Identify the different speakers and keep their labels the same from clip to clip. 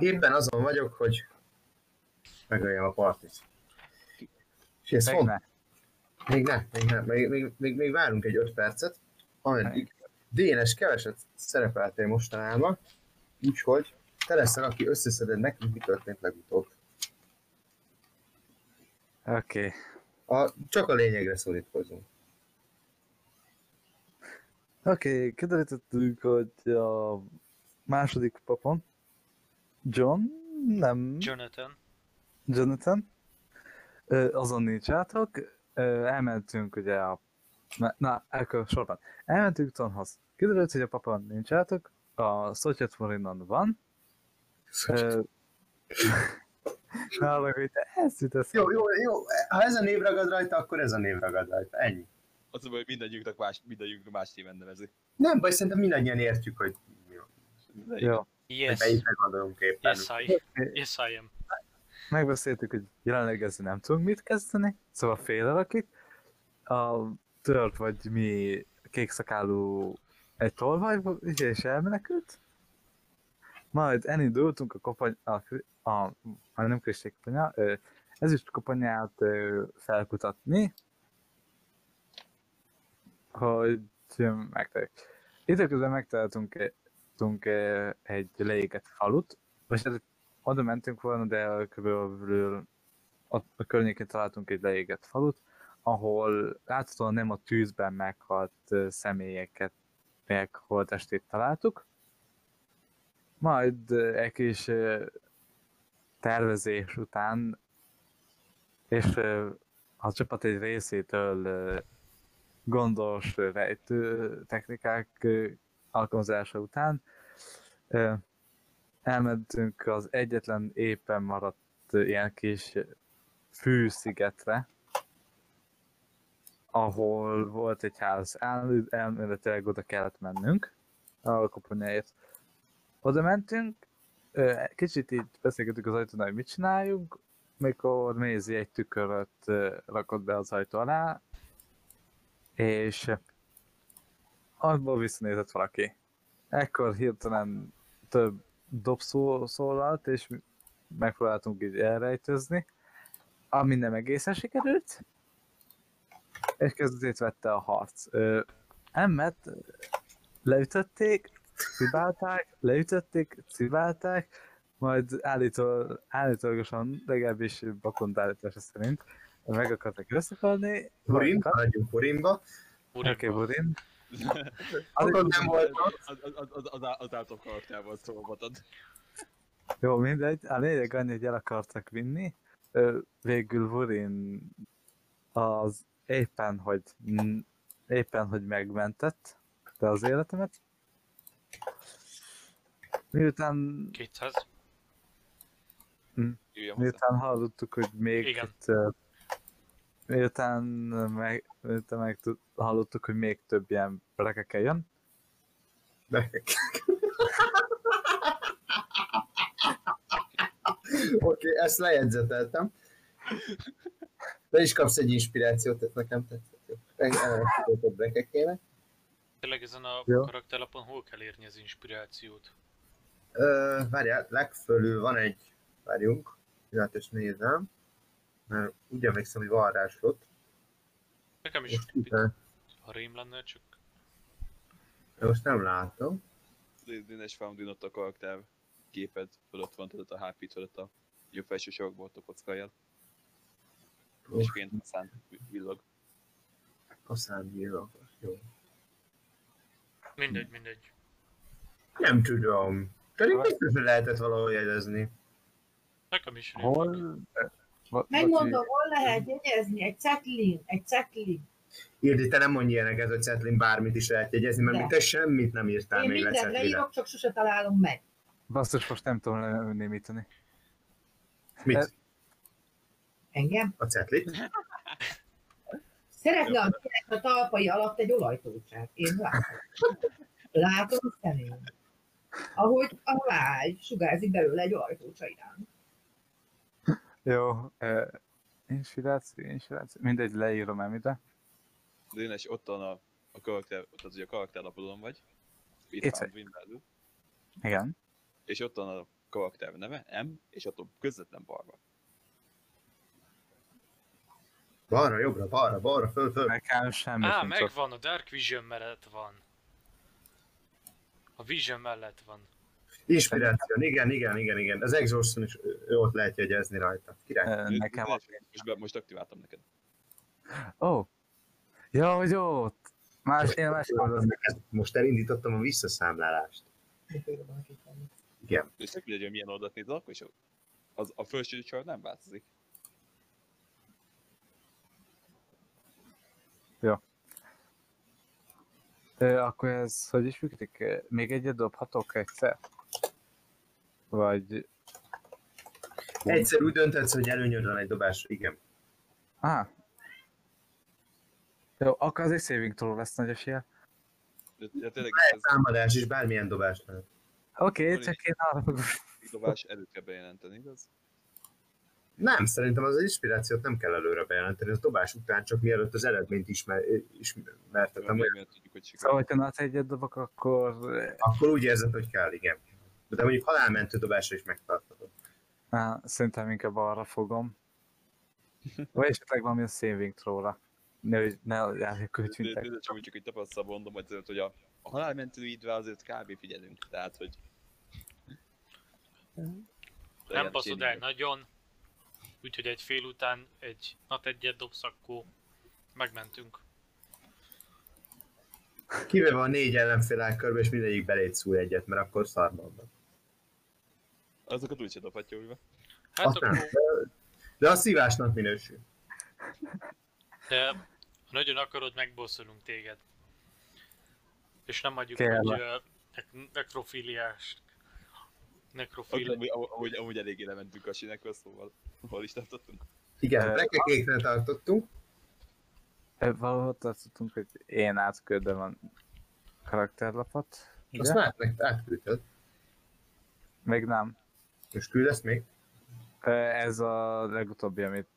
Speaker 1: Éppen azon vagyok, hogy megöljem a partit. És ez font... Még ne, még ne. Még, még, még, még várunk egy 5 percet, ameddig DNS keveset szerepeltél mostanában, úgyhogy te leszel, aki összeszeded nekünk, mi történt legutóbb.
Speaker 2: Oké. Okay.
Speaker 1: A, csak a lényegre szorítkozunk.
Speaker 2: Oké, okay, kiderítettük, hogy a második papon, John, nem,
Speaker 3: Jonathan.
Speaker 2: Jonathan, ö, azon nincs átok, ö, elmentünk ugye a, na, na akkor sorban, elmentünk Tonhoz. Kiderült, hogy a papon nincs átok, a Szotyet Morinon van, ö, Nálam, hogy te ezt eszembe.
Speaker 1: Jó, jó, jó. Ha ez a név ragad rajta, akkor ez a név ragad rajta. Ennyi.
Speaker 4: Az hogy mindannyiunknak más, mindannyiunknak más téven nevezi.
Speaker 1: Nem baj, szerintem mindannyian értjük, hogy mi van.
Speaker 2: Jó.
Speaker 1: Hogy
Speaker 3: Yes.
Speaker 1: melyikre gondolunk éppen.
Speaker 3: Yes, I. Yes, I am.
Speaker 2: megbeszéltük, hogy jelenleg ezzel nem tudunk mit kezdeni, szóval félrelakik. A tört vagy mi kékszakálú egy tolvaj és elmenekült. Majd elindultunk a kopany... A, a, a nem kristék kopanya, ö, ezüst kopanyát ö, felkutatni, hogy megtaláljuk. Időközben megtaláltunk e- tudtunk, e, egy leégett falut, vagy hát oda mentünk volna, de körülbelül a, környékén találtunk egy leégett falut, ahol láthatóan nem a tűzben meghalt ö, személyeket, megholtestét találtuk. Majd ö, egy kis tervezés után, és a csapat egy részétől gondos rejtő technikák alkalmazása után elmentünk az egyetlen éppen maradt ilyen kis fűszigetre, ahol volt egy ház, El, elméletileg oda kellett mennünk, a koponyáért. Oda mentünk, kicsit így beszélgettük az ajtónál, hogy mit csináljunk, mikor Mézi egy tüköröt ö, rakott be az ajtó alá, és abból visszanézett valaki. Ekkor hirtelen több dobszó szólalt, és megpróbáltunk így elrejtőzni, ami nem egészen sikerült, és kezdetét vette a harc. Ö, Emmet leütötték, cibálták, leütötték, cibálták, majd állítól, állítólagosan, legalábbis Bakond állítása szerint meg akartak összekalni.
Speaker 1: Burin, hagyjunk Burinba.
Speaker 3: Uram,
Speaker 2: Oké, Burin.
Speaker 1: Akkor nem volt
Speaker 4: Az, az, az, az, az, az által szólhatod.
Speaker 2: Jó, mindegy. A lényeg annyi, hogy el akartak vinni. Ö, végül Burin az éppen, hogy éppen, hogy megmentett de az életemet. Miután,
Speaker 3: 200.
Speaker 4: Jöjjön hozzá.
Speaker 2: miután hallottuk, hogy még
Speaker 3: Igen.
Speaker 2: itt, miután meg, miután meg hallottuk, hogy még több ilyen rekeke jön,
Speaker 1: Oké, okay, ezt lejegyzeteltem. Te is kapsz egy inspirációt, ez nekem tetszett. Elkezdődött brekekének.
Speaker 3: Tényleg ezen a
Speaker 2: Jó.
Speaker 3: karakterlapon hol kell érni az inspirációt?
Speaker 1: Ö, Várjál, legfölül van egy, várjunk, pillanat és nézem, mert úgy emlékszem, hogy varráslott.
Speaker 3: Nekem is, ha rém lenne, csak
Speaker 1: most nem látom.
Speaker 4: Dénes Foundin ott a karakter képed fölött van, tudod a HP fölött a jobb felső sarokban ott a kockáját. És fényt szánt villog.
Speaker 1: A számíró. Jó.
Speaker 3: mindegy, mindegy.
Speaker 1: Nem tudom. Pedig biztos, hogy lehetett valahol jegyezni.
Speaker 3: Nekem is
Speaker 2: hol...
Speaker 5: Megmondom, hol lehet jegyezni? Egy cetlin, egy cetlin.
Speaker 1: Írdi, te nem mondj ilyeneket, hogy Cetlin bármit is lehet jegyezni, mert
Speaker 5: De.
Speaker 1: te semmit nem írtál
Speaker 5: Én
Speaker 1: még
Speaker 5: mindent leírok, csak sose találom meg.
Speaker 2: Basszus, most nem tudom lenémíteni.
Speaker 1: Mit?
Speaker 5: Engem?
Speaker 1: A Cetlit?
Speaker 5: Szeretne a a talpai alatt egy olajtócsát. Én látom. Látom a szemén. Ahogy a lágy sugárzik belőle egy olajtócsa irány.
Speaker 2: Jó, uh, inspiráció, inspiráció, mindegy, leírom el ide.
Speaker 4: Dénes ott van a, a karakter, ott az, hogy a karakterlapodon vagy. Itt van. Windbelül.
Speaker 2: Igen.
Speaker 4: És ott van a karakter neve, M, és attól közvetlen balra.
Speaker 1: Balra, jobbra, balra, balra, föl, föl.
Speaker 2: Nekem semmi
Speaker 3: Á,
Speaker 2: ott.
Speaker 3: megvan, a Dark Vision mellett van. A Vision mellett van.
Speaker 1: Inspiráció, igen, igen, igen, igen. Az Exhaustion is ott lehet jegyezni rajta. Király.
Speaker 2: Nekem ott.
Speaker 4: Most, be- most aktiváltam neked.
Speaker 2: Ó! Oh. Jó, hogy jó! Más, én más
Speaker 1: Most elindítottam a visszaszámlálást. Igen.
Speaker 4: És tök mindegy, hogy milyen oldalt nézed, akkor is az, a felső sor nem változik.
Speaker 2: Ö, akkor ez, hogy is működik? Még egyet dobhatok egyszer? Vagy...
Speaker 1: Egyszer úgy döntetsz, hogy előnyöd van egy dobás. Igen.
Speaker 2: Á. Jó, akkor az egy saving throw lesz nagy esélye.
Speaker 4: De tényleg ez
Speaker 1: támadás is, bármilyen dobás lehet.
Speaker 2: Oké, okay, csak én arra fogok...
Speaker 4: dobás előtt kell bejelenteni, igaz?
Speaker 1: Nem, szerintem az inspirációt nem kell előre bejelenteni, az dobás után csak mielőtt az eredményt ismer, ismertetem,
Speaker 4: mert tudjuk, hogy
Speaker 2: Szóval,
Speaker 4: sikerül.
Speaker 2: hogyha NAC egyet dobok, akkor...
Speaker 1: akkor úgy érzed, hogy kell, igen. De mondjuk halálmentő dobásra is megtarthatod.
Speaker 2: Á, szerintem inkább arra fogom. Vagy esetleg valami a saving throw-ra. Ne, hogy ne
Speaker 4: de csak úgy csak egy tapasztal mondom, hogy, azért, hogy a, a halálmentő idve azért kb. figyelünk. Tehát, hogy...
Speaker 3: Nem baszod el nagyon. Úgyhogy egy fél után egy nat egyet dobsz, akkor megmentünk.
Speaker 1: Kivéve a négy ellenfél körbe, és mindegyik beléd szúr egyet, mert akkor szarban van.
Speaker 4: Azokat úgy dobhatja újra.
Speaker 3: Hát
Speaker 1: Azt nem.
Speaker 3: akkor,
Speaker 1: De, de a szívásnak minősül.
Speaker 3: de ha nagyon akarod, megbosszolunk téged. És nem adjuk,
Speaker 2: Kell.
Speaker 3: hogy uh, nek- nekrofiliás. Nekrofil.
Speaker 4: amúgy, amúgy, amúgy eléggé lementünk a sinekről, szóval hol is tartottunk.
Speaker 1: Igen,
Speaker 2: Ö,
Speaker 1: rekekékre tartottunk.
Speaker 2: Valahol tartottunk, hogy én átküldöm a karakterlapot.
Speaker 1: Azt
Speaker 2: Ide?
Speaker 1: már át- átküldted.
Speaker 2: Még nem.
Speaker 1: Most küldesz még?
Speaker 2: Ez a legutóbbi, amit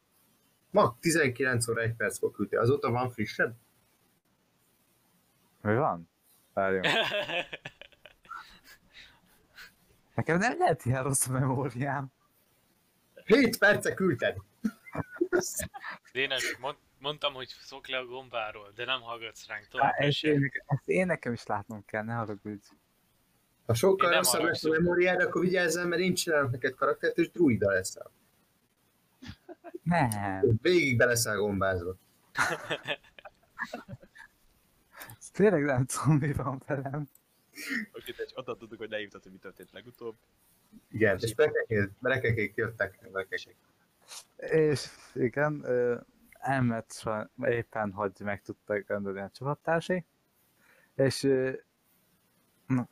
Speaker 1: Ma 19 óra 1 perckor küldtél. Azóta van frissebb?
Speaker 2: mi van? Várjunk. Nekem nem lehet ilyen rossz a memóriám.
Speaker 1: 7 perce küldted!
Speaker 3: Dénes, mond, mondtam, hogy szok le a gombáról, de nem hallgatsz ránk tovább.
Speaker 2: ezt, én, ezt én nekem is látnom kell, ne haragudj.
Speaker 1: Ha sokkal rosszabb lesz a memóriád, akkor vigyázzál, mert én csinálok neked karaktert, és druida leszel.
Speaker 2: Nem.
Speaker 1: Végig be leszel gombázva.
Speaker 2: Tényleg nem tudom, mi van velem.
Speaker 4: Oké, de ott tudtuk, hogy leírtad, hogy mi történt legutóbb.
Speaker 1: Igen, és rekekék, rekekék jöttek. Rekekék.
Speaker 2: És igen, elmet saj- éppen, hogy meg tudtak rendelni a csapattársai. És na,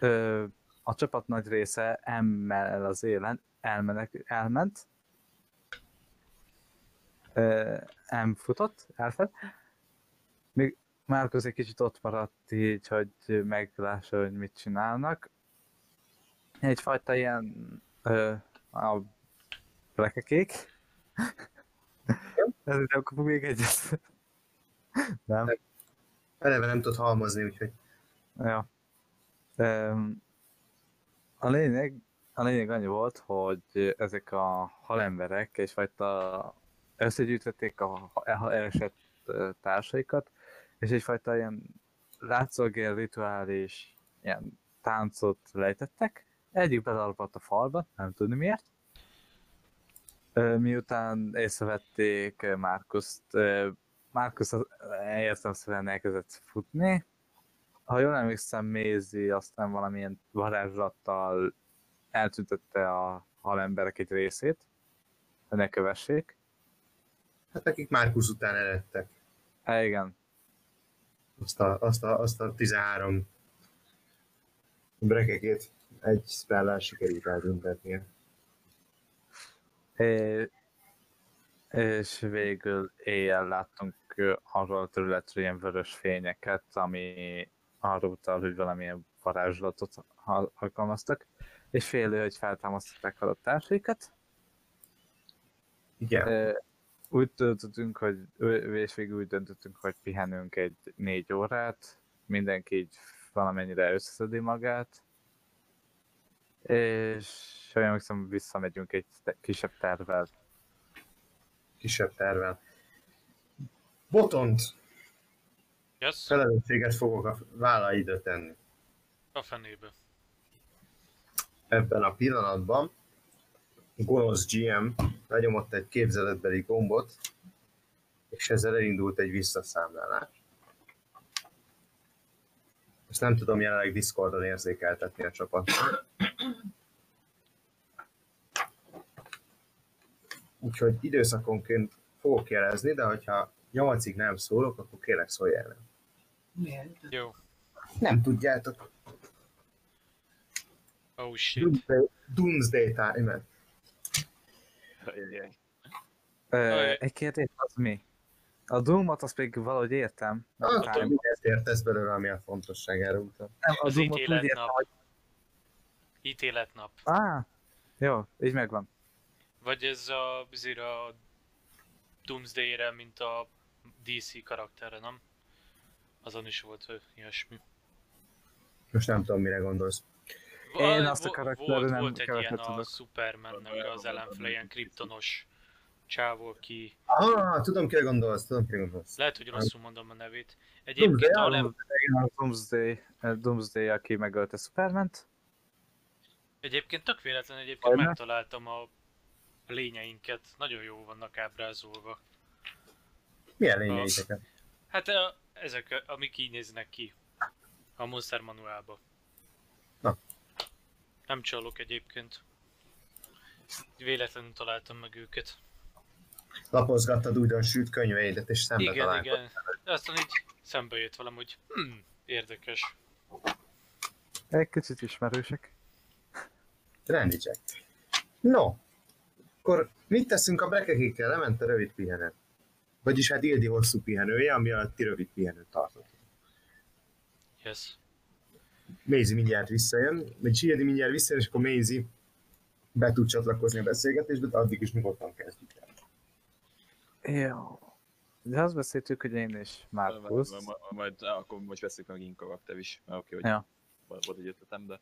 Speaker 2: ö, a csapat nagy része emmel az élen elmenek, elment. Ö, M futott, elfed. Még Márkusz egy kicsit ott maradt így, hogy meglássa, hogy mit csinálnak. Egyfajta ilyen ö, a rekekék. Ezért akkor még egyet. Nem?
Speaker 1: Eleve nem tud halmozni, úgyhogy
Speaker 2: Ja. A lényeg, a lényeg annyi volt, hogy ezek a halemberek egyfajta összegyűjtötték a elesett társaikat, és egyfajta ilyen látszógél rituális ilyen táncot lejtettek. Egyik belalapott a falba, nem tudni miért. Miután észrevették Márkuszt, Márkusz értelemszerűen elkezdett futni, ha jól emlékszem, Mézi aztán valamilyen varázslattal eltüntette a halemberek egy részét, hogy ne kövessék.
Speaker 1: hát nekik Márkusz után eredtek.
Speaker 2: Hát igen,
Speaker 1: Azt a, azt a, azt a 13 brekekét egy spellel sikerült elbüntetnie.
Speaker 2: É- és végül éjjel láttunk arról a területről ilyen vörös fényeket, ami arra utal, hogy valamilyen varázslatot al- alkalmaztak, és félő, hogy feltámasztották a társaikat.
Speaker 1: Igen.
Speaker 2: Ö, Úgy döntöttünk, hogy, és végül úgy döntöttünk, hogy pihenünk egy négy órát, mindenki így valamennyire összeszedi magát, És olyan hiszem, visszamegyünk egy kisebb tervvel.
Speaker 1: Kisebb tervel. Botont
Speaker 3: Yes?
Speaker 1: felelősséget fogok a vállaidra tenni.
Speaker 3: A fenébe.
Speaker 1: Ebben a pillanatban gonosz GM lenyomott egy képzeletbeli gombot, és ezzel elindult egy visszaszámlálás. Ezt nem tudom jelenleg Discordon érzékeltetni a csapatnak. Úgyhogy időszakonként fogok jelezni, de hogyha 8-ig nem szólok, akkor kérlek szólj el.
Speaker 5: Miért?
Speaker 3: Jó.
Speaker 1: Nem tudjátok.
Speaker 3: Oh shit.
Speaker 1: Doomsday, Doomsday time.
Speaker 2: Ö, egy kérdés az mi? A Doom-ot azt még valahogy értem.
Speaker 1: Ah, tudom, mindent értesz belőle, ami a fontosságára utal.
Speaker 2: nem, a
Speaker 3: Az
Speaker 2: Doom-ot úgy értem,
Speaker 3: ítéletnap.
Speaker 2: hogy...
Speaker 3: Ítéletnap.
Speaker 2: Á, jó, így megvan.
Speaker 3: Vagy ez a, azért a Doomsday-re, mint a DC karakterre, nem? Azon is volt ilyesmi.
Speaker 1: Most nem tudom, mire gondolsz.
Speaker 2: Én azt a
Speaker 3: volt,
Speaker 2: nem
Speaker 3: volt egy ilyen a. Supermannek az ellenfele, ilyen kriptonos csávó, aki...
Speaker 1: Ah, tudom, kire gondolsz, tudom, kire gondolsz.
Speaker 3: Lehet, hogy rosszul mondom a nevét. Egyébként a, le,
Speaker 2: Igen, a Doomsday, a Doomsday, aki megölte Superman-t.
Speaker 3: egyébként tök véletlen egyébként
Speaker 2: Majdnem.
Speaker 3: megtaláltam a lényeinket. Nagyon jó vannak ábrázolva.
Speaker 1: Milyen lényeiteket?
Speaker 3: Hát a, ezek, amik így néznek ki. A Monster Manuálba.
Speaker 1: Na.
Speaker 3: Nem csalok egyébként. Véletlenül találtam meg őket.
Speaker 1: Lapozgattad újdon sült könyveidet, és szembe
Speaker 3: igen, igen. Aztán így szembe jött velem, hogy hm, érdekes.
Speaker 2: Egy kicsit ismerősek.
Speaker 1: Rendi Jack. No, akkor mit teszünk a brekekékkel? Lement a rövid pihenő. Vagyis hát Ildi hosszú pihenője, ami alatt ti rövid pihenőt tartott.
Speaker 3: Yes.
Speaker 1: Maisie mindjárt visszajön, vagy Ildi mindjárt visszajön, és akkor Maisie be tud csatlakozni a beszélgetésbe, de addig is nyugodtan kezdjük el.
Speaker 2: Jó. De azt beszéltük, hogy én is Markus.
Speaker 4: Majd, majd, majd, akkor most veszik meg én karakter is. Mert Oké, hogy
Speaker 2: Ja.
Speaker 4: volt egy ötletem, de...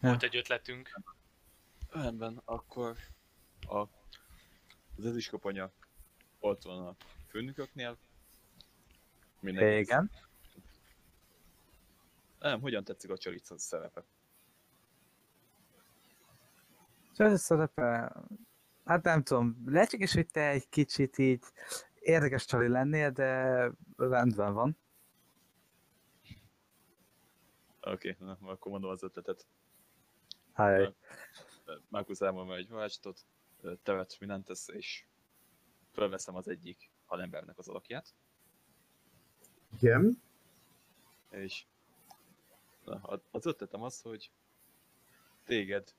Speaker 3: Volt egy ötletünk.
Speaker 4: Rendben, akkor a, az ezüstkoponya ott van a főnököknél. Mindenki
Speaker 2: Igen.
Speaker 4: Nem, hogyan tetszik a Csalica szerepe?
Speaker 2: És ez a szerepe, hát nem tudom, lehetséges, hogy te egy kicsit így érdekes csali lennél, de rendben van.
Speaker 4: Oké, okay, na, akkor mondom az ötletet.
Speaker 2: Háj.
Speaker 4: Markus elmondom egy varázslatot, tevet mindent tesz, és felveszem az egyik halembernek az alakját,
Speaker 1: Igen,
Speaker 4: és az ötletem az, hogy téged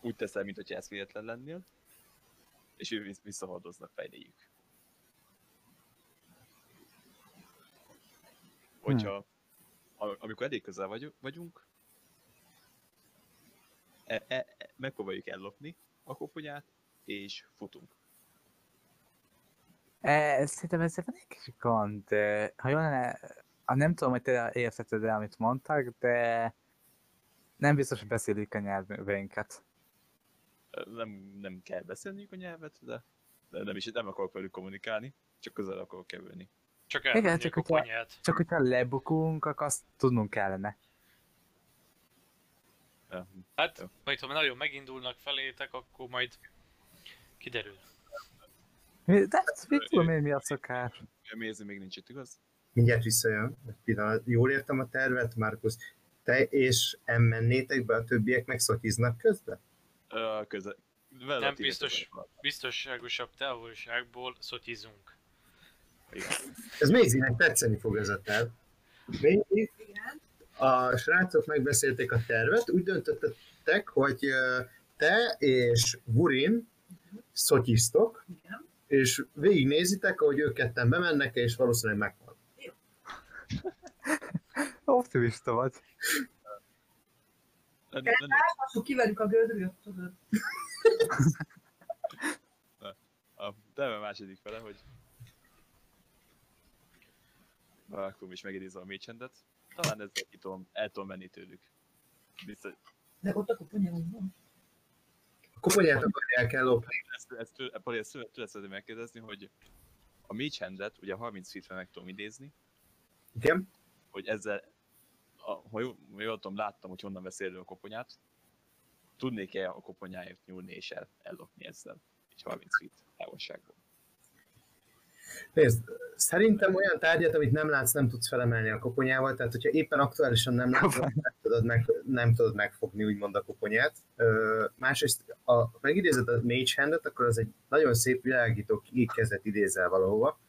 Speaker 4: úgy teszel, mint hogy ez véletlen lennél, és ő visszahordoznak fejléjük. Hogyha, am- amikor elég közel vagy, vagyunk, e, e, e, megpróbáljuk ellopni a koponyát, és futunk.
Speaker 2: E, szerintem ezzel van egy kis gond. de Ha jól lenne, nem tudom, hogy te értetted el, amit mondtak, de nem biztos, hogy beszélik a nyelveinket.
Speaker 4: Nem, nem kell beszélniük a nyelvet, de, de nem is nem akarok velük kommunikálni, csak közel akarok kerülni.
Speaker 3: Csak
Speaker 2: Igen, csak hogyha-. Csak hogyha lebukunk, akkor azt tudnunk kellene.
Speaker 3: Hát, majd ha nagyon megindulnak felétek, akkor majd kiderül.
Speaker 2: Mi- De mit tudom én, mi a szokás?
Speaker 4: Mézi még nincs itt, igaz?
Speaker 1: mindjárt visszajön. Egy pillanat. Jól értem a tervet, Markus? Te és em mennétek be, a többiek megszotiznak közben?
Speaker 4: Ö, közel. Relatíve
Speaker 3: Nem biztos. Biztonságosabb távolságból szotizunk.
Speaker 4: Igen.
Speaker 1: Ez Maisie-nek tetszeni fog ez a terv.
Speaker 5: Igen.
Speaker 1: a srácok megbeszélték a tervet, úgy döntöttek, hogy te és Burin szotyiztok,
Speaker 5: Igen.
Speaker 1: És végignézitek, ahogy ők ketten bemennek, és valószínűleg meghal.
Speaker 2: Optimista vagy.
Speaker 5: Ásvassuk, kiverjük a gödrűt, tudod.
Speaker 4: a terve második fele, hogy Barákom is megidézze a mécsendet. Talán ezzel tudom, el tudom menni tőlük. Biztos,
Speaker 5: De ott a koponya van.
Speaker 1: A koponyát akarják ellopni.
Speaker 4: Ezt, ezt, tőle- Pali, ezt tőle- tőle szeretném megkérdezni, hogy a Mage Hand-et ugye 30 feet meg tudom idézni,
Speaker 1: Igen?
Speaker 4: hogy ezzel, a, ha jól, jól tudom, láttam, hogy honnan vesz elő a koponyát, tudnék-e a koponyáért nyúlni és el, ellopni ezzel, egy 30 feet távolságból.
Speaker 1: Nézd, szerintem olyan tárgyat, amit nem látsz, nem tudsz felemelni a koponyával, tehát hogyha éppen aktuálisan nem látod, nem tudod, meg, nem tudod megfogni úgymond a koponyát. Ö, másrészt, ha megidézed a Mage Hand-et, akkor az egy nagyon szép világító kék kezet idézel valahova,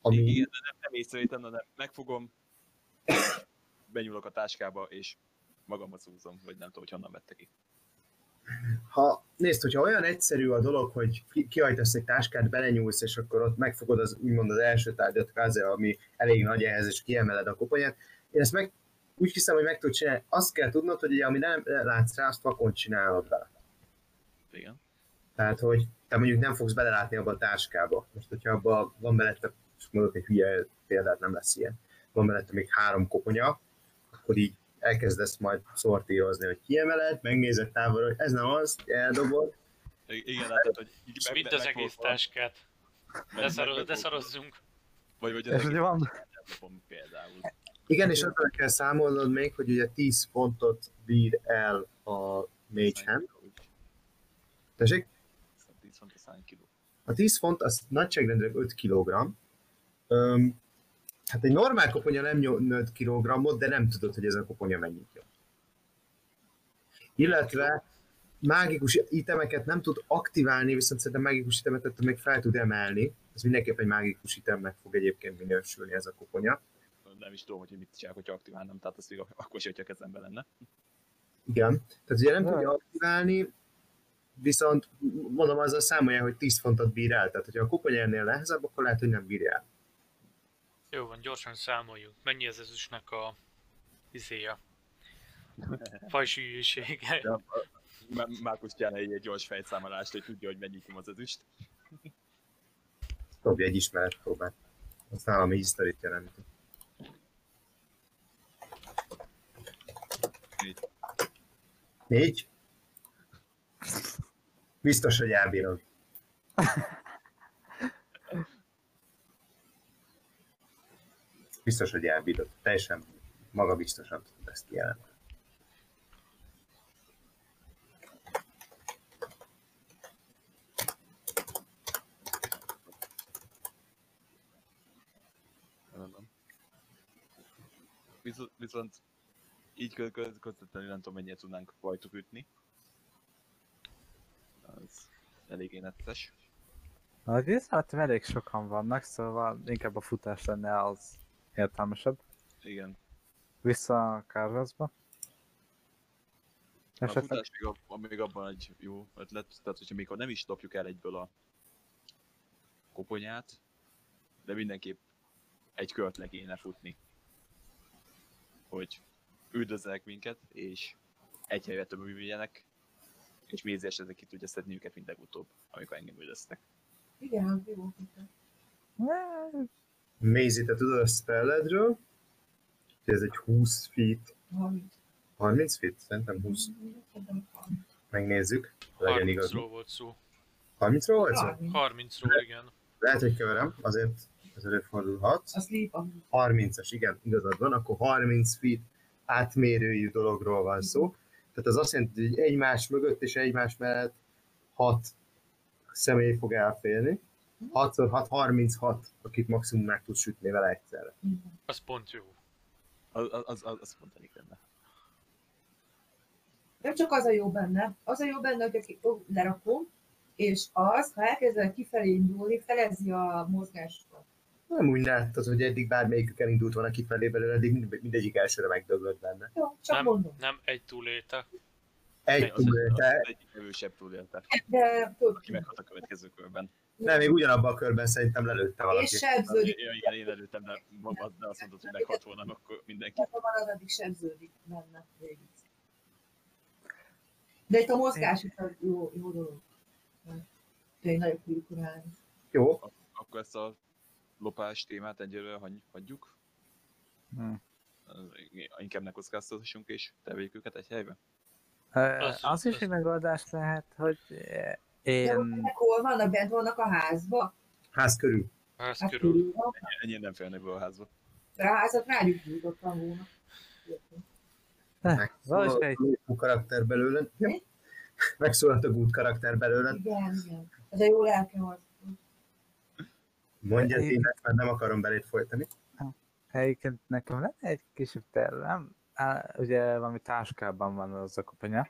Speaker 1: ami
Speaker 4: Igen, de nem, nem észrevétem, hanem megfogom, benyúlok a táskába, és magamhoz húzom, vagy nem tudom, hogy honnan vette ki.
Speaker 1: Ha nézd, hogyha olyan egyszerű a dolog, hogy ki- kihajtasz egy táskát, belenyúlsz, és akkor ott megfogod az, úgymond az első tárgyat, káze, ami elég nagy ehhez, és kiemeled a koponyát, én ezt meg, úgy hiszem, hogy meg tudod csinálni. Azt kell tudnod, hogy ugye, ami nem látsz rá, azt vakon csinálod vele.
Speaker 4: Igen.
Speaker 1: Tehát, hogy te mondjuk nem fogsz belelátni abba a táskába. Most, hogyha abba van belette, és mondok egy hülye példát, nem lesz ilyen, van belette még három koponya, akkor így elkezdesz majd szortírozni, hogy kiemeled, megnézed távolra, hogy ez nem az, eldobod,
Speaker 4: Igen, látod, hogy így
Speaker 3: És
Speaker 4: meg-
Speaker 3: mint az egész táskát. de szarozzunk.
Speaker 4: Vagy, vagy az
Speaker 2: ugye
Speaker 4: egész
Speaker 2: van,
Speaker 4: például.
Speaker 1: Igen, és azzal kell számolnod még, hogy ugye 10 pontot bír el a Mage Hand. Tessék?
Speaker 4: 10 font a 100 kiló.
Speaker 1: A 10 font az nagyságrendileg 5 kg. Öm, hát egy normál koponya nem nyom 5 kg, de nem tudod, hogy ez a koponya mennyit nyom. Illetve mágikus itemeket nem tud aktiválni, viszont szerintem mágikus itemet még fel tud emelni. Ez mindenképp egy mágikus itemnek fog egyébként minősülni ez a koponya.
Speaker 4: Nem is tudom, hogy mit csinálok, hogyha aktiválnám, tehát azt még ak- akkor sem, hogyha kezemben lenne.
Speaker 1: Igen. Tehát ugye nem
Speaker 2: Ja.
Speaker 1: tudja aktiválni, viszont mondom, azzal számolja, hogy 10 fontot bír el. Tehát, hogyha a koponyánél nehezebb, akkor lehet, hogy nem bírja el.
Speaker 3: Jó van, gyorsan számoljuk. Mennyi az ezüstnek a izéja? Fajsűrűsége.
Speaker 4: Ja, Má- Márkusz csinálna egy, gyors fejszámolást, hogy tudja, hogy mennyit az ezüst.
Speaker 1: Dobj egy ismeretpróbát. Az nálam egy hisztorit jelent.
Speaker 4: Négy.
Speaker 1: Négy? Biztos, hogy elbírod. Biztos, hogy elbírod. Teljesen magabiztosan tudod ezt kijelenteni.
Speaker 4: Viszont, viszont így kö- kö- közvetlenül nem tudom, mennyire tudnánk rajtuk ütni. Az eléggé nettes.
Speaker 2: az észrevettem elég sokan vannak, szóval inkább a futás lenne az értelmesebb.
Speaker 4: Igen.
Speaker 2: Vissza a.
Speaker 4: A
Speaker 2: Esetleg
Speaker 4: futás még, ab, még abban egy jó ötlet, tehát hogyha még ha nem is dobjuk el egyből a koponyát, de mindenképp egy kört le kéne futni. Hogy üldözzenek minket, és egy helyre több művéljenek, és Mézi esetleg ki tudja szedni őket mind legutóbb, amikor engem üldöztek.
Speaker 5: Igen, jó.
Speaker 1: Maisie, te tudod a spelledről? hogy Ez egy 20 feet. 30 feet? Szerintem 20. Megnézzük. Legyen igaz.
Speaker 3: 30-ról volt szó.
Speaker 1: 30-ról volt szó?
Speaker 3: 30-ról, igen.
Speaker 1: Lehet, hogy keverem, azért ez előfordulhat.
Speaker 5: A sleep, a
Speaker 1: 30-as, igen, igazad van, akkor 30 feet átmérőjű dologról van szó. Tehát az azt jelenti, hogy egymás mögött és egymás mellett 6 személy fog elférni. 6 x 6, 36, akit maximum meg tud sütni vele egyszerre.
Speaker 3: Az pont jó.
Speaker 4: Az, az, az, az, az pont elég lenne.
Speaker 5: Nem csak az a jó benne, az a jó benne, hogy aki lerakom, és az, ha elkezdenek kifelé indulni, felezi a mozgásokat.
Speaker 1: Nem úgy láttad, hogy eddig bármelyikük elindult volna kifelé belőle, eddig mind- mindegyik elsőre megdöglött benne.
Speaker 5: Jó, csak
Speaker 3: Nem,
Speaker 5: mondom.
Speaker 3: nem egy túlélte.
Speaker 1: Egy
Speaker 4: Az, az,
Speaker 1: túlélte,
Speaker 4: az egyik erősebb túlélte,
Speaker 5: De tudod,
Speaker 4: aki meghalt a következő körben.
Speaker 1: Nem, még ugyanabban a körben szerintem lelőtte valaki.
Speaker 5: és sebződik.
Speaker 4: Ja, igen, én előttem, de, de azt mondod, hogy meghalt volna, akkor mindenki.
Speaker 5: Tehát ha marad, addig sebződik benne végig. De itt a mozgás is az jó, jó dolog. Tényleg nagyon kulturálni.
Speaker 1: Jó,
Speaker 4: Akkor ezt a lopás témát egyelőre hagy, hagyjuk.
Speaker 2: hm.
Speaker 4: Az- Inkább ne kockáztassunk és tevéljük őket egy helybe.
Speaker 3: Az-
Speaker 2: Az is egy megoldás lehet, hogy
Speaker 5: De
Speaker 2: én...
Speaker 5: ezek hol vannak? Bent vannak a házba?
Speaker 1: Ház körül.
Speaker 3: Ez
Speaker 5: Hát
Speaker 3: körül.
Speaker 5: körül.
Speaker 4: Ennyien nem félnek be a házba.
Speaker 5: De a házat rájuk nyújtottam volna.
Speaker 2: Valahogy egy
Speaker 1: Megszólalt a karakter belőle.
Speaker 5: Mi?
Speaker 1: Megszólalt a good karakter belőle.
Speaker 5: Igen, igen. Ez a jó lelkem az.
Speaker 1: Mondja,
Speaker 2: Én-
Speaker 1: ezt már nem akarom belét folytani.
Speaker 2: Egyébként nekem lenne egy kisebb tervem. Á, Ugye valami táskában van az a koponya,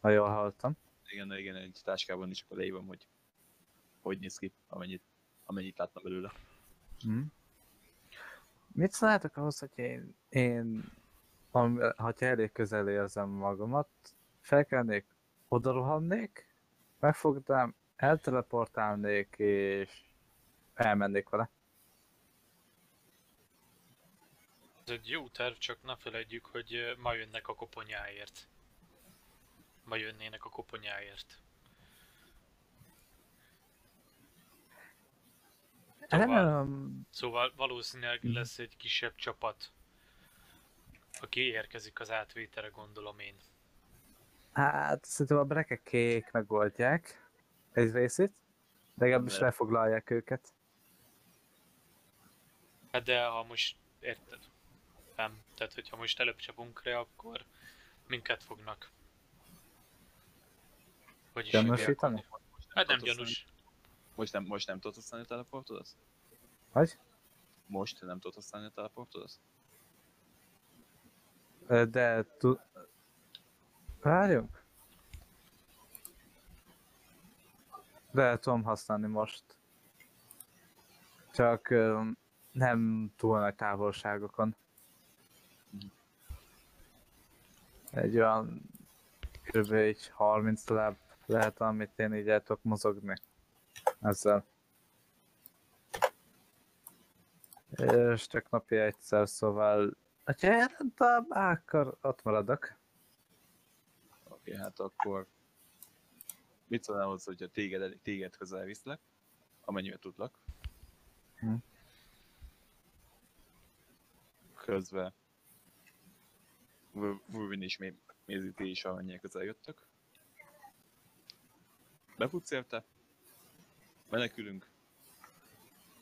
Speaker 2: ha jól hallottam.
Speaker 4: Igen, igen, egy táskában is akkor leírom, hogy hogy néz ki, amennyit, amennyit látna belőle.
Speaker 2: Hm. Mit szólnátok ahhoz, hogy én, én am- ha elég közel érzem magamat, felkelnék, oda rohannék, megfognám, elteleportálnék, és elmennék vele.
Speaker 3: Ez egy jó terv, csak ne felejtjük, hogy ma jönnek a koponyáért. Ma jönnének a koponyáért. Szóval,
Speaker 2: Remélem,
Speaker 3: szóval valószínűleg lesz egy kisebb csapat, aki érkezik az átvételre, gondolom én.
Speaker 2: hát szerintem a brekekék megoldják egy részét, legalábbis lefoglalják őket.
Speaker 3: Hát de ha most, érted? Nem. Tehát, hogyha most előbb csapunk rá, akkor minket fognak. Hogy is
Speaker 2: Gyanúsítani?
Speaker 3: Hát nem gyanús.
Speaker 4: Most nem, most nem tudod használni a teleportodat?
Speaker 2: Hogy?
Speaker 4: Most nem tudod használni a teleportodat?
Speaker 2: De tud... Várjunk. De tudom használni most. Csak nem túl nagy távolságokon. Egy olyan kb. egy 30 láb lehet, amit én így el tudok mozogni. Ezzel. És csak napi egyszer, szóval Ha jelentem, akkor ott maradok.
Speaker 4: Oké, hát akkor mit szólnál hozzá, hogyha téged, téged közel viszlek, amennyire tudlak.
Speaker 2: Hm.
Speaker 4: Közben Wolverine és Mé- Maisie ti is amennyire közel jöttök. Befutsz érte, menekülünk,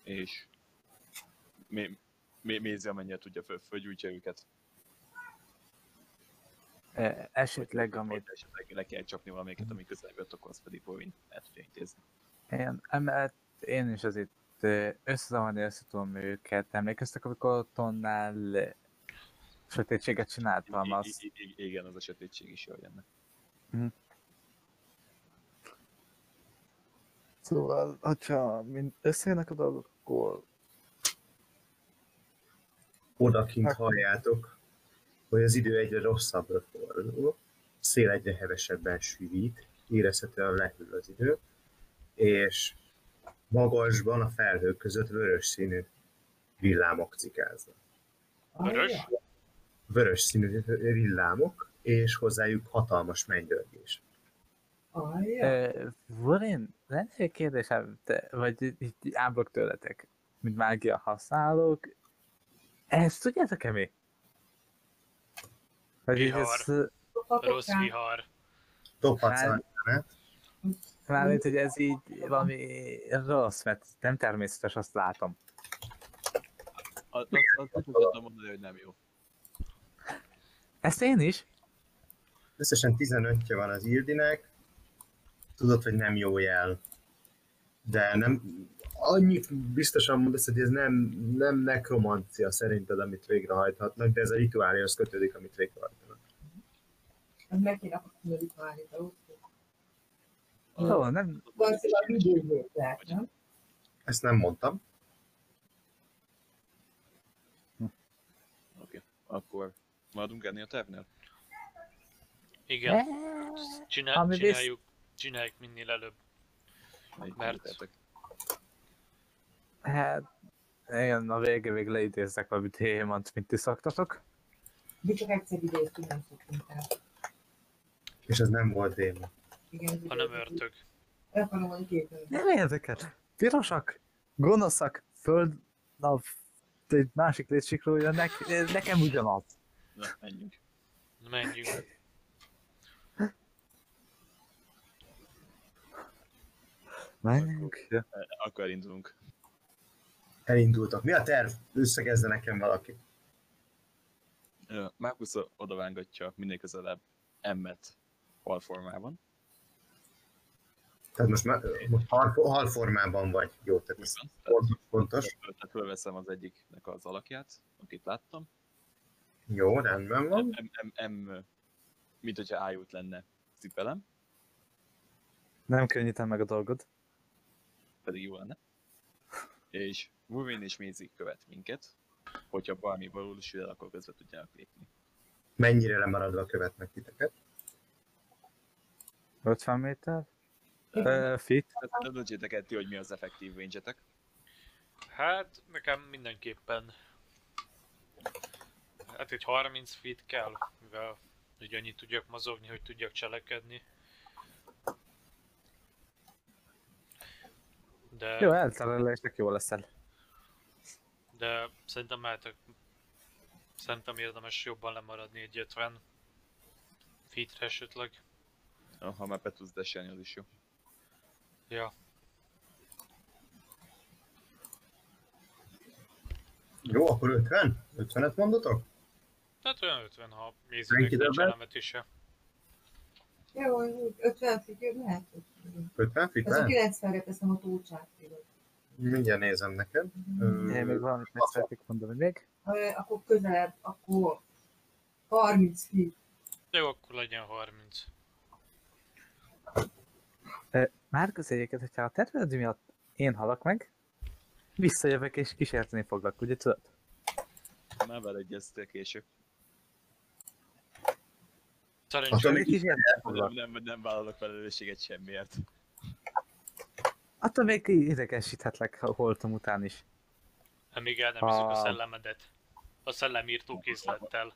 Speaker 4: és Mé- Mé- Maisie amennyire tudja föl, fölgyújtja őket.
Speaker 2: E, Esetleg,
Speaker 4: Amit esetleg le kell csapni valamelyiket, ami közel jött, akkor azt pedig Wolverine el tudja intézni.
Speaker 2: én, emellett én is az itt összezavarni össze tudom őket. Emlékeztek, amikor otthonnál eh, sötétséget csináltam,
Speaker 4: I-
Speaker 2: az
Speaker 4: i- i- igen, az a sötétség is jól jönne.
Speaker 2: Szóval, hogyha mind összejönnek a dolgok, akkor
Speaker 1: Odakint
Speaker 2: Hát-
Speaker 1: halljátok, hogy az idő egyre rosszabbra fordul, szél egyre hevesebben sűrít, érezhetően lehűl az idő, és magasban a felhők között vörös színű villámok cikáznak.
Speaker 3: Vörös?
Speaker 1: Vörös színű villámok, és hozzájuk hatalmas mennydörgés.
Speaker 5: Alja.
Speaker 2: uh, Vorin, lenne egy kérdésem, te, vagy így- áblok tőletek, mint mágia használók, ezt tudjátok-e mi? Hogy
Speaker 3: Vihar.
Speaker 2: ez,
Speaker 3: Rossz vihar.
Speaker 1: Topacán,
Speaker 2: mármint, hogy ez így valami rossz, mert nem természetes, azt látom.
Speaker 4: Azt, azt, azt tudtam mondani, hogy nem jó.
Speaker 2: Ezt én is?
Speaker 1: összesen 15-je van az Ildinek, tudod, hogy nem jó jel. De nem, annyit biztosan mondasz, hogy ez nem, nem nekromancia szerinted, amit végrehajthatnak, de ez a rituálihoz kötődik, amit végrehajtanak.
Speaker 5: Ez meg kéne kapni a rituálét.
Speaker 2: Ó, nem,
Speaker 5: nem?
Speaker 1: Ezt nem mondtam.
Speaker 4: Oké, akkor maradunk ennél a tervnél?
Speaker 3: Igen. Csinál,
Speaker 2: Ami visz-
Speaker 3: csináljuk, csináljuk minél előbb.
Speaker 4: Melyik
Speaker 3: Mert-?
Speaker 2: Hát, igen, a vége még leidézzek valami témant, mint ti szoktatok.
Speaker 5: Mi csak egyszer idéztünk, nem szoktunk el.
Speaker 1: És ez nem volt démon.
Speaker 5: Igen, ez
Speaker 3: Ha nem
Speaker 5: idéztünk.
Speaker 3: örtök.
Speaker 5: El akarom mondani két.
Speaker 2: Nem érdekel. Pirosak, gonoszak, föld, na, egy másik létsikról jönnek, nekem ugyanaz.
Speaker 4: Na, menjünk.
Speaker 3: Na, Menjünk.
Speaker 2: Menjünk.
Speaker 4: Akkor indulunk.
Speaker 1: Elindultak. Mi a terv? Összegezze nekem valaki.
Speaker 4: Markus odavángatja minél közelebb emmet halformában.
Speaker 1: Tehát most, már, most hal, hal formában vagy. Jó, tehát ez fontos.
Speaker 4: tehát fölveszem az egyiknek az alakját, akit láttam.
Speaker 1: Jó, rendben van.
Speaker 4: M, M, M, mint hogyha ájút lenne cipelem,
Speaker 2: Nem könnyítem meg a dolgod.
Speaker 4: Pedig jó lenne. És Wolverine és Maisie követ minket, hogyha valami valósul, akkor közbe tudjanak lépni.
Speaker 1: Mennyire lemaradva követnek titeket?
Speaker 2: 50 méter? Uh, fit?
Speaker 4: Tehát nem döntsétek el ti, hogy mi az effektív range
Speaker 3: Hát, nekem mindenképpen... Hát egy 30 feet kell, mivel hogy annyit tudjak mozogni, hogy tudjak cselekedni. De,
Speaker 2: Jó, elterelésnek jó leszel.
Speaker 3: de szerintem mehetek... Szerintem érdemes jobban lemaradni egy 50 feetre esetleg.
Speaker 4: Ha már be tudsz deselni, az is jó.
Speaker 3: Ja,
Speaker 1: Jó, akkor 50? 50-et mondotok?
Speaker 3: tehát olyan 50, ha mézinek nincs elemetése.
Speaker 5: Jó, 50 figyelj, lehet.
Speaker 1: 50 fit
Speaker 5: Ez a
Speaker 1: lehet?
Speaker 5: 90-re teszem a túlcsát.
Speaker 1: Mindjárt nézem neked.
Speaker 2: Én még valamit meg szeretnék mondani még.
Speaker 5: Akkor közelebb, akkor 30 feet.
Speaker 3: Jó, akkor legyen 30.
Speaker 2: Már egyébként, hogyha a terved miatt én halak meg, visszajövök és kísérteni foglak, ugye tudod?
Speaker 4: Már beleegyeztél később.
Speaker 1: Attól
Speaker 2: Még kísérteni
Speaker 4: Nem,
Speaker 2: foglak.
Speaker 4: nem, nem vállalok felelősséget semmiért.
Speaker 2: Attól még idegesíthetlek a holtom után is.
Speaker 3: Amíg el nem a
Speaker 2: Ah.
Speaker 3: szellemedet. A szellemírtó készlettel.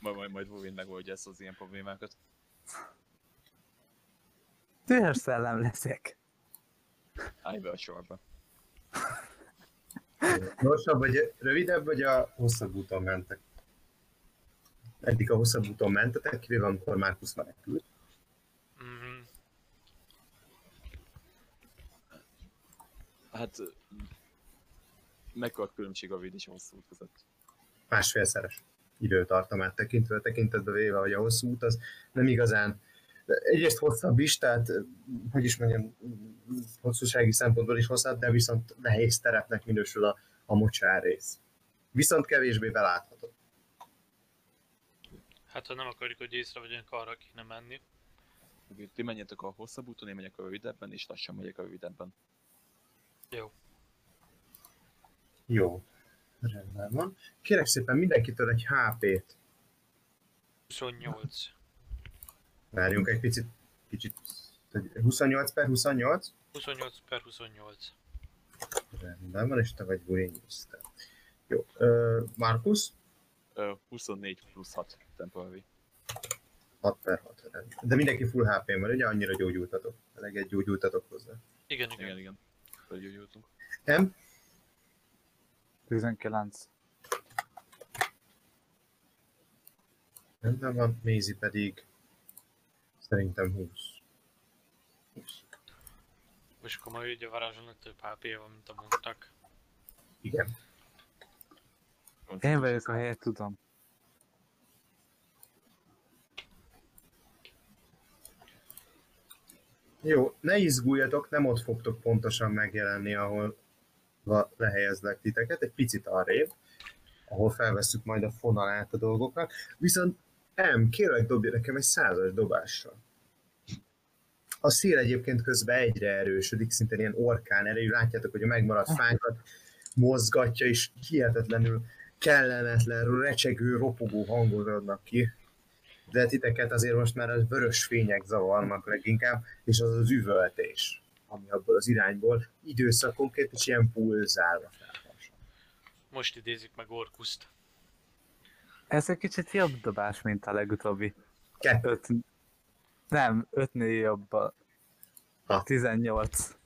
Speaker 4: Majd, majd, majd Wolverine megoldja ezt az ilyen problémákat.
Speaker 2: Dühös szellem leszek.
Speaker 4: Állj be a sorba.
Speaker 1: Gyorsabb vagy rövidebb, vagy a hosszabb úton mentek? Eddig a hosszabb úton mentetek, kivéve amikor Márkusz menekült.
Speaker 3: Mhm.
Speaker 4: Hát... Mekkora különbség a rövid és a hosszú út között?
Speaker 1: Másfélszeres időtartamát tekintve, tekintetbe véve, hogy a hosszú út az nem igazán egyrészt hosszabb is, tehát hogy is mondjam, hosszúsági szempontból is hosszabb, de viszont nehéz terepnek minősül a, a mocsár rész. Viszont kevésbé belátható.
Speaker 3: Hát ha nem akarjuk, hogy észrevegyenek, arra kéne menni.
Speaker 4: Oké, Ti menjetek a hosszabb úton, én megyek a rövidebben, és lassan megyek a rövidebben.
Speaker 3: Jó.
Speaker 1: Jó. Rendben van. Kérek szépen mindenkitől egy HP-t.
Speaker 3: 28.
Speaker 1: Várjunk egy picit, kicsit, 28 per 28.
Speaker 3: 28 per 28.
Speaker 1: Rendben van, és te vagy Williams. Jó. Markus?
Speaker 4: Ö, 24 plusz 6 temporary.
Speaker 1: 6 per 6. rendben. De mindenki full HP-n van, ugye? Annyira gyógyultatok. Eleget gyógyultatok hozzá.
Speaker 3: Igen, igen.
Speaker 4: Igen, igen. Felgyógyultunk.
Speaker 1: M?
Speaker 2: 19.
Speaker 1: Rendben van. Mézi pedig szerintem 20. 20.
Speaker 3: És akkor majd ugye varázsolnak több hp van, mint a mondtak.
Speaker 1: Igen.
Speaker 2: Én vagyok a helyet, tudom.
Speaker 1: Jó, ne izguljatok, nem ott fogtok pontosan megjelenni, ahol lehelyezlek titeket, egy picit arrébb, ahol felveszük majd a fonalát a dolgoknak. Viszont M, kérlek dobja nekem egy százas dobással. A szél egyébként közben egyre erősödik, szinte ilyen orkán erejű. Látjátok, hogy a megmaradt fákat mozgatja, és hihetetlenül kellemetlen, recsegő, ropogó hangok adnak ki. De titeket azért most már az vörös fények zavarnak leginkább, és az az üvöltés, ami abból az irányból időszakonként is ilyen pulzálva felhasonlít.
Speaker 3: Most idézik meg Orkuszt.
Speaker 2: Ez egy kicsit jobb dobás, mint a legutóbbi.
Speaker 1: Kettő.
Speaker 2: Öt... Nem, ötnél jobb a...
Speaker 1: Ha.
Speaker 2: 18.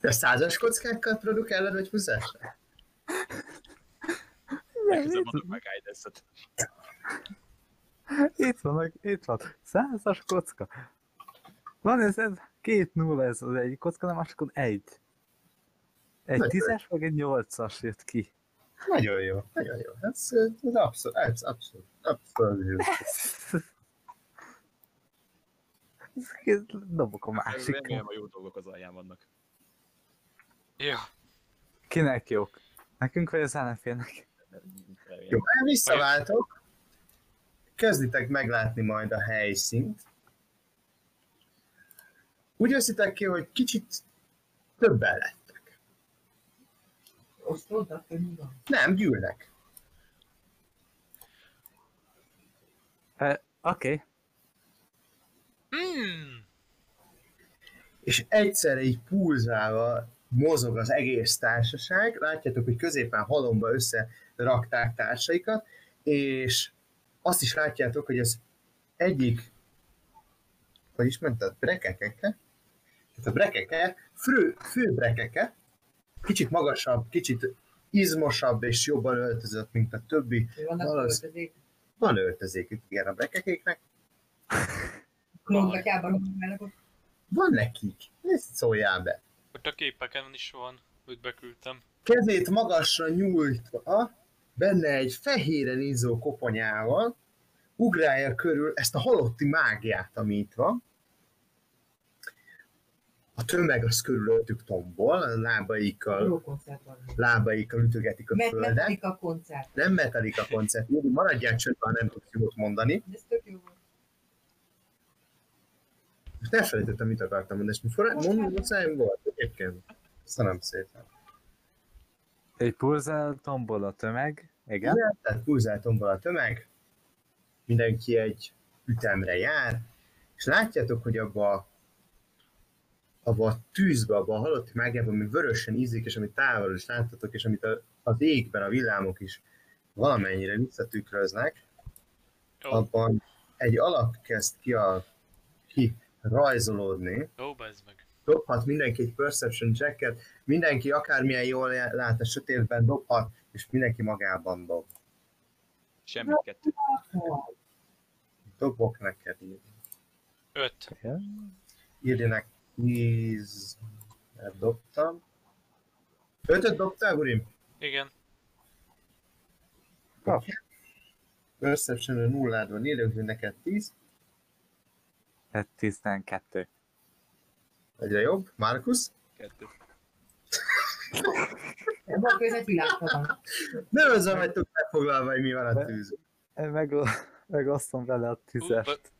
Speaker 1: Te százas kockákkal produkálod, vagy húzásra?
Speaker 4: Legközelebb adok meg guidance-et.
Speaker 2: Itt van, itt van. Százas kocka. Van ez, ez két nulla ez az egyik kocka, nem másikon egy. Egy
Speaker 1: Nagyon
Speaker 2: tízes, meg egy nyolcas jött ki.
Speaker 1: Nagyon jó, nagyon jó. Ez, ez abszolút, ez abszolút, abszolút jó.
Speaker 2: Ez Dobok a másik.
Speaker 4: Remélem a jó dolgok az alján vannak.
Speaker 3: Jó.
Speaker 2: Kinek jók? Nekünk vagy az ellenfélnek?
Speaker 1: Jó, visszaváltok. Kezditek meglátni majd a helyszínt. Úgy veszitek ki, hogy kicsit többen lettek.
Speaker 5: Osztoltak?
Speaker 1: Nem, gyűlnek.
Speaker 2: Eh, Oké. Okay.
Speaker 3: Hmm.
Speaker 1: és egyszerre így pulzálva mozog az egész társaság. Látjátok, hogy középen halomba összerakták társaikat, és azt is látjátok, hogy az egyik, hogy is mondtad, brekekeke? Tehát a brekeke, fő, fő brekeke, kicsit magasabb, kicsit izmosabb és jobban öltözött, mint a többi.
Speaker 5: Vannak
Speaker 1: Valósz-
Speaker 5: költözék.
Speaker 1: Van öltözékük, igen, a brekekéknek. Van nekik. Ezt szóljál be.
Speaker 3: Ott a képeken is van, őt beküldtem.
Speaker 1: kezét magasra nyújtva, benne egy fehéren izzó koponyával, ugrálja körül ezt a halotti mágiát, ami itt van. A tömeg az körülöttük tombol, a lábaikkal,
Speaker 5: koncert
Speaker 1: lábaikkal ütögetik a
Speaker 5: Met
Speaker 1: földet.
Speaker 5: Metallica koncert.
Speaker 1: Nem Metallica koncert, Júli, maradjál csöndben, nem tudsz jót mondani.
Speaker 5: Ez tök jó volt.
Speaker 1: Most elfelejtettem, mit akartam mondani, és mikor mondom, hogy volt egyébként. Köszönöm szépen.
Speaker 2: Egy pulzál tombol a tömeg. Igen.
Speaker 1: Igen, tehát pulzátombol a tömeg, mindenki egy ütemre jár, és látjátok, hogy abba, abba a tűzbe, abba a halotti mágiában, ami vörösen ízik, és amit távolról is láttatok, és amit a, az égben a villámok is valamennyire visszatükröznek,
Speaker 3: Ó,
Speaker 1: abban egy alak kezd ki, a, ki rajzolódni,
Speaker 3: ó, bazd meg.
Speaker 1: Dobhat mindenki egy perception checket, mindenki akármilyen jól lát a sötétben dobhat, és mindenki magában dob.
Speaker 4: Semmi kettő.
Speaker 1: Dobok neked írni.
Speaker 3: Öt.
Speaker 1: Neked 10 dobtam. Ötöt dobtál, urim?
Speaker 3: Igen.
Speaker 1: Perception nullád van, írjuk, hogy neked 10.
Speaker 2: Ez 12.
Speaker 1: Egyre jobb. Markus?
Speaker 4: Kettő.
Speaker 5: Ebben a között világban van.
Speaker 1: Nem azzal vagytok megfoglalva, hogy mi van a tűz.
Speaker 2: Én meg, megosztom vele a
Speaker 3: ba-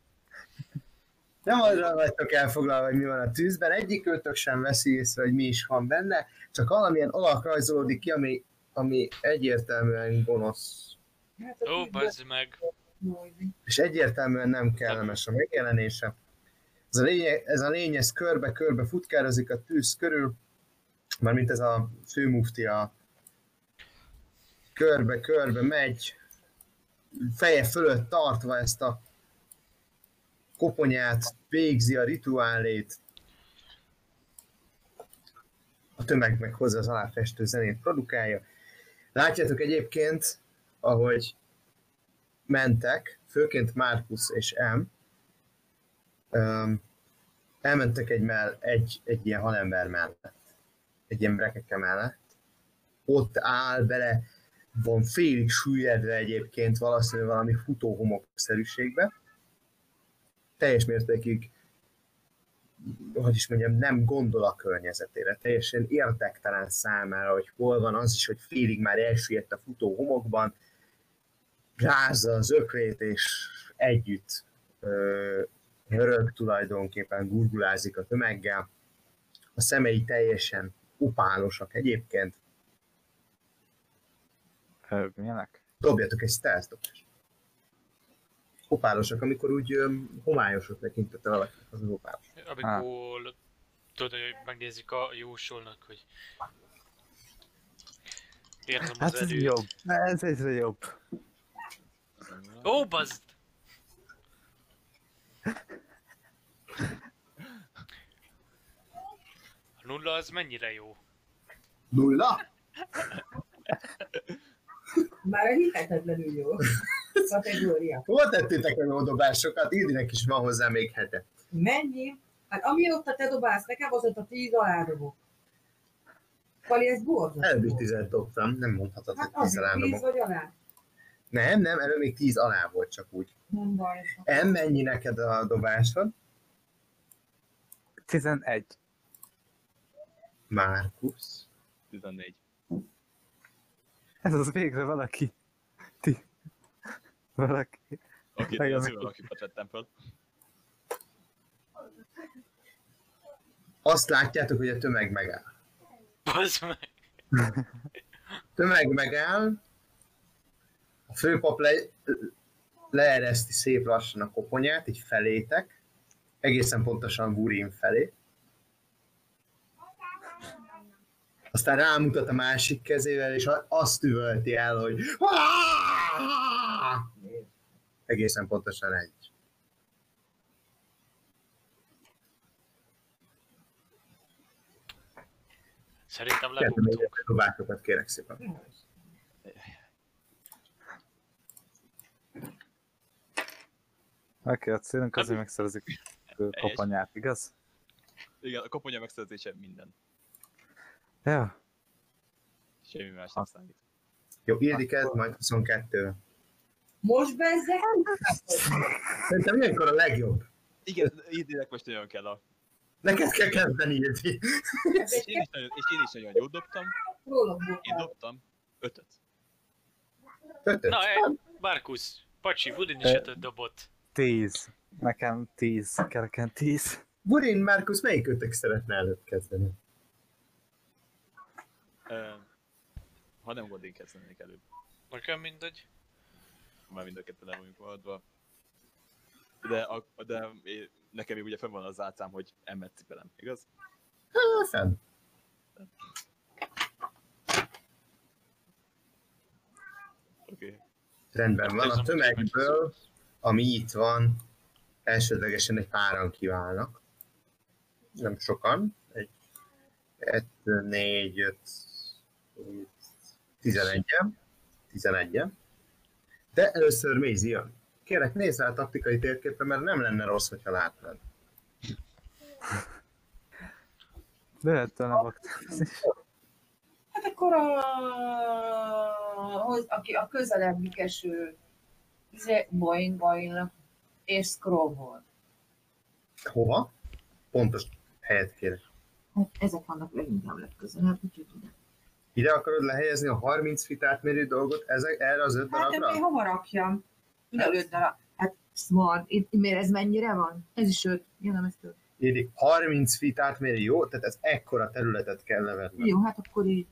Speaker 1: Nem azzal vagytok elfoglalva, hogy mi van a tűzben, egyik őtök sem veszi észre, hogy mi is van benne, csak valamilyen alak rajzolódik ki, ami, ami egyértelműen gonosz,
Speaker 5: Hát
Speaker 3: Ó, bazd meg.
Speaker 1: és egyértelműen nem kellemes a megjelenése. Ez a lény, ez a lény ez körbe-körbe futkározik a tűz körül, mármint ez a főmufti a körbe-körbe megy, feje fölött tartva ezt a koponyát, végzi a rituálét, a tömeg meg hozzá az aláfestő zenét produkálja. Látjátok egyébként, ahogy mentek, főként Markus és M, elmentek egy, mell, egy, egy ilyen halember mellett, egy ilyen brekeke mellett, ott áll bele, van félig süllyedve egyébként valószínűleg valami futóhomokszerűségbe, teljes mértékig hogy is mondjam, nem gondol a környezetére, teljesen érdektelen számára, hogy hol van az is, hogy félig már elsüllyedt a futó homokban, rázza az ökrét, és együtt hörög tulajdonképpen, gurgulázik a tömeggel. A szemei teljesen upálosak egyébként.
Speaker 2: Ö, Milyenek?
Speaker 1: Dobjatok egy stealth dobást. Opálosak, amikor úgy ö, homályosok tekintette valakinek az az opálos.
Speaker 3: Amikor tudod, hogy megnézik a jósolnak, hogy érzem
Speaker 2: Hát
Speaker 3: az
Speaker 2: ez
Speaker 3: erőt.
Speaker 2: jobb. Ez egyre jobb.
Speaker 3: Ó, bazd! A nulla az mennyire jó?
Speaker 1: Nulla?
Speaker 5: Már hihetetlenül jó. Kategória.
Speaker 1: Hol tettétek meg a dobásokat? Ildinek is van hozzá még hete.
Speaker 5: Mennyi? Hát amióta te dobálsz nekem, azóta tíz alá dobok. Pali, ez borzasztó.
Speaker 1: Előbb is tizet dobtam, nem mondhatod,
Speaker 5: Hát
Speaker 1: hogy tíz
Speaker 5: azért
Speaker 1: alá
Speaker 5: tíz vagy alá.
Speaker 1: Nem, nem, előbb még tíz alá volt csak úgy.
Speaker 5: Nem baj.
Speaker 1: M, mennyi neked a dobásod?
Speaker 2: 11.
Speaker 1: Márkusz.
Speaker 4: 14.
Speaker 2: Ez az végre valaki. Ti. Valaki.
Speaker 4: Akit
Speaker 2: Meg
Speaker 4: én
Speaker 2: a-
Speaker 4: szívvel akit vettem fel.
Speaker 1: Azt látjátok, hogy a tömeg megáll.
Speaker 3: Bazd meg.
Speaker 1: Tömeg megáll, a főpap le, leereszti szép lassan a koponyát, így felétek, egészen pontosan Gurin felé. Aztán rámutat a másik kezével, és azt üvölti el, hogy egészen pontosan egy.
Speaker 3: Szerintem lebuktuk.
Speaker 1: dobásokat kérek szépen.
Speaker 2: Oké, a célunk azért megszerezik a kopanyát, igaz?
Speaker 4: Igen, a koponya megszerzése minden.
Speaker 2: Ja.
Speaker 4: Semmi más nem számít.
Speaker 1: Jó, Ildi kezd majd 22
Speaker 5: Most bezzek?
Speaker 1: Szerintem ilyenkor a legjobb.
Speaker 4: Igen, idének most nagyon kell a...
Speaker 1: Neked kell kezdeni, Ildi.
Speaker 5: Ez
Speaker 4: És én is nagyon, és én is nagyon jót dobtam. Én dobtam ötöt.
Speaker 1: Ötöt.
Speaker 3: Na, eh, Markus, Pacsi, Budin is ötöt dobott.
Speaker 2: 10. Nekem 10. Kereken 10.
Speaker 1: Burin Márkusz, melyik ötök szeretne előtt kezdeni?
Speaker 4: Ha nem Godin kezdenék előbb.
Speaker 3: Nekem mindegy.
Speaker 4: Már mind a ketten el vagyunk maradva. De, a, de én, nekem még ugye fenn van az álcám, hogy emmet cipelem, igaz?
Speaker 1: Há, fenn.
Speaker 4: Oké. Okay.
Speaker 1: Rendben van. A tömegből, ami itt van, elsődlegesen egy páran kiválnak. Nem sokan. Egy, kettő, négy, öt, hét, tizenegyen. Tizenegyen. De először Mézi jön. Kérek, nézz rá a taktikai térképre, mert nem lenne rossz, hogyha látnád.
Speaker 2: Lehet nem baktam.
Speaker 5: Hát akkor a, aki a közelebbi eső izé, Boeing, Boeing és Scroll volt.
Speaker 1: Hova? Pontos helyet kérek.
Speaker 5: Hát ezek vannak leginkább legközelebb, úgyhogy ide.
Speaker 1: Ide akarod lehelyezni a 30 fit átmérő dolgot ezek, erre az öt
Speaker 5: Hát
Speaker 1: darabra?
Speaker 5: még hova rakjam? Ide öt darab. Hát smart. Itt, miért ez mennyire van? Ez is öt. Nem ez öt.
Speaker 1: Édi, 30 feet átmérő, jó? Tehát ez ekkora területet kell levenni.
Speaker 5: Jó, hát akkor így.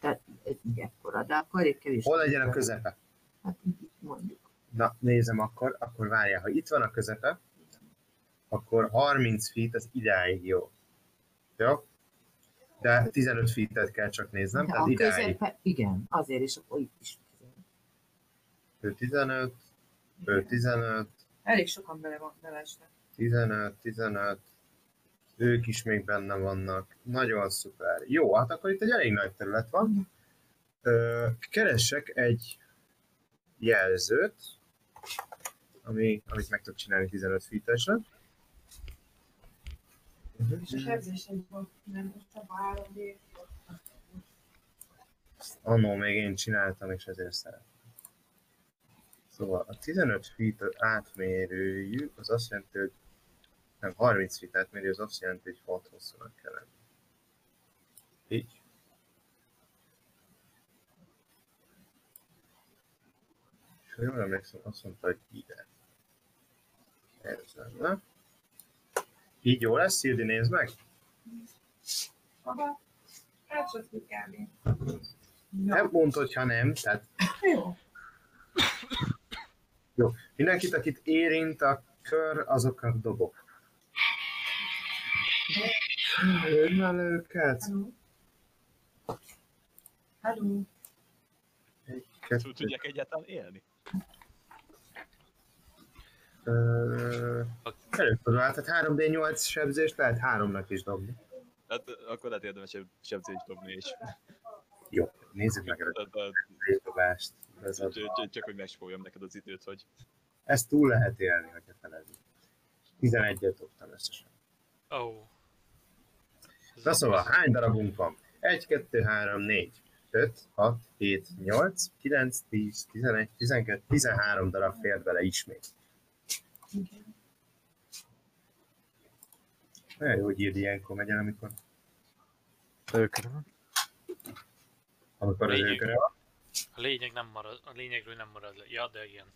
Speaker 5: Tehát ez így ekkora, de akkor elég kevés.
Speaker 1: Hol legyen a közepe?
Speaker 5: Hát így mondjuk.
Speaker 1: Na, nézem akkor, akkor várjál, ha itt van a közepe, akkor 30 feet az idáig jó. Jó? De 15 feet kell csak néznem,
Speaker 5: De
Speaker 1: tehát
Speaker 5: a
Speaker 1: idáig.
Speaker 5: közepe, igen, azért is akkor itt is.
Speaker 1: Ő 15, ő 15,
Speaker 5: Elég sokan bele van, belesnek.
Speaker 1: 15, 15, ők is még benne vannak. Nagyon szuper. Jó, hát akkor itt egy elég nagy terület van. Ö, keressek egy jelzőt, ami, amit meg tudok csinálni 15 feet-esre. Annó még én csináltam, és ezért szeretem. Szóval a 15 feet átmérőjű, az azt jelenti, hogy nem, 30 feet átmérő, az azt jelenti, hogy 6 hosszúnak kell lenni. Így. Ha jól emlékszem, azt mondta, hogy ide. Ez lenne. Így jó lesz, Szildi, nézd meg!
Speaker 5: Aha, hát csak kb.
Speaker 1: Nem mondd, hogyha nem, tehát
Speaker 5: Jó.
Speaker 1: Jó. Mindenkit, akit érint a kör, azokat dobok. Lőd már le őket.
Speaker 5: Hello. Hello.
Speaker 1: Egy, kettő,
Speaker 4: Tudják egyáltalán élni?
Speaker 1: Ö, előfordulhat, tehát 3D8 sebzést lehet háromnak is dobni.
Speaker 4: Hát akkor lehet érdemes seb- sebzést dobni is.
Speaker 1: Jó, nézzük meg előtt a dobást.
Speaker 4: Csak, hogy megspóljam neked az időt, hogy
Speaker 1: ezt túl lehet élni, hogyha felezik. 11-et dobtam összesen.
Speaker 3: Ó. Oh.
Speaker 1: Na szóval, hány darabunk van? 1, 2, 3, 4, 5, 6, 7, 8, 9, 10, 11, 12, 13 darab fért bele ismét. Olyan jó, hogy írd ilyenkor megy el, amikor,
Speaker 2: Őkre.
Speaker 1: amikor az
Speaker 3: Lényeg.
Speaker 1: őkre van.
Speaker 3: A lényeg nem marad, a lényegről nem marad le. Ja, de igen.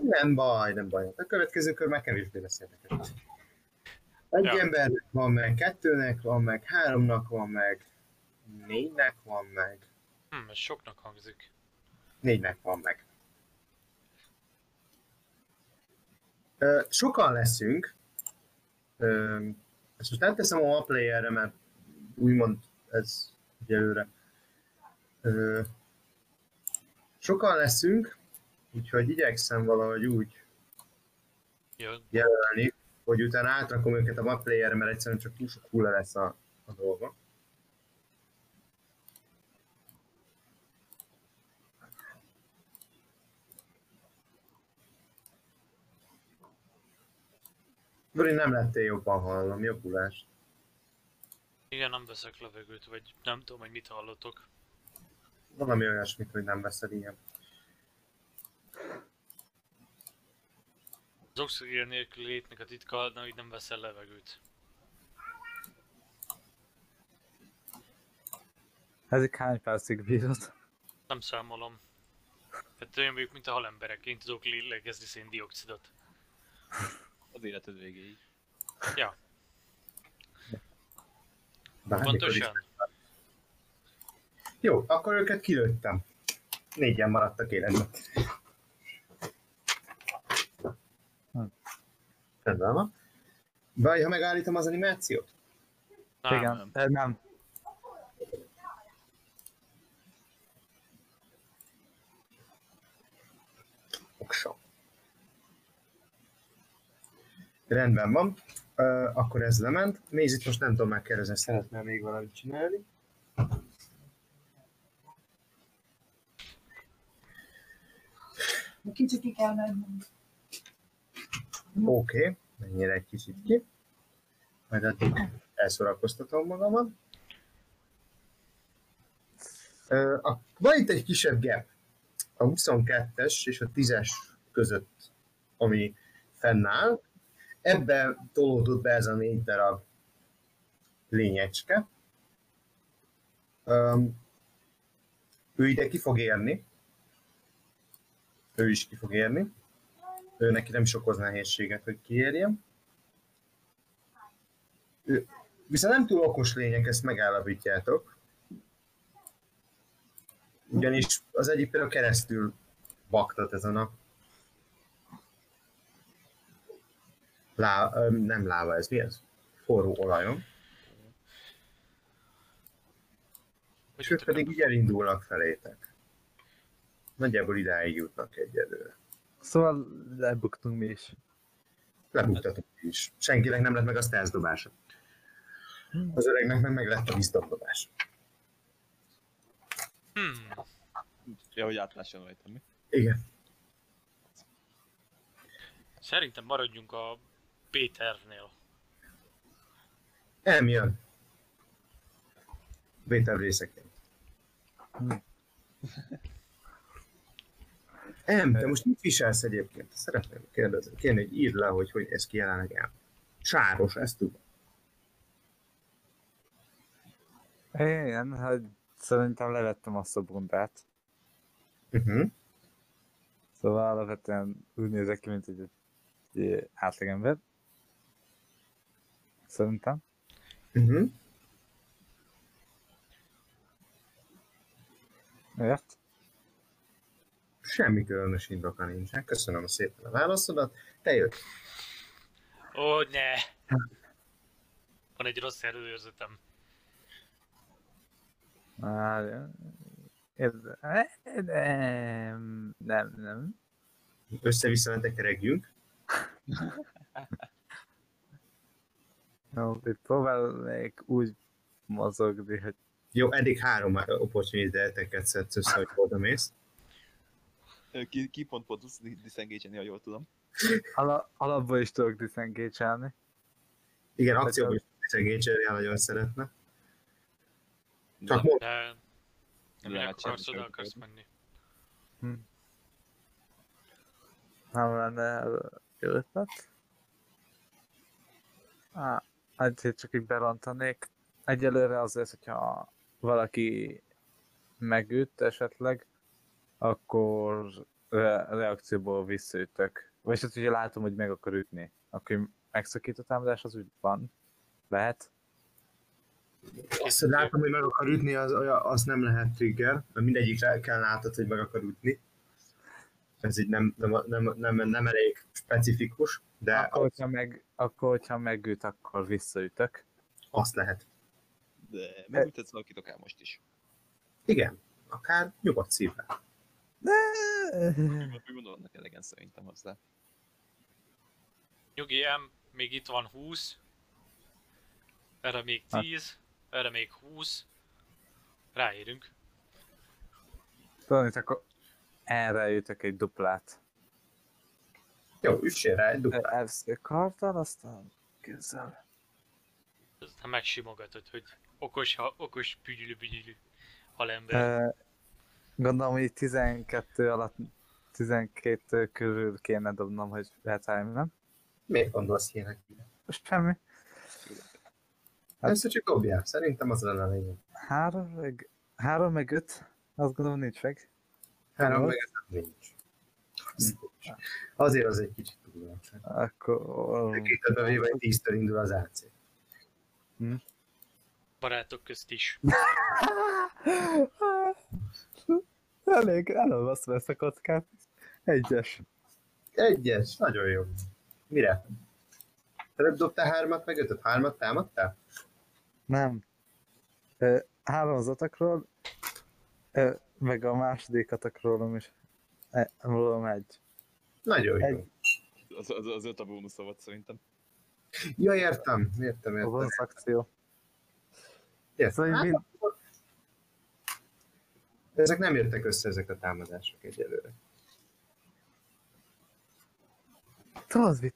Speaker 1: Nem baj, nem baj. A következő kör már kevésbé lesz érdekes. Egy
Speaker 3: Ja.
Speaker 1: embernek van meg, kettőnek van meg, háromnak van meg, négynek van meg,
Speaker 3: Hm, ez soknak hangzik.
Speaker 1: négynek van meg. Sokan leszünk. Ezt most nem teszem a playerre, mert úgymond ez egyelőre. Ö, sokan leszünk, úgyhogy igyekszem valahogy úgy jelölni, hogy utána átrakom őket a map playerre, mert egyszerűen csak túl sok lesz a, a dolga. Dori, nem lettél jobban hallom, jobbulást.
Speaker 3: igen, nem veszek levegőt, vagy nem tudom, hogy mit hallotok.
Speaker 1: Valami olyasmit, hogy nem veszed ilyen.
Speaker 3: Az oxigén nélkül létnek a titka, na, hogy nem veszel levegőt.
Speaker 2: Ezek hány percig bírod?
Speaker 3: Nem számolom. Hát olyan vagyok, mint a halemberek, én tudok lélegezni széndiokszidot.
Speaker 4: Az életed végéig.
Speaker 3: Ja,
Speaker 1: Bármikor is.
Speaker 3: pontosan.
Speaker 1: Jó, akkor őket kilőttem. Négyen maradtak életben.
Speaker 2: Hm.
Speaker 1: Rendben van. Baj, ha megállítom az animációt?
Speaker 3: Nem,
Speaker 2: Igen,
Speaker 4: nem.
Speaker 2: nem. nem.
Speaker 1: Rendben van. Akkor ez lement. Mézit most nem tudom megkérdezni, szeretnél még valamit csinálni?
Speaker 5: Kicsit ki kell mennem.
Speaker 1: Oké, okay. mennyire egy kicsit ki. Majd addig elszorakoztatom magamat. A, van itt egy kisebb gap a 22-es és a 10-es között, ami fennáll. Ebbe tolódott be ez a négy darab lényecske. Öm, ő ide ki fog érni. Ő is ki fog érni. Ő neki nem is okoz nehézséget, hogy kiérjem. Ő, viszont nem túl okos lények, ezt megállapítjátok. Ugyanis az egyik például keresztül baktat ezen a lá, nem láva, ez mi ez? Forró olajon. És ők pedig így elindulnak felétek. Nagyjából idáig jutnak egyelőre.
Speaker 2: Szóval lebuktunk mi is.
Speaker 1: Lebuktatok is. Senkinek nem lett meg a stealth dobása. Az öregnek meg meg lett a wisdom dobása.
Speaker 3: Hmm,
Speaker 4: Ja, hogy átlásson rajta, mi?
Speaker 1: Igen.
Speaker 3: szerintem maradjunk a Péternél.
Speaker 1: Nem jön. Vétel részeként. Nem, te most mit viselsz egyébként? Szeretném kérdezni, kérni, hogy írd le, hogy hogy ez ki el. Sáros, ezt tudom.
Speaker 2: Igen, hogy szerintem levettem azt a bundát.
Speaker 1: Uh-huh.
Speaker 2: Szóval alapvetően úgy nézek ki, mint egy, egy átlagember. Szerintem.
Speaker 1: Uh-huh.
Speaker 2: Ért?
Speaker 1: Semmi különös indoka nincsen. Köszönöm szépen a válaszodat. Te jössz.
Speaker 3: Ó, ne! Van egy rossz előérzetem.
Speaker 2: Már... Ez... Nem, nem, nem.
Speaker 1: Össze-vissza regjünk.
Speaker 2: Itt próbálnék úgy mozogni, hogy
Speaker 1: Jó, eddig három opportunitáteket szedsz össze, hogy oda mész.
Speaker 4: Ö, Ki, ki pont pont tudsz disengage ha jól tudom.
Speaker 2: Ala, alapból is tudok disengage
Speaker 1: Igen, akcióban is segítségére nagyon szeretne. Csak
Speaker 4: De-
Speaker 1: mond,
Speaker 3: De nem
Speaker 4: Lehet,
Speaker 3: akarsz oda akarsz menni.
Speaker 2: Nem lenne jó ötlet. Á, hát csak így berontanék. Egyelőre azért, hogyha valaki megüt esetleg, akkor re- reakcióból visszaütök. Vagy hát, hogyha látom, hogy meg akar ütni, akkor megszakít a támadás, az úgy van. Lehet.
Speaker 1: azt, hogy látom, hogy meg akar ütni, az, az nem lehet trigger, mert mindegyikre kell látod, hogy meg akar ütni. Ez így nem, nem, nem, nem, nem elég specifikus, de
Speaker 2: akkor, hogyha meg, akkor, hogyha megüt, akkor visszaütök.
Speaker 1: azt lehet.
Speaker 4: De megüthetsz valakit akár most is.
Speaker 1: Igen, akár nyugodt szívvel.
Speaker 4: Úgy gondolom, vannak elegen szerintem hozzá.
Speaker 3: Nyugi, em, még itt van 20. Erre még
Speaker 2: Hát.
Speaker 3: 10. Erre még 20. Ráérünk.
Speaker 2: Tudod, akkor erre ütök egy duplát.
Speaker 1: Jó, üssél rá egy duplát.
Speaker 2: Először karddal, aztán kézzel.
Speaker 3: Aztán megsimogatod, hogy okos, ha, okos bügyülő bügyülő halember.
Speaker 2: Gondolom, hogy 12 alatt 12 körül kéne dobnom, hogy letálljam, nem?
Speaker 1: Miért gondolsz ilyenek?
Speaker 2: Most semmi. Hát-
Speaker 1: Először csak dobjál, szerintem az lenne a lényeg.
Speaker 2: Három meg, három meg öt, azt gondolom nincs meg.
Speaker 1: Három meg nincs. Az nincs. Azért az egy kicsit túl.
Speaker 2: Akkor...
Speaker 1: Kétedbe véve egy tíztől indul az AC.
Speaker 3: Barátok közt is.
Speaker 2: Elég, elolvasztom ezt a kockát. Egyes.
Speaker 1: Egyes, nagyon jó. Mire? Előbb dobtál hármat, meg ötöt. Hármat támadtál?
Speaker 2: Nem. Ö, három az atakról, ö, meg a második atakról is. E, rólom egy.
Speaker 1: Nagyon jó.
Speaker 2: Egy.
Speaker 4: Az, az, az öt a bónusz volt szerintem.
Speaker 1: Ja, értem, értem,
Speaker 2: A
Speaker 1: értem.
Speaker 2: bonus akció.
Speaker 1: értem.
Speaker 2: Szóval
Speaker 1: Hát,
Speaker 2: mind,
Speaker 1: akkor- Ezek nem jöttek össze, ezek a támadások egyelőre.
Speaker 2: tudod mit?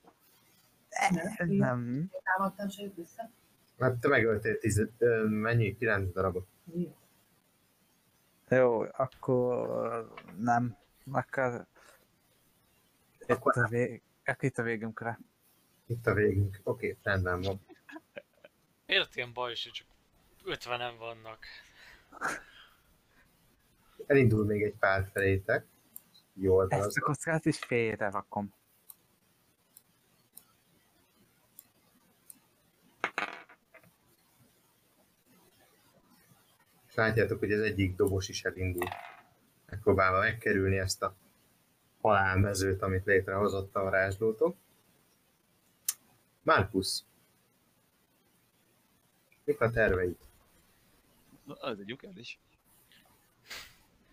Speaker 5: Nem.
Speaker 2: Nem.
Speaker 5: Támadtam se jött vissza.
Speaker 1: Hát te megöltél tíz, mennyi? Kilenc darabot.
Speaker 2: Jó, akkor nem. Akkor... Itt
Speaker 1: Akkor
Speaker 2: a, vég... akkor itt a végünkre.
Speaker 1: Itt a végünk. Oké, okay, rendben van.
Speaker 3: Miért ilyen baj, hogy csak 50-en vannak?
Speaker 1: Elindul még egy pár felétek. Jó
Speaker 2: Ezt a kockát is félre rakom.
Speaker 1: Látjátok, hogy az egyik dobos is elindul. Megpróbálva megkerülni ezt a halálmezőt, amit létrehozott a varázslótok. Markus. Mik a terveid?
Speaker 4: Na, az egy lyukár is.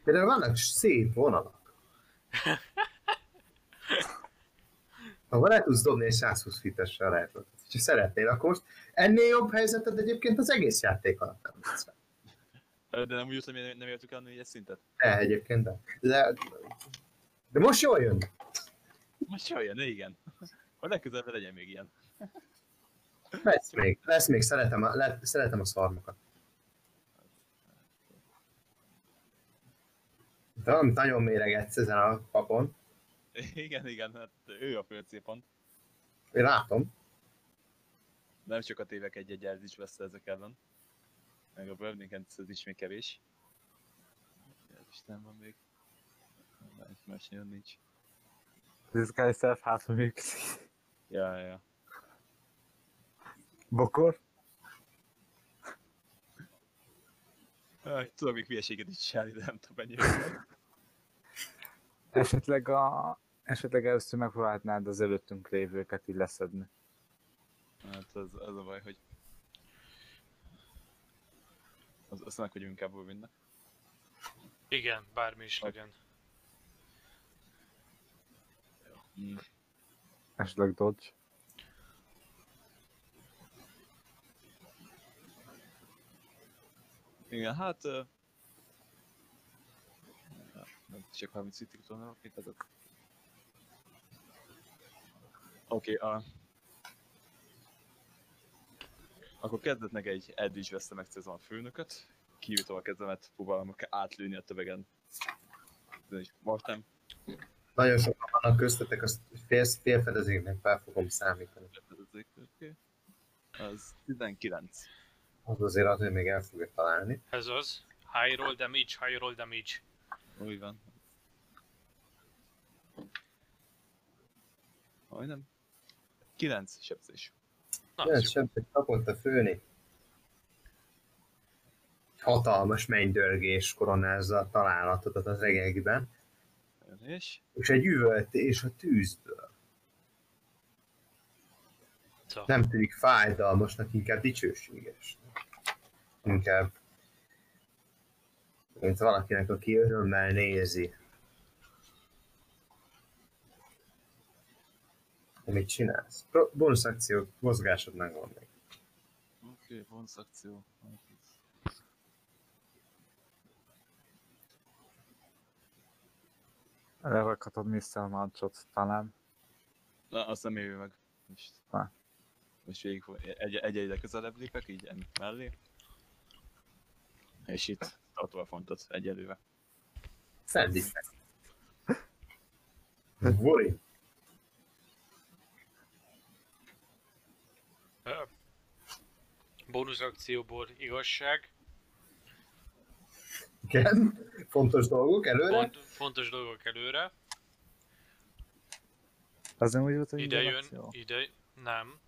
Speaker 1: Például vannak szép vonalak. Ha le tudsz dobni egy 120 fites varázslatot, ha szeretnél, akkor most ennél jobb helyzeted egyébként az egész játék alatt nem lesz.
Speaker 4: De nem úgy, hogy nem értük el a négyes szintet.
Speaker 1: De egyébként, de. de. De most jól jön.
Speaker 4: Most jöjjön, de igen. Hogy legközelebb legyen még ilyen.
Speaker 1: Lesz még, lesz még, szeretem a, le, szeretem a szarmokat. Valamit nagyon méregetsz ezen a papon.
Speaker 4: Igen, igen, hát ő a fő célpont.
Speaker 1: Én látom.
Speaker 4: Nem csak a tévek egy-egy el is vesz ezek ellen. Meg a Burning ez is még kevés. Isten van még. Más, más nagyon nincs.
Speaker 2: Disguise self hátra működik.
Speaker 4: Ja, ja.
Speaker 2: Bokor?
Speaker 4: Tudom még hülyeséget is csinálni, de nem tudom mennyire.
Speaker 2: Esetleg a... Esetleg először megpróbálnád az előttünk lévőket így leszedni.
Speaker 4: Hát az, az a baj, hogy... Az, azt meg, hogy inkább új vinne.
Speaker 3: Igen, bármi is legyen.
Speaker 4: Mm.
Speaker 2: Esetleg dodge.
Speaker 4: Igen, hát... Uh... Nem csak 30 szintig tudom rakni, tehát... Oké, okay, a... Akkor kezdetnek egy eddig veszte megcélzom a főnököt, kiütöm a kezemet, próbálom átlőni a tövegen. Most nem.
Speaker 1: Nagyon sokan vannak köztetek, azt fél, félfedezéknek fel fogom számítani.
Speaker 4: Oké. Okay. Az 19.
Speaker 1: Az azért az, hogy még el fogja találni.
Speaker 3: Ez az. High roll damage, high roll damage.
Speaker 4: Úgy van. Majdnem. 9 sebzés.
Speaker 3: Na, jó.
Speaker 1: sebzés kapott a főni. Hatalmas mennydörgés koronázza a találatot az regegben,
Speaker 4: És
Speaker 1: és egy üvöltés a tűzből.
Speaker 3: Szóval.
Speaker 1: Nem tűnik fájdalmasnak, inkább dicsőséges. Inkább mint valakinek, aki örömmel nézi. Mit csinálsz? Pro- Bónusz akció, mozgásod megvan még.
Speaker 4: Oké, okay, bonus akció.
Speaker 2: Lerakhatod Mr. Mancsot talán.
Speaker 4: Na, azt nem évi meg. Most,
Speaker 2: Ha.
Speaker 4: most végig egy, egy egyre közelebb lépek, így mellé. És itt tartva a fontot egyelőre.
Speaker 1: Szedd is meg. Vori.
Speaker 3: Ö, Bónusz akcióból igazság.
Speaker 1: Igen. Fontos dolgok előre.
Speaker 3: Font, fontos dolgok előre.
Speaker 2: Az nem úgy volt, hogy
Speaker 3: Ide jön,
Speaker 2: akció?
Speaker 3: ide, nem.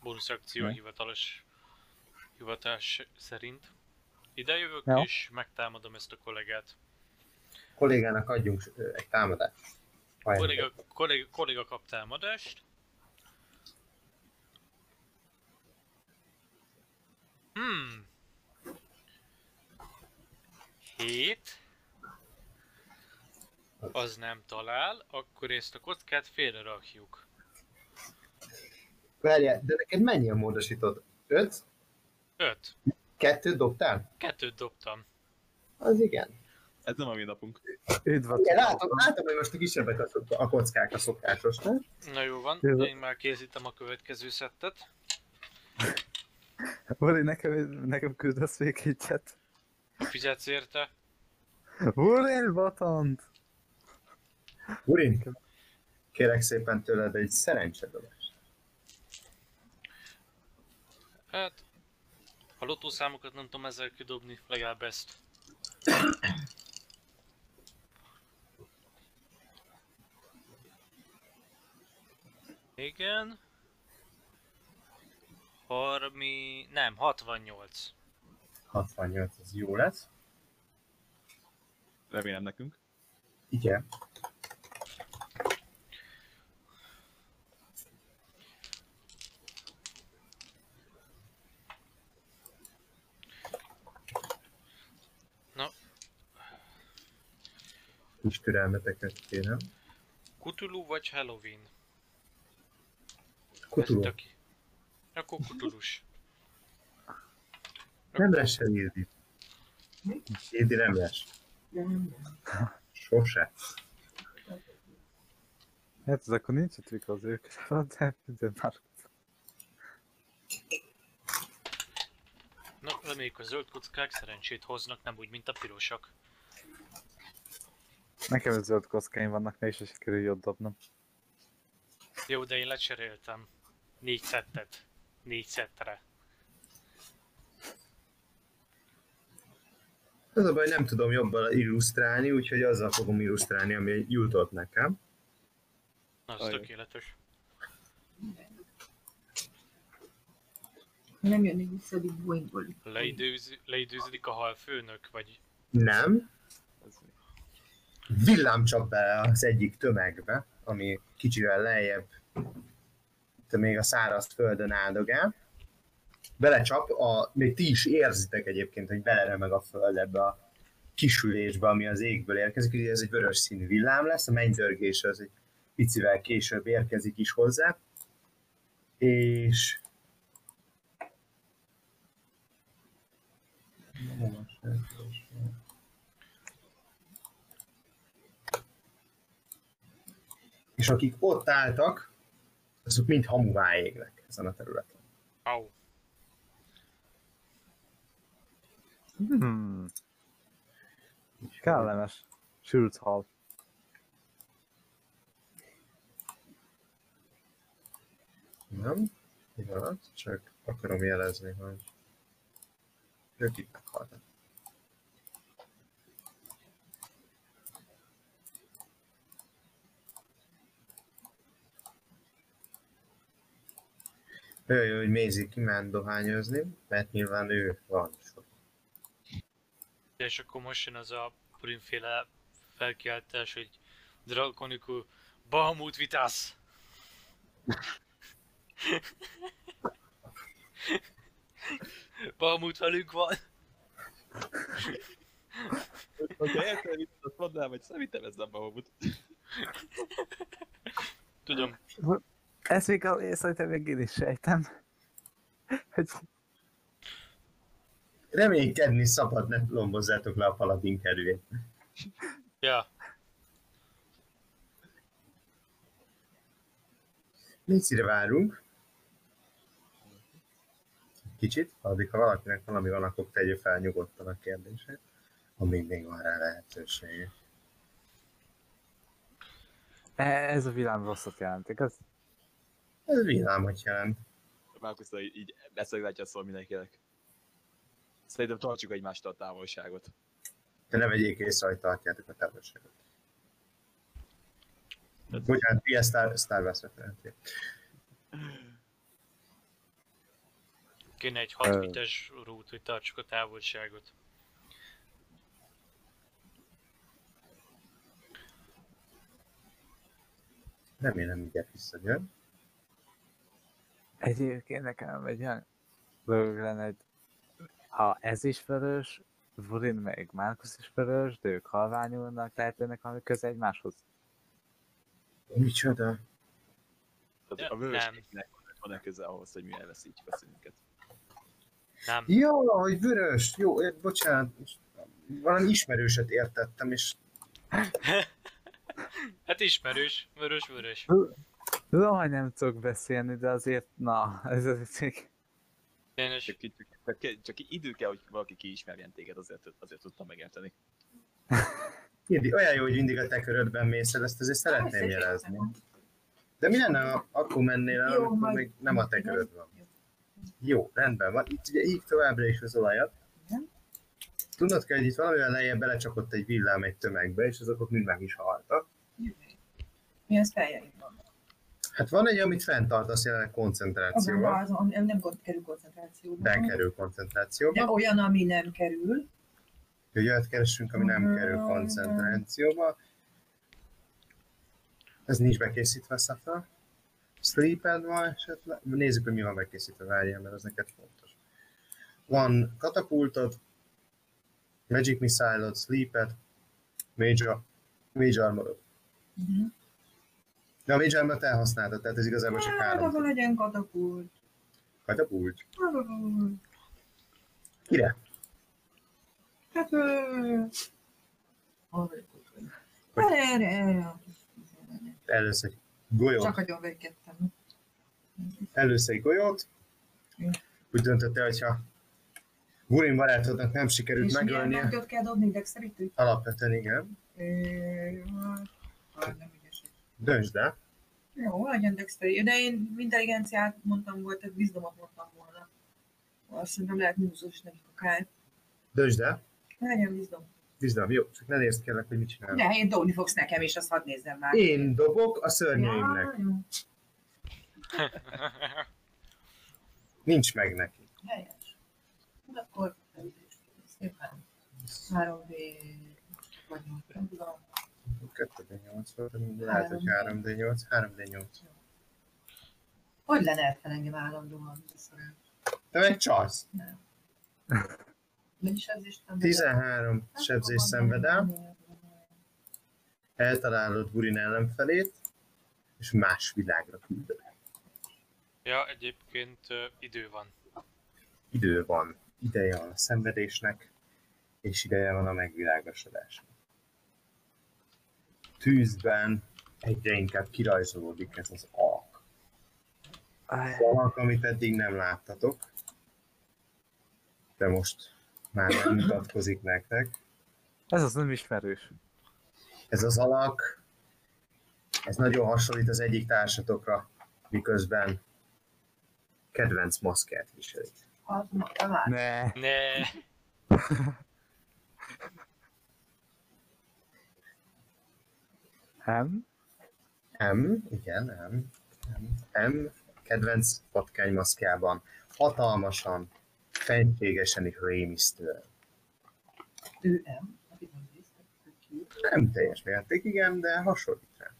Speaker 3: Bónusz akció
Speaker 2: Ne?
Speaker 3: hivatalos hivatás szerint. Ide jövök
Speaker 2: Ja.
Speaker 3: és megtámadom ezt a kollégát.
Speaker 1: Kollégának adjunk egy támadást.
Speaker 3: Kolléga, kolléga, kolléga kap támadást. Hmm. 7. Az nem talál, akkor ezt a kockát félre rakjuk.
Speaker 1: Várjál, de neked mennyi a módosított? 5?
Speaker 3: 5.
Speaker 1: Kettőt dobtál?
Speaker 3: Kettőt dobtam.
Speaker 1: Az igen.
Speaker 4: Ez nem a mi napunk.
Speaker 2: Üdv a
Speaker 1: Igen, látom, látom, hogy most a kisebbek a, a kockák a szokásos, nem?
Speaker 3: Na jó van,
Speaker 2: Jó.
Speaker 3: én már készítem a következő szettet.
Speaker 2: Uri, nekem, nekem küldesz még egyet.
Speaker 3: Fizetsz érte?
Speaker 2: Uri, batant!
Speaker 1: Urin, kérek szépen tőled egy szerencsedobást.
Speaker 3: Hát, a lotószámokat nem tudom ezzel kidobni, legalább ezt. Igen. 30... Nem, 68.
Speaker 1: 68, az jó lesz.
Speaker 4: Remélem nekünk.
Speaker 1: Igen.
Speaker 3: Na.
Speaker 1: Kis türelmeteket kérem.
Speaker 3: Cthulhu vagy Halloween?
Speaker 1: Kutuló.
Speaker 3: Ez töki. Akkor Cthulhus.
Speaker 1: Nem lesz se Ildi. Ildi nem lesz. Sose.
Speaker 2: Hát ez akkor nincs a trükk az ők, de minden már.
Speaker 3: Na, reméljük a zöld kockák szerencsét hoznak, nem úgy, mint a pirosak.
Speaker 2: Nekem az zöld kockáim vannak, mégse sikerül jót dobnom.
Speaker 3: Jó, de én lecseréltem. Négy szettet. Négy szettre.
Speaker 1: Az a baj, nem tudom jobban illusztrálni, úgyhogy azzal fogom illusztrálni, ami jutott nekem.
Speaker 3: Az
Speaker 4: Ajaj.
Speaker 3: tökéletes.
Speaker 5: Nem jönni vissza, boingol.
Speaker 3: Leidőz, leidőződik a hal főnök, vagy
Speaker 1: Nem,
Speaker 4: Ez?
Speaker 1: Villám csak bele az egyik tömegbe, ami kicsivel lejjebb még a száraz földön áldogál. Belecsap, a, még ti is érzitek egyébként, hogy beleremeg a föld ebbe a kisülésbe, ami az égből érkezik, ugye ez egy vörös színű villám lesz, a mennydörgés az egy picivel később érkezik is hozzá, és és akik ott álltak, azok mind hamuvá égnek ezen a területen.
Speaker 3: Au.
Speaker 2: Hmm. Kellemes. Sült hal.
Speaker 1: Nem? Pillanat, csak akarom jelezni, hogy ők itt meghaltak. Jó, hogy Maisie kiment dohányozni, mert nyilván ő van.
Speaker 3: És akkor most jön az a purinféle felkiáltás, hogy Draconicul Bahamut vitász! Bahamut velünk van!
Speaker 4: Hogyha érted, mit azt mondanám, hogy szerintem ez nem Bahamut.
Speaker 3: Tudom,
Speaker 2: Ezt még a, szerintem még én is sejtem. Hogy
Speaker 1: Reménykedni szabad, ne lombozzátok le a paladin kerülét.
Speaker 3: ja,
Speaker 1: Micire várunk? Kicsit, addig ha valakinek valami van, akkor tegye fel nyugodtan a kérdését, amíg még van rá lehetőség.
Speaker 2: e- ez a vilám rosszat jelent, igaz?
Speaker 1: Ez villámot jelent.
Speaker 4: Márkusz így, beszélgetja szól mindenkinek. Szerintem tartsuk egymástól a távolságot.
Speaker 1: De ne vegyék észre, hogy tartjátok a távolságot. Bocsánat, ilyen Star, Star Wars referencia.
Speaker 3: kéne egy 6 fites rút, hogy tartsuk a távolságot.
Speaker 1: Remélem, mindjárt visszajön.
Speaker 2: Egyébként nekem egy olyan dolog lenne, hogy ha ez is vörös, Vurin meg Márkusz is vörös, de ők halványulnak, lehet ennek valami köze egymáshoz.
Speaker 1: Micsoda?
Speaker 4: Tehát a
Speaker 3: Nem.
Speaker 4: vöröskéknek van-e köze ahhoz, hogy mi elveszítjük a színünket?
Speaker 3: Nem.
Speaker 1: Jó, hogy vörös. Jó, ér- bocsánat. Valami ismerőset értettem, és
Speaker 3: Hát ismerős, vörös, vörös.
Speaker 2: Tudom, hogy nem tudok beszélni, de azért, na, ez az egy
Speaker 3: Tényleg,
Speaker 4: Csak, csak, csak, csak idő kell, hogy valaki kiismerjen téged, azért, azért tudtam megérteni.
Speaker 1: mindig, olyan jó, hogy mindig a te körödben mész el, ezt azért szeretném jelezni. De mi lenne, ha akkor mennél el, amikor még nem a te köröd van? Jó, rendben van. Itt ugye így továbbra is az olajat. Tudnod kell, hogy itt valamivel lejjebb belecsapott egy villám egy tömegbe, és azok ott mind meg is haltak.
Speaker 5: Mi az feljeim van?
Speaker 1: Hát van egy, amit fenntartasz jelenleg koncentrációban,
Speaker 5: az, ami nem kerül koncentrációba.
Speaker 1: bekerül
Speaker 5: De
Speaker 1: koncentrációba,
Speaker 5: olyan, ami nem kerül.
Speaker 1: hogy olyat keresünk, ami nem kerül koncentrációba. Ez nincs bekészítve, Szafa. Sleeped van esetleg? Nézzük, hogy mi van bekészítve, várjál, mert az neked fontos. Van katapultod, Magic Missile-od, Sleeped, Major, Major Armorod.
Speaker 5: Uh-huh.
Speaker 1: De a Major Armorot elhasználtad, tehát ez igazából csak
Speaker 5: Hát, akkor
Speaker 1: három.
Speaker 5: legyen katapult.
Speaker 1: Katapult.
Speaker 5: Katapult.
Speaker 1: Kire?
Speaker 5: Hát, ö... Erre, erre, erre.
Speaker 1: Először egy golyót.
Speaker 5: Csak agyon véggettem.
Speaker 1: először egy golyót, úgy döntötte, hogyha Gurin barátodnak nem sikerült
Speaker 5: És milyen
Speaker 1: megölnie,
Speaker 5: nagyot kell dobni, dexterity?
Speaker 1: alapvetően igen,
Speaker 5: Ö, hát, nem ügyes.
Speaker 1: Döntsd
Speaker 5: Jó, legyen dexterity. De én intelligenciát mondtam volt, tehát bizalmat mondtam volna. Azt szerintem lehet múzus, nem akár.
Speaker 1: döntsd el,
Speaker 5: Legyen bizalom.
Speaker 1: bizony, jó, csak ne nézd kérlek, hogy mit csinál.
Speaker 5: De én dobni fogsz nekem, és azt hadd nézzem már.
Speaker 1: Én dobok a szörnyeimnek,
Speaker 5: Ja,
Speaker 1: nincs meg neki.
Speaker 5: Helyes. De akkor szépen 3D vagy nem tudom.
Speaker 1: 2D8 volt, lehet, hogy 3D8, 3D8.
Speaker 5: Hogy lehet fel engem állandóan? Szóval,
Speaker 1: Te meg csalsz.
Speaker 5: Nem. Mennyi sebzést nem
Speaker 1: 13 sebzés szenved el, eltalálod Gurin ellenfelét, és más világra küldöd.
Speaker 3: ja, egyébként ö, idő van.
Speaker 1: Idő van, ideje van a szenvedésnek, és ideje van a megvilágosodásnak. Tűzben egyre inkább kirajzolódik ez az alk.
Speaker 2: Aj,
Speaker 1: Valak, amit eddig nem láttatok. De most már mutatkozik nektek.
Speaker 2: Ez az nem ismerős.
Speaker 1: Ez az alak, ez nagyon hasonlít az egyik társatokra, miközben kedvenc maszkát viseli.
Speaker 5: Az.
Speaker 2: Ne.
Speaker 3: Ne,
Speaker 2: Nem?
Speaker 1: M, igen, M, M, M kedvenc patkánymaszkjában, hatalmasan, fenségesen és rémisztően.
Speaker 5: Ő. Akit nem
Speaker 1: teljes mértékig, igen, de hasonlít rá.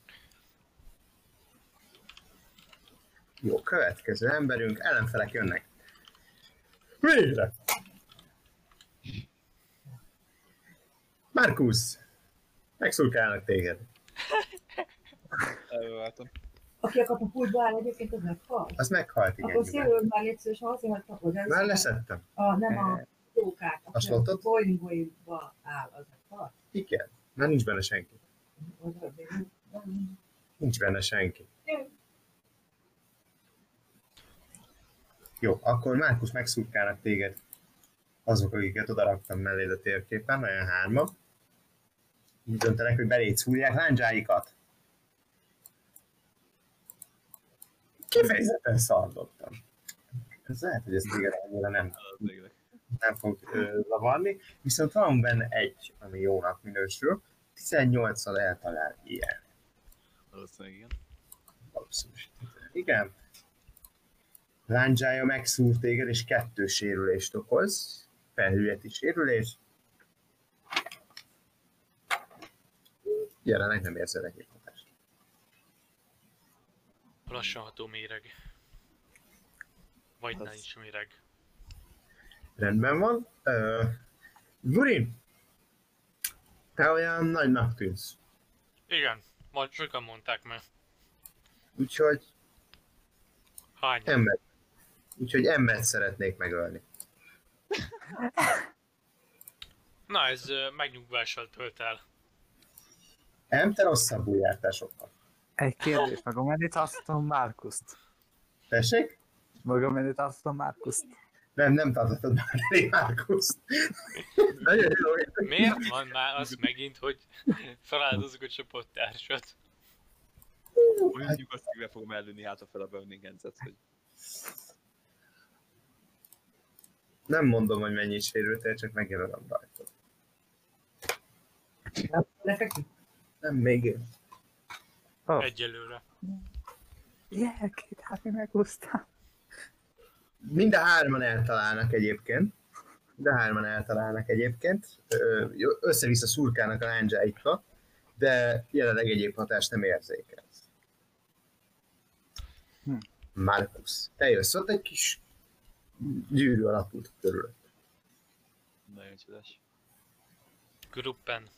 Speaker 1: Jó, következő emberünk, ellenfelek jönnek. Végre! Markus! Megszurkálnak téged.
Speaker 4: Elváltam.
Speaker 5: Aki a katapultba áll egyébként, az meghal.
Speaker 1: Az meghalt, igen.
Speaker 5: Akkor szélőd már légy szíves, ha azért hagyta oda.
Speaker 1: Már leszettem.
Speaker 5: A, nem a jókát.
Speaker 1: A slotot?
Speaker 5: Boing boingba áll, az meghal.
Speaker 1: Igen. Már nincs benne senki. Nincs benne senki. Jó, akkor Márkusz megszurkálnak téged azok, akiket odaraktam melléd a térképen, olyan hárma. Úgy döntenek, hogy beléd szúrják lándzsáikat. Kifejezetten szardottam. Ez lehet, hogy ez téged annyira nem, nem fog zavarni, viszont van benne egy, ami jónak minősül. 18-szal eltalál ilyen.
Speaker 4: Valószínűleg igen.
Speaker 1: Valószínűsíthető. Igen. Lándzsája megszúr téged, és kettő sérülést okoz. Felhülyeti sérülés. Jelenleg nem érzel egyéb
Speaker 3: lassan ható méreg. Vagy
Speaker 4: Az-
Speaker 3: nincs méreg.
Speaker 1: Rendben van. Uh, Gurin! Te olyan nagynak tűnsz.
Speaker 3: Igen, majd sokan mondták meg.
Speaker 1: Úgyhogy
Speaker 3: Hány?
Speaker 1: ember. Úgyhogy embert szeretnék megölni.
Speaker 3: Na, ez megnyugvással tölt el.
Speaker 1: Nem, te rosszabbul jártál sokkal.
Speaker 2: Egy kérdés, maga menni tartottam Márkuszt.
Speaker 1: Tessék?
Speaker 2: Maga menni tartottam Márkuszt.
Speaker 1: Nem, nem tartottad már elég Márkuszt. Nagyon jó, hogy
Speaker 3: Miért van már az megint, hogy feláldozzuk a csapattársat?
Speaker 4: Mondjuk azt, hogy fogom előni hát a fel a Burning Hands-et, hogy
Speaker 1: Nem mondom, hogy mennyi sérültél, csak megjelölöm rajtad.
Speaker 5: Lefeküdt.
Speaker 1: Nem, még én.
Speaker 2: Oh.
Speaker 3: Egyelőre.
Speaker 2: Yeah, két hápi megúsztam.
Speaker 1: Mind a hárman eltalálnak egyébként. Mind a hárman eltalálnak egyébként. Össze-vissza szurkálnak a lándzsáikra, de jelenleg egyéb hatást nem érzékelsz.
Speaker 2: Hm.
Speaker 1: Markus, te jössz ott egy kis gyűrű alapult körül.
Speaker 4: nagyon csodás.
Speaker 3: Gruppen.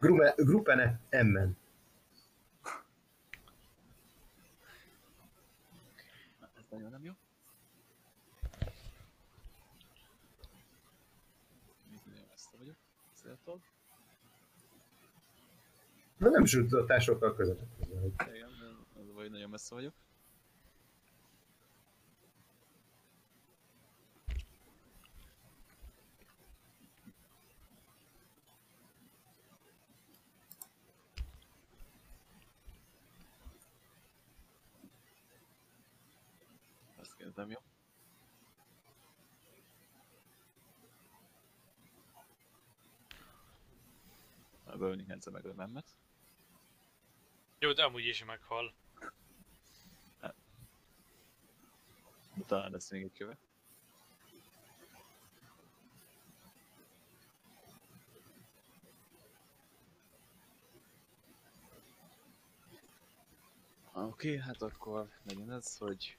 Speaker 1: Gruppe- Gruppen emmen.
Speaker 4: Ez nagyon nem jó. Céltól.
Speaker 1: De nem sütöttál sokkal között.
Speaker 4: Igen, az vagy nagyon messze vagyok. Kérdem, jó? A Burning Hands-e meg a memmet.
Speaker 3: Jó, de amúgy is meghal.
Speaker 4: De talán lesz még egy köve. Oké, okay, hát akkor legyen ez, hogy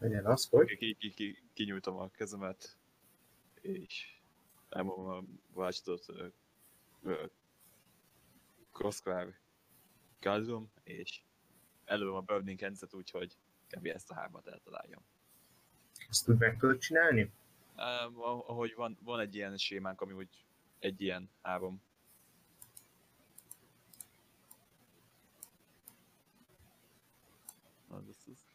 Speaker 1: Legyen az, hogy
Speaker 4: ki, ki, ki, kinyújtom a kezemet, és elmondom a váltsatot Crossclave Galdum, és előm a Burning Hands-et úgy, hogy kb. ezt a hármat eltaláljam.
Speaker 1: ezt úgy meg tudod csinálni.
Speaker 4: Um, ahogy van, van egy ilyen sémánk, ami úgy egy ilyen három. Az, az, az.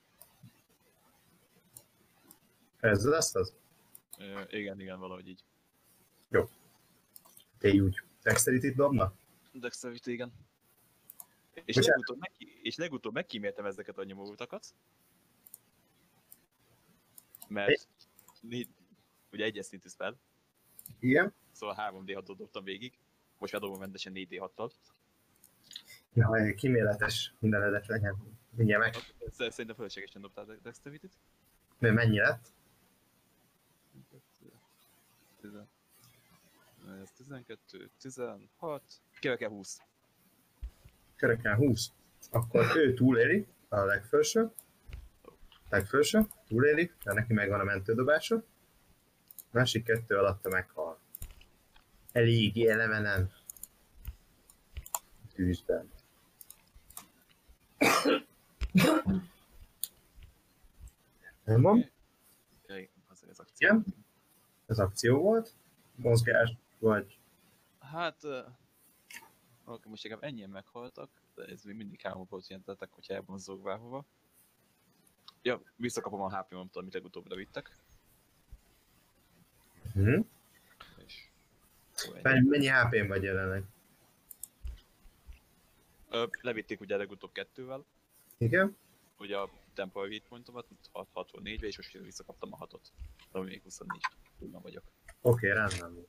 Speaker 1: Ez lesz az?
Speaker 4: Ö, igen, igen, valahogy így.
Speaker 1: Te úgy. Dexterity-t dobna?
Speaker 4: Dexterity, igen. És
Speaker 1: Bocsánat.
Speaker 4: legutóbb, meg, és legutóbb megkíméltem ezeket a nyomóutakat. Mert né- ugye egyes szintű spell,
Speaker 1: Igen.
Speaker 4: szóval 3D6-ot dobtam végig. Most már dobom rendesen 4D6-tal.
Speaker 1: Ja, kiméletes mindenedet legyen. Mindjárt meg.
Speaker 4: Szer- Szerintem fölöslegesen dobtál Dexterity-t.
Speaker 1: De mennyi lett?
Speaker 4: Tizen- Ez 12, 16, keveke 20.
Speaker 1: Körökkel 20. Akkor ő túléli, a legfelső. Legfelső, túléli, mert neki megvan a mentődobása. A másik kettő alatta meghal. Elég elevenen. Tűzben. Nem van?
Speaker 4: Igen, az az akció.
Speaker 1: Igen? Ez akció volt. Mozgás, vagy
Speaker 4: Hát, oké, most inkább ennyien meghaltak, de ez még mindig volt jelentettek, hogyha elmozog bárhova. Ja, visszakapom a HP-omat, amit legutóbb levittek,
Speaker 1: hm?
Speaker 4: és...
Speaker 1: Mennyi, mennyi HP-n vagy jelenleg?
Speaker 4: Ö, levitték ugye legutóbb kettővel,
Speaker 1: Igen?
Speaker 4: ugye a temporary hit pointomat, 64-be, és most visszakaptam a 6-ot. Ami még 24 tudna vagyok.
Speaker 1: Oké, okay, rendben.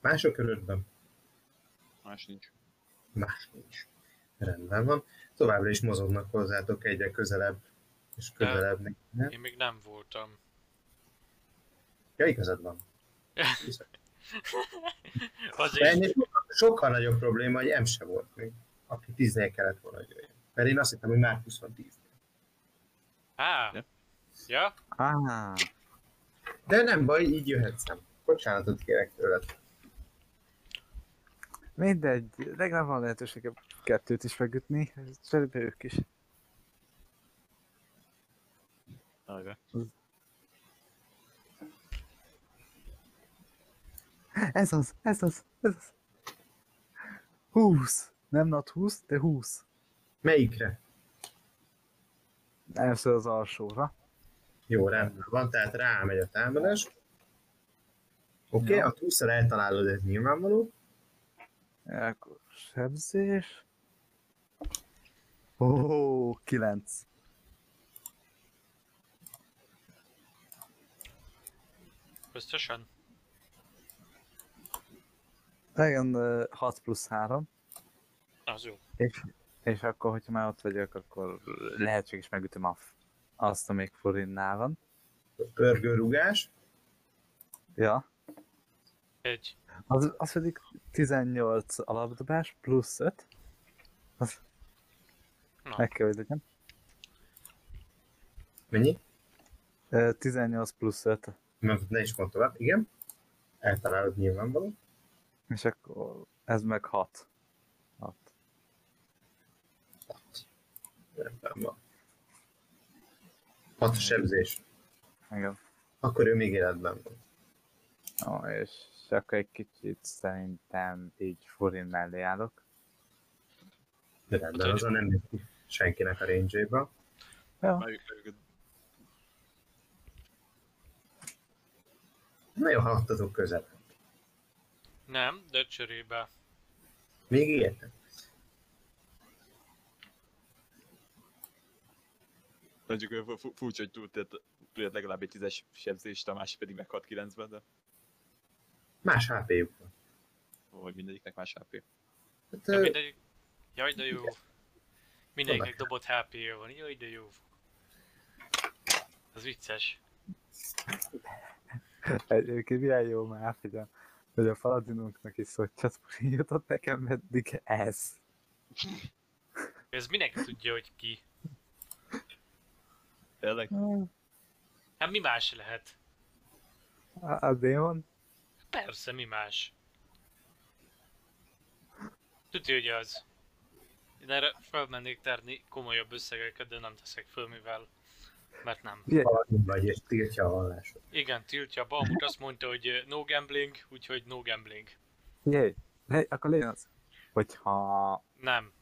Speaker 1: Mások körödben?
Speaker 4: Más nincs.
Speaker 1: Más nincs. Rendben van. Továbbra is mozognak hozzátok egyre közelebb és közelebb. Ne?
Speaker 3: Én még nem voltam.
Speaker 1: Ja, igazad van. De
Speaker 3: Azért,
Speaker 1: sokkal, sokkal nagyobb probléma, hogy M se volt még, aki 10 kellett volna, hogy jöjjön. Mert én azt hittem, hogy már 20 van 10
Speaker 3: Á,
Speaker 4: Ja.
Speaker 3: ja?
Speaker 2: Ah,
Speaker 1: De nem baj, így jöhetsz. Bocsánatot kérek tőled.
Speaker 2: mindegy, legalább van lehetőség kettőt is megütni, cserébe ők is.
Speaker 4: Ajra.
Speaker 2: Ez az, ez az, ez az. 20. Nem not 20, de 20.
Speaker 1: Melyikre?
Speaker 2: Először az alsóra.
Speaker 1: Jó, rendben van, tehát rámegy a támadás. Oké, okay,
Speaker 2: Ja.
Speaker 1: a 20 eltalálod, ez nyilvánvaló.
Speaker 2: Akkor sebzés. Ó, oh, 9.
Speaker 3: Biztosan?
Speaker 2: Igen, ö, 6 plusz 3.
Speaker 3: Az jó.
Speaker 2: És, és akkor, hogyha már ott vagyok, akkor lehetséges megütöm a, azt, amelyik Florinnál van.
Speaker 1: Pörgő rugás.
Speaker 2: Ja.
Speaker 3: Egy.
Speaker 2: Az, az pedig 18 alapdobás plusz 5. Az
Speaker 3: Na,
Speaker 2: meg kell, hogy legyen.
Speaker 1: Mennyi?
Speaker 2: Ö, 18 plusz 5.
Speaker 1: Mert ne is tovább. Igen. Eltalálod nyilvánvaló.
Speaker 2: És akkor ez meg 6. 6.
Speaker 1: Rendben van. Hat sebzés.
Speaker 2: Igen.
Speaker 1: Akkor ő még életben van.
Speaker 2: Ó, és akkor egy kicsit szerintem így Florin mellé állok.
Speaker 1: De rendben, az a nem jött ki senkinek a range
Speaker 2: Ja.
Speaker 4: Melyik,
Speaker 1: Nagyon haladtatok közel.
Speaker 3: nem, de cserébe.
Speaker 1: Még értek?
Speaker 4: Mondjuk furcsa, hogy túl tett tőled legalább egy tízes sebzést, a másik pedig meghalt 9-ben, de
Speaker 1: Más HP-juk van.
Speaker 4: vagy mindegyiknek más HP.
Speaker 1: Hát,
Speaker 3: Ja,
Speaker 1: ö,
Speaker 3: mindegy. Jaj, de jó. Mindenkinek
Speaker 1: Oda.
Speaker 3: dobott HP-je van. Jaj, de jó. Az vicces.
Speaker 2: Egyébként milyen jó már, hogy a, hogy a paladinunknak is szólt csatpuri jutott nekem eddig ez.
Speaker 3: Ez mindenki tudja, hogy ki.
Speaker 4: Tényleg?
Speaker 3: Hát mi más lehet?
Speaker 2: A, a démon?
Speaker 3: Persze, mi más. Tudja, hogy az. Én erre felmennék tárni komolyabb összegeket, de nem teszek föl, mivel mert nem.
Speaker 1: Vagy, és tiltja a vallásot.
Speaker 3: Igen, tiltja. Balmut azt mondta, hogy ö, no gambling, úgyhogy no gambling.
Speaker 2: Figyelj, le, akkor legyen az, hogyha
Speaker 3: Nem.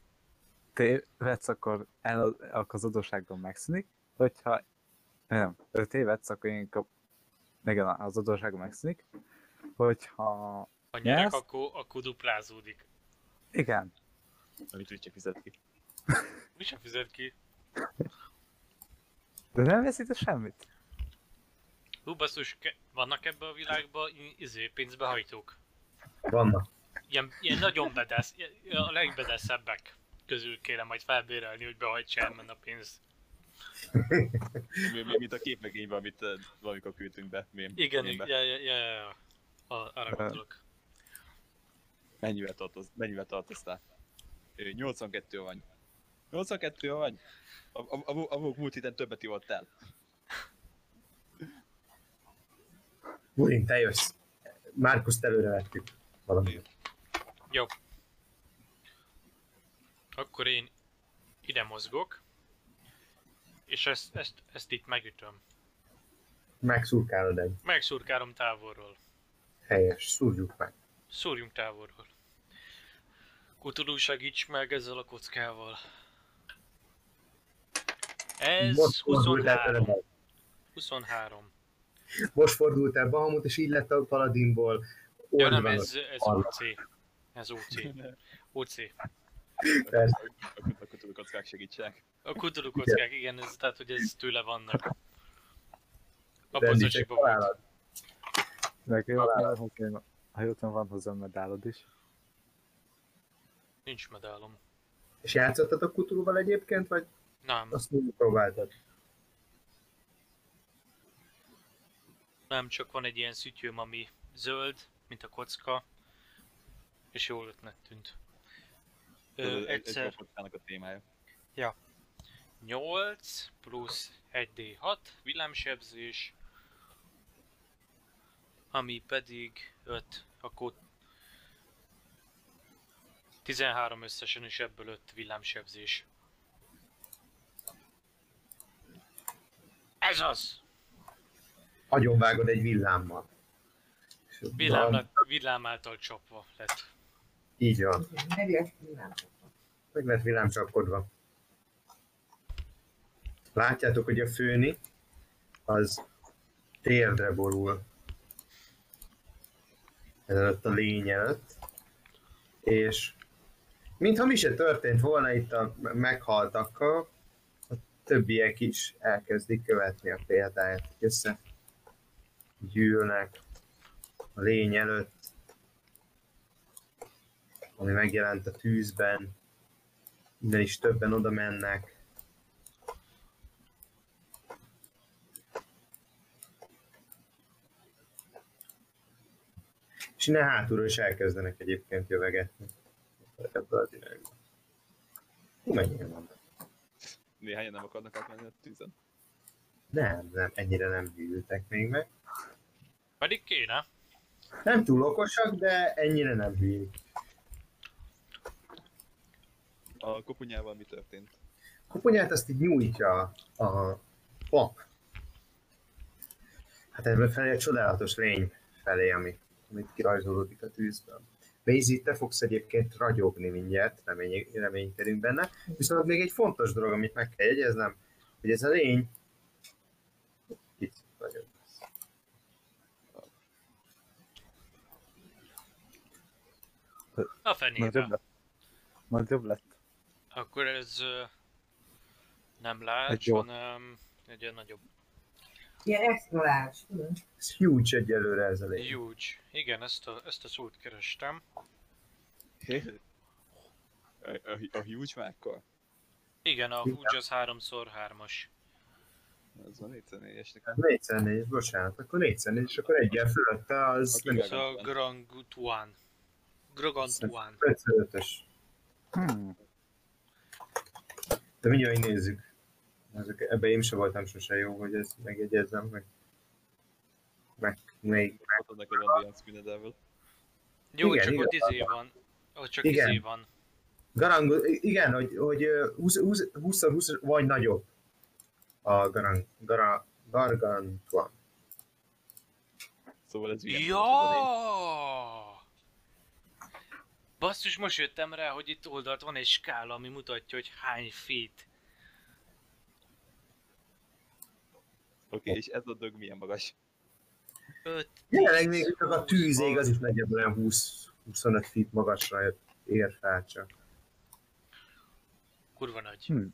Speaker 2: tévedsz, akkor el, akkor az adósságban megszűnik, hogyha nem, ő tévedsz, akkor én kap, igen, az adósságban megszűnik, hogyha
Speaker 3: Ha nyerek,
Speaker 2: Nyersz?
Speaker 3: akkor, akkor duplázódik.
Speaker 2: igen,
Speaker 4: Amit úgyse fizet ki.
Speaker 3: Mi sem fizet ki.
Speaker 2: de nem veszítesz semmit.
Speaker 3: Hú, basszus, ke- vannak ebbe a világban izé, pénzbehajtók.
Speaker 1: Vannak.
Speaker 3: Ilyen, ilyen nagyon bedesz, a legbedeszebbek közül kéne majd felbérelni, hogy behajtsa elmen a pénz.
Speaker 4: Mi- mi- Mint a képregényben, amit eh, valamikor küldtünk be. Mém,
Speaker 3: Igen,
Speaker 4: mémbe.
Speaker 3: ja, ja, ja, ja, Arra gondolok.
Speaker 4: Mennyivel, tartoz, mennyivel tartoztál? Ő 82 vagy. 82 vagy? A, a, a, a, a múlt héten többet ivott el.
Speaker 1: Bulin, te jössz. Márkuszt előre vettük. Valami.
Speaker 3: Jó. Akkor én ide mozgok. És ezt, ezt, ezt itt megütöm.
Speaker 1: Megszurkálod egy.
Speaker 3: Megszurkálom távolról.
Speaker 1: Helyes. Szúrjuk meg.
Speaker 3: Szúrjunk távolról. Kutulú segíts meg ezzel a kockával. Ez
Speaker 1: Most fordult el
Speaker 3: 23.
Speaker 1: tőled.
Speaker 3: 23.
Speaker 1: Most fordult el Bahamut, és így lett a Paladinból.
Speaker 3: Ja nem, ez, ez. OC. Ez OC. OC.
Speaker 1: Persze.
Speaker 4: Akkor, akkor tudok kockák segítsek.
Speaker 3: A kutulú kockák, igen, ez, tehát hogy ez tőle vannak. A pozacsiba volt.
Speaker 1: Találod.
Speaker 2: ha jól tudom, van hozzá medálod is.
Speaker 3: Nincs medálom.
Speaker 1: És játszottatok Kutulóval egyébként, vagy
Speaker 3: Nem,
Speaker 1: azt úgy próbáltad?
Speaker 3: nem, csak van egy ilyen szütyőm, ami zöld, mint a kocka. És jól ötnek tűnt.
Speaker 4: Ez
Speaker 3: Ö,
Speaker 4: egy, egy
Speaker 3: egyszer
Speaker 4: kockának a témája.
Speaker 3: 8 plusz 1d6 villámsebzés, ami pedig 5, akkor 13 összesen, és ebből 5 villámsebzés. Ez az!
Speaker 1: Agyonvágod egy villámmal.
Speaker 3: Villám, villám által csapva lett.
Speaker 1: Így van.
Speaker 5: Meg lesz nem.
Speaker 1: Meg lett villámcsapkodva. Látjátok, hogy a főni az térdre borul. Ezelőtt a lény előtt. És mintha mi se történt volna itt a meghaltakkal, a többiek is elkezdik követni a példáját, össze gyűlnek a lény előtt, ami megjelent a tűzben, innen is többen oda mennek. És innen hátulról is elkezdenek egyébként jövegetni. Ebből az irányba. Hú, mennyien vannak?
Speaker 4: Néhányan nem akarnak átmenni a tűzen.
Speaker 1: Nem, nem, ennyire nem hűltek még meg.
Speaker 3: Pedig kéne.
Speaker 1: Nem túl okosak, de ennyire nem hülyék.
Speaker 4: A kopunyával mi történt?
Speaker 1: koponyát azt így nyújtja a, a pap. Hát ebből felé egy csodálatos lény felé, ami, amit kirajzolódik a tűzből. Maisie, te fogsz egyébként ragyogni mindjárt, remény, reménykedünk benne. Viszont még egy fontos dolog, amit meg kell jegyeznem, hogy ez a lény itt vagyok.
Speaker 3: A fenébe.
Speaker 2: jobb lett. Majd jobb lett.
Speaker 3: Akkor ez nem lágy,
Speaker 2: Egy
Speaker 3: hanem egy ilyen nagyobb.
Speaker 5: Ilyen tudod?
Speaker 1: Ez huge egyelőre ez a lény.
Speaker 3: Huge. Igen, ezt a, ezt a szót kerestem.
Speaker 4: A, a, a huge mákkal?
Speaker 3: Igen, a Huge az 3x3-as.
Speaker 4: Ez van 4 nekem.
Speaker 1: 4x4, bocsánat, akkor 4x4, és akkor egyel fölötte az
Speaker 3: Ez a Grangutuan. Grogantuan.
Speaker 1: 5x5-ös.
Speaker 2: Hmm.
Speaker 1: De mindjárt így nézzük. Ezek, ebbe én sem voltam sose jó, hogy ezt megjegyezzem, meg, meg még
Speaker 4: Ott neked van Beyond Spinnedelvel.
Speaker 3: Jó,
Speaker 1: Igen,
Speaker 3: csak
Speaker 1: igen.
Speaker 3: ott izé van. Ott csak
Speaker 1: Igen.
Speaker 3: izé van.
Speaker 1: Garang, igen, hogy, hogy ö, 20, 20, 20, 20 vagy nagyobb. a garan, gara, Gargantuan.
Speaker 4: Szóval ez ilyen.
Speaker 3: Ja! Basszus, most jöttem rá, hogy itt oldalt van egy skála, ami mutatja, hogy hány feet.
Speaker 4: Oké, és ez a dög milyen magas?
Speaker 3: 5,
Speaker 1: Jelenleg még csak a tűzég az is nagyjából olyan 20-25 feet magasra ér fel csak.
Speaker 3: kurva nagy.
Speaker 2: Hm.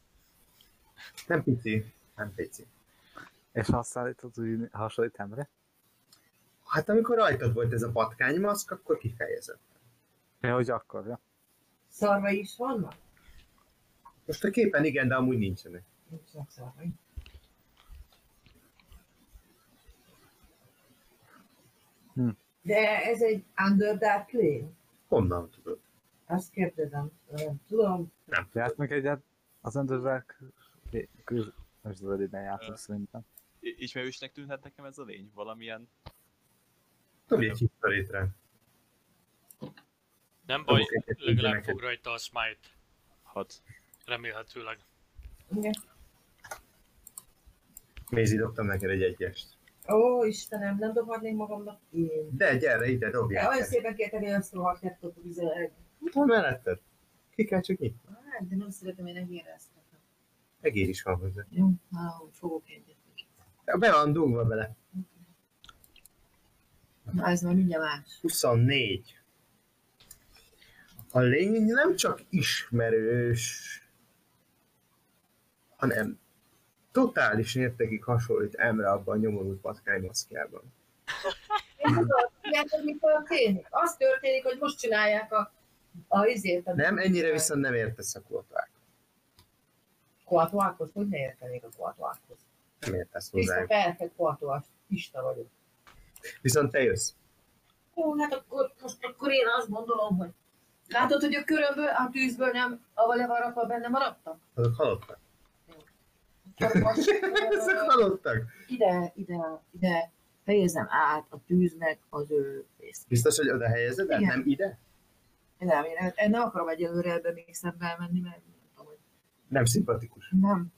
Speaker 1: Nem pici, nem pici.
Speaker 2: És hasonlítod úgy hasonlít emre?
Speaker 1: Hát amikor rajtad volt ez a patkánymaszk, akkor kifejezett.
Speaker 2: Ja, hogy akkor, ja.
Speaker 5: Szarvai is vannak?
Speaker 1: Most a képen igen, de amúgy nincsenek.
Speaker 5: Nincsenek szarvai.
Speaker 2: Hm.
Speaker 5: De ez egy Underdark Lane?
Speaker 1: Honnan tudod?
Speaker 5: Azt kérdezem. Nem tudom.
Speaker 2: Játszunk egyet az Underdark. Most az idén játszunk szerintem.
Speaker 4: Ismerősnek tűnhet nekem ez a lény? Valamilyen...
Speaker 1: Dobj egy historytre.
Speaker 3: Nem baj, legalább fog rajta a smite.
Speaker 4: Hat.
Speaker 3: Remélhetőleg.
Speaker 5: Igen.
Speaker 1: Mézi, dobtam neked egy egyest.
Speaker 5: Ó, Istenem, nem dobhatnék magamnak én.
Speaker 1: De gyere, ide, dobj
Speaker 5: De olyan szépen kértem, hogy azt rohadt laptopot üzeleg.
Speaker 1: Itt van melletted. Ki kell csak nyitni.
Speaker 5: Hát, de nem szeretem én egéreztetni.
Speaker 1: Egér is van hozzá.
Speaker 5: Jó, hát, fogok egyet.
Speaker 1: Be van dugva bele.
Speaker 5: Na, ez már mindjárt más.
Speaker 1: 24. A lény nem csak ismerős, hanem totális mértékig hasonlít Emre abban a nyomorult patkánymaszkjában.
Speaker 5: Tudod, mi történik? Az történik, hogy most csinálják a, a izért. A
Speaker 1: Nem, ennyire viszont nem értesz a kvóták.
Speaker 5: Koatuákhoz? Hogy ne értenék a koatuákhoz?
Speaker 1: Nem értesz hozzá.
Speaker 5: perfekt koatuás. Ista vagyok.
Speaker 1: Viszont te jössz.
Speaker 5: Ó, hát akkor, most akkor én azt gondolom, hogy Látod, hogy a körömből, a tűzből nem, ahol le van rakva, benne maradtak?
Speaker 1: Azok halottak. Ezek halottak.
Speaker 5: ide, ide, ide fejezem át a tűznek az ő részt.
Speaker 1: Biztos, hogy oda helyezed el?
Speaker 5: Igen.
Speaker 1: Nem ide?
Speaker 5: Nem, én, én nem akarom egyelőre ebbe még szembe menni, mert nem tudom, hogy
Speaker 1: Nem szimpatikus.
Speaker 5: nem.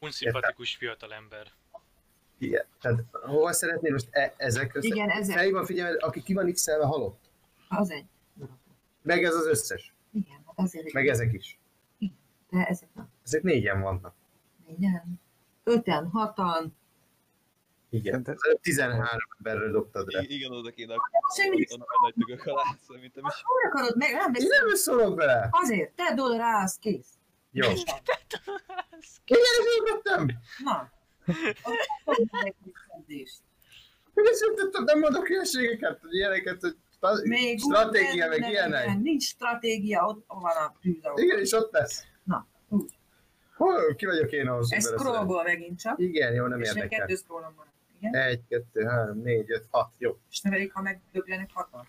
Speaker 3: Unszimpatikus fiatal ember.
Speaker 1: Igen. Tehát hova szeretnél most e- ezek össze?
Speaker 5: Igen, ezek.
Speaker 1: Fejben figyelj, aki ki van x halott.
Speaker 5: Az egy.
Speaker 1: Meg ez az összes.
Speaker 5: Igen, hát azért.
Speaker 1: Meg ezek is.
Speaker 5: De ezek nem.
Speaker 1: Ezek négyen vannak.
Speaker 5: Igen. Öten, hatan.
Speaker 1: Igen. Az előbb 13 emberről dobtad rá.
Speaker 4: I- igen, oda kéne
Speaker 5: Semmi.
Speaker 4: a, nagy dögök alá, szerintem is.
Speaker 5: Hogy akarod meg? Nem,
Speaker 1: Én
Speaker 5: de
Speaker 1: nem szólok bele.
Speaker 5: azért, tedd oda rá, az kész.
Speaker 1: Jó. Igen, ugrottam.
Speaker 5: Na. Akkor meg visszaadést.
Speaker 1: Én is ugrottam, nem mondok hülyeségeket, hogy ilyeneket, hogy
Speaker 5: Még
Speaker 1: stratégia, meg ilyenek.
Speaker 5: nem, Nincs stratégia, ott van a tűz.
Speaker 1: Igen, és ott lesz.
Speaker 5: Na, úgy.
Speaker 1: Hol, ki vagyok én ahhoz,
Speaker 5: Ez scrollból megint csak.
Speaker 1: Igen, jó, nem
Speaker 5: és
Speaker 1: érdekel.
Speaker 5: kettő scrollom van. Igen?
Speaker 1: Egy, kettő, három, négy, öt, hat, jó.
Speaker 5: És nevelik, ha megdöglenek hatan.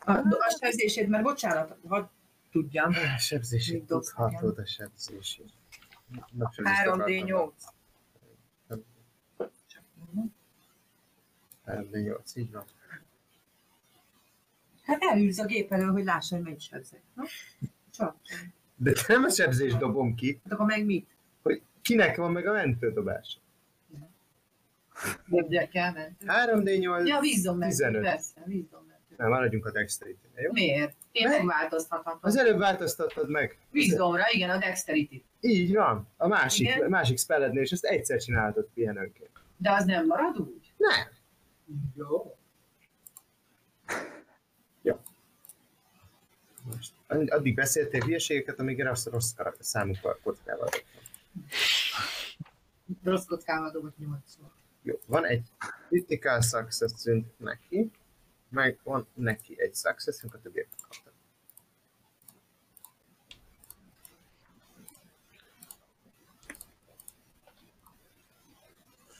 Speaker 5: A, a sebzését, mert bocsánat, ha tudjam.
Speaker 1: A sebzését tudhatod a sebzését. Na, sebzést
Speaker 5: 3D8.
Speaker 1: akartam. 3D8, így van.
Speaker 5: Hát elülsz a gép elől, hogy lássa, hogy mennyit sebzek. Na? Csak.
Speaker 1: De te nem a sebzést dobom ki,
Speaker 5: Hát akkor meg mit?
Speaker 1: hogy kinek van meg a mentődobás.
Speaker 5: Dobják el, ment.
Speaker 1: 3D8,
Speaker 5: Ja, vízdom meg.
Speaker 1: 15.
Speaker 5: Persze, vízdom meg.
Speaker 1: Nem, maradjunk a dexterity jó?
Speaker 5: Miért? Én
Speaker 1: Meg-
Speaker 5: megváltoztathatom.
Speaker 1: Az előbb változtattad meg.
Speaker 5: Vízdomra, igen, a dexterity.
Speaker 1: Így van. A másik,
Speaker 5: Igen.
Speaker 1: másik spellednél, és ezt egyszer csináltad pihenőnként.
Speaker 5: De az nem marad úgy?
Speaker 1: Nem.
Speaker 5: Jó.
Speaker 1: Most addig beszéltél hülyeségeket, amíg rossz kar- számú kockával.
Speaker 5: Rossz kockával dobott nyolcszor.
Speaker 1: Jó, van egy critical success neki, meg van neki egy success a többiek kaptak.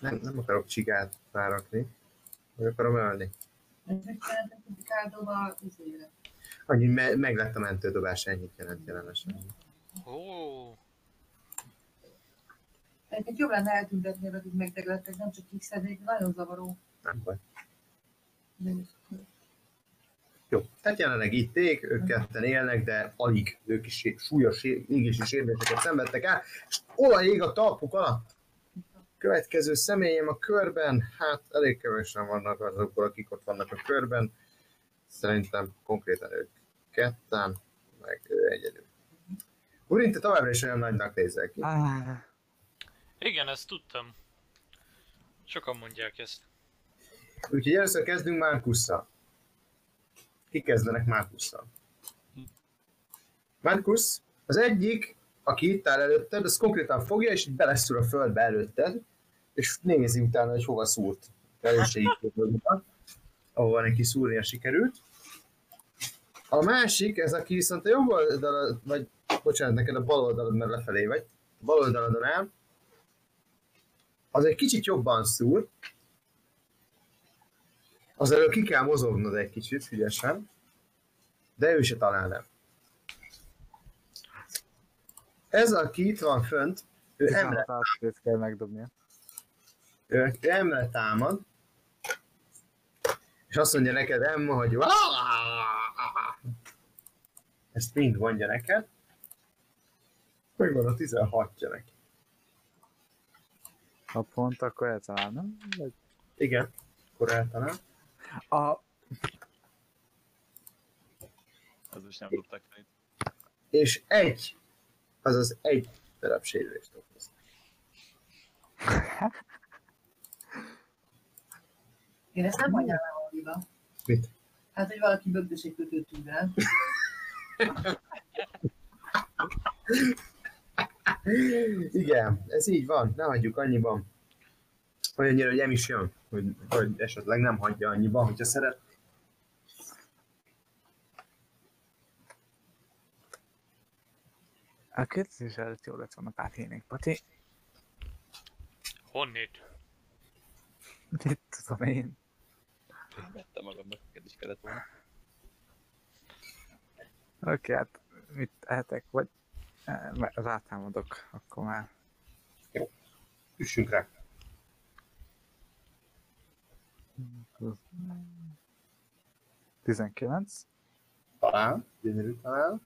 Speaker 1: Nem, nem akarok csigát rárakni, meg akarom ölni.
Speaker 5: Ezek kárdoba izére.
Speaker 1: Annyi, me- meg lett a mentődobás, ennyit jelent jelenesen.
Speaker 3: Ó,
Speaker 5: Egyébként jobb lenne eltüntetni, akik megdeglettek, nem csak x nagyon zavaró.
Speaker 1: Nem baj. Jó, tehát jelenleg itt ég, ők ketten élnek, de alig, ők is súlyos égési sérüléseket szenvedtek el, és olaj ég a talpuk alatt. Következő személyem a körben, hát elég kevesen vannak azokból, akik ott vannak a körben. Szerintem konkrétan ők ketten, meg ő egyedül. Urin, te továbbra is olyan nagynak nézel ki.
Speaker 2: Ah,
Speaker 3: Igen, ezt tudtam. Sokan mondják ezt.
Speaker 1: Úgyhogy először kezdünk Márkusszal. Ki kezdenek Márkusszal? Márkusz, az egyik, aki itt áll előtted, az konkrétan fogja, és beleszúr a földbe előtted, és nézi utána, hogy hova szúrt. Elősegítőből, ahova neki szúrnia sikerült. A másik, ez aki viszont a jobb oldalad, vagy bocsánat, neked a bal oldalad, mert lefelé vagy, bal oldaladon áll, az egy kicsit jobban szúr, az elől ki kell mozognod egy kicsit, ügyesen, de ő se talál el. Ez, aki itt van fönt, ő emre,
Speaker 2: 16 átlét kell megdobnia.
Speaker 1: ő ő emre támad, és azt mondja neked Emma, hogy ezt mind mondja neked. Megvan a 16-ja neki.
Speaker 2: Ha pont, akkor eltalál, nem? Vagy...
Speaker 1: Igen, akkor eltalál.
Speaker 2: A...
Speaker 4: Az most nem dobtak fel.
Speaker 1: És egy, azaz egy darab sérülést okoz.
Speaker 5: Én ezt nem hagyjam el.
Speaker 1: Mit?
Speaker 5: Hát, hogy valaki bögdös egy kötőtűvel.
Speaker 1: Igen, ez így van, ne hagyjuk annyiban. Olyannyira, hogy nem is jön, hogy, hogy esetleg nem hagyja annyiban, hogyha szeret.
Speaker 2: A kérdezés előtt jó lett volna pár hénék, Pati.
Speaker 3: Honnét?
Speaker 2: Mit tudom én?
Speaker 4: Vettem magamnak, is kellett volna.
Speaker 2: Oké, hát mit ehetek, vagy eh, rátámadok, akkor már.
Speaker 1: Üssünk rá.
Speaker 2: Tizenkilenc.
Speaker 1: Talál, gyönyörű talál.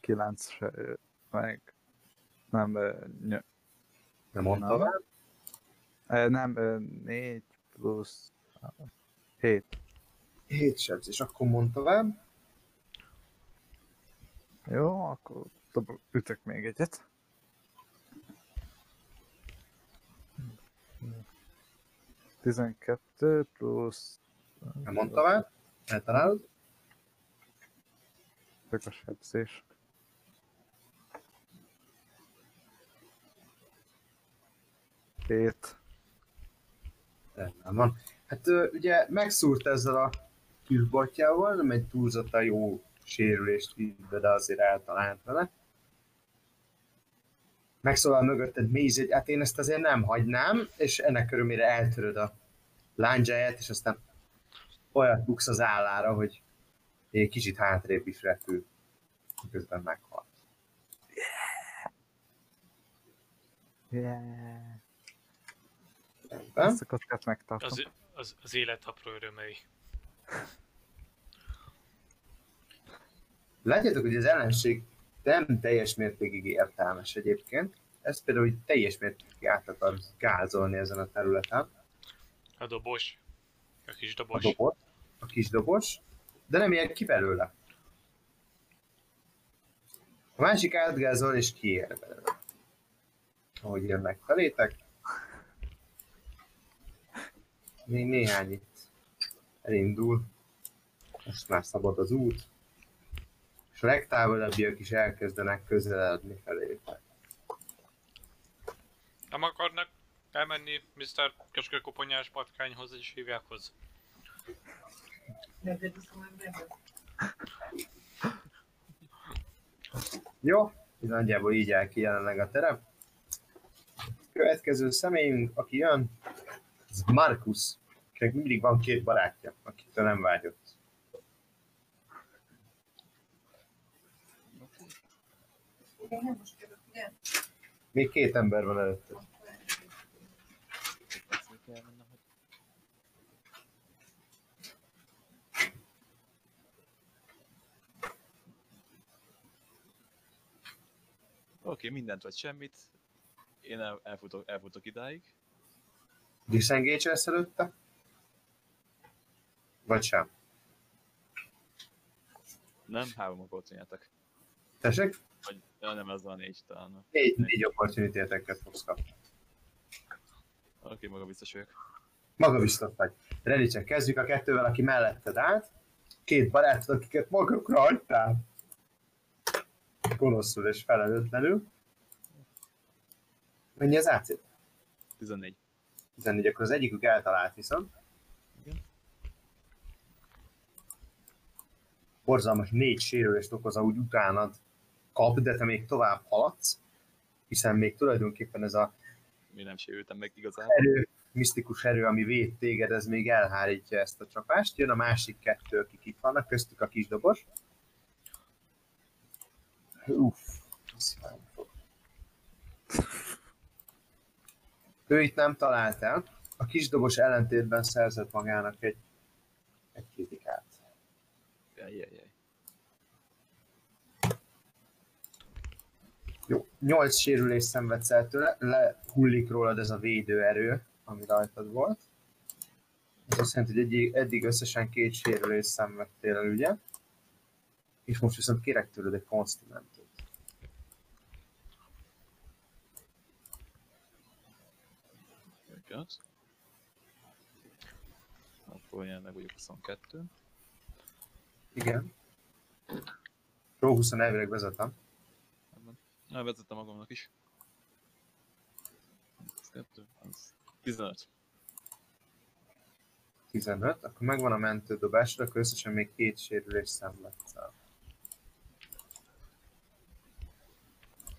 Speaker 2: 9 se, meg nem, ny-
Speaker 1: Nem mondta
Speaker 2: Nem.
Speaker 1: tovább.
Speaker 2: ö, nem, 4 plusz 7.
Speaker 1: Hét sebzés, akkor mond tovább.
Speaker 2: Jó, akkor ütök még egyet. Tizenkettő plusz...
Speaker 1: Nem mond tovább. Eltalálod.
Speaker 2: Tök a sebzés. Hét.
Speaker 1: Rendben van. Hát ugye megszúrt ezzel a kis botjával, nem egy túlzottan jó sérülést be, de azért eltalált vele. Megszólal mögötted Méz, hogy hát én ezt azért nem hagynám, és ennek örömére eltöröd a lándzsáját, és aztán olyat buksz az állára, hogy egy kicsit hátrébb is repül, miközben meghal.
Speaker 2: Yeah. Ezt a kockát megtartom.
Speaker 3: Az, az, az élet apró örömei.
Speaker 1: Látjátok, hogy az ellenség nem teljes mértékig értelmes egyébként. Ez például, hogy teljes mértékig át akar gázolni ezen a területen.
Speaker 3: A dobos. A kis
Speaker 1: A
Speaker 3: dobos.
Speaker 1: dobot, a kis dobos, de nem ilyen ki belőle. A másik átgázol és kiér belőle. Ahogy jönnek felétek. Még néhány itt elindul. Most már szabad az út. És a legtávolabbiak is elkezdenek közeledni felétek.
Speaker 3: Nem akarnak elmenni Mr. Keskekoponyás patkányhoz és hívják hozzá.
Speaker 5: Neked is van ebben?
Speaker 1: Jó, nagyjából így áll ki jelenleg a terep. Következő személyünk, aki jön, az Markus, akinek mindig van két barátja, akiktől nem vágyott. Még két ember van előtte.
Speaker 4: Oké, mindent vagy semmit. Én el, elfutok, elfutok idáig.
Speaker 1: Disengage lesz előtte? Vagy sem?
Speaker 4: Nem, három volt nyertek.
Speaker 1: Tessék?
Speaker 4: Vagy, ja, nem, ez van négy talán.
Speaker 1: Négy, négy opportunity attack fogsz kapni.
Speaker 4: Oké, maga biztos vagyok.
Speaker 1: Maga biztos vagy. Ready kezdjük a kettővel, aki melletted állt. Két barátod, akiket magukra hagytál. Gonoszul és felelőtlenül. Mennyi az AC?
Speaker 4: 14.
Speaker 1: 14, akkor az egyikük eltalált viszont.
Speaker 4: Igen.
Speaker 1: Borzalmas négy sérülést okoz, ahogy utánad kap, de te még tovább haladsz, hiszen még tulajdonképpen ez a
Speaker 4: Mi nem sérültem meg igazából.
Speaker 1: erő, misztikus erő, ami véd téged, ez még elhárítja ezt a csapást. Jön a másik kettő, akik itt vannak, köztük a kisdobos. Uff. Ő itt nem talált el. A kisdobos ellentétben szerzett magának egy, egy kritikát.
Speaker 4: Jaj, jaj, jaj.
Speaker 1: Jó, 8 sérülés szenvedsz el tőle, lehullik rólad ez a védőerő, ami rajtad volt. Ez azt jelenti, hogy eddig, eddig összesen két sérülés szenvedtél el, ugye? És most viszont kérek tőled egy konstimentot.
Speaker 4: Őket. Akkor jelenleg vagyok 22.
Speaker 1: Igen. Pro 20 elvileg vezetem.
Speaker 4: Na, vezettem magamnak is. Ez kettő, az 15.
Speaker 1: 15, akkor megvan a mentődobásra, akkor összesen még két sérülés szenvedsz el.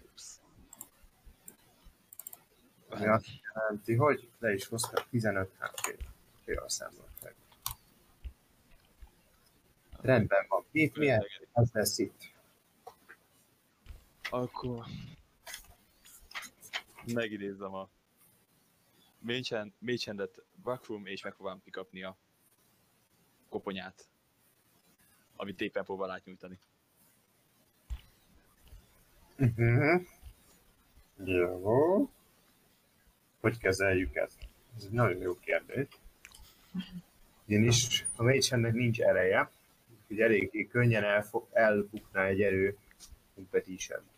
Speaker 4: Ups.
Speaker 1: Ami azt jelenti, hogy le is hoztad 15 HP. Fél számolták. Rendben van. Itt milyen? Az lesz itt.
Speaker 4: Akkor megidézzem a Mécsend, Mécsendet Backroom, és megpróbálom kikapni a koponyát, amit éppen próbál átnyújtani.
Speaker 1: Uh-huh. Jó. Hogy kezeljük ezt? Ez egy nagyon jó kérdés. Ugyanis a Mage nincs ereje, úgyhogy eléggé könnyen elfo- elbukná egy erő competition.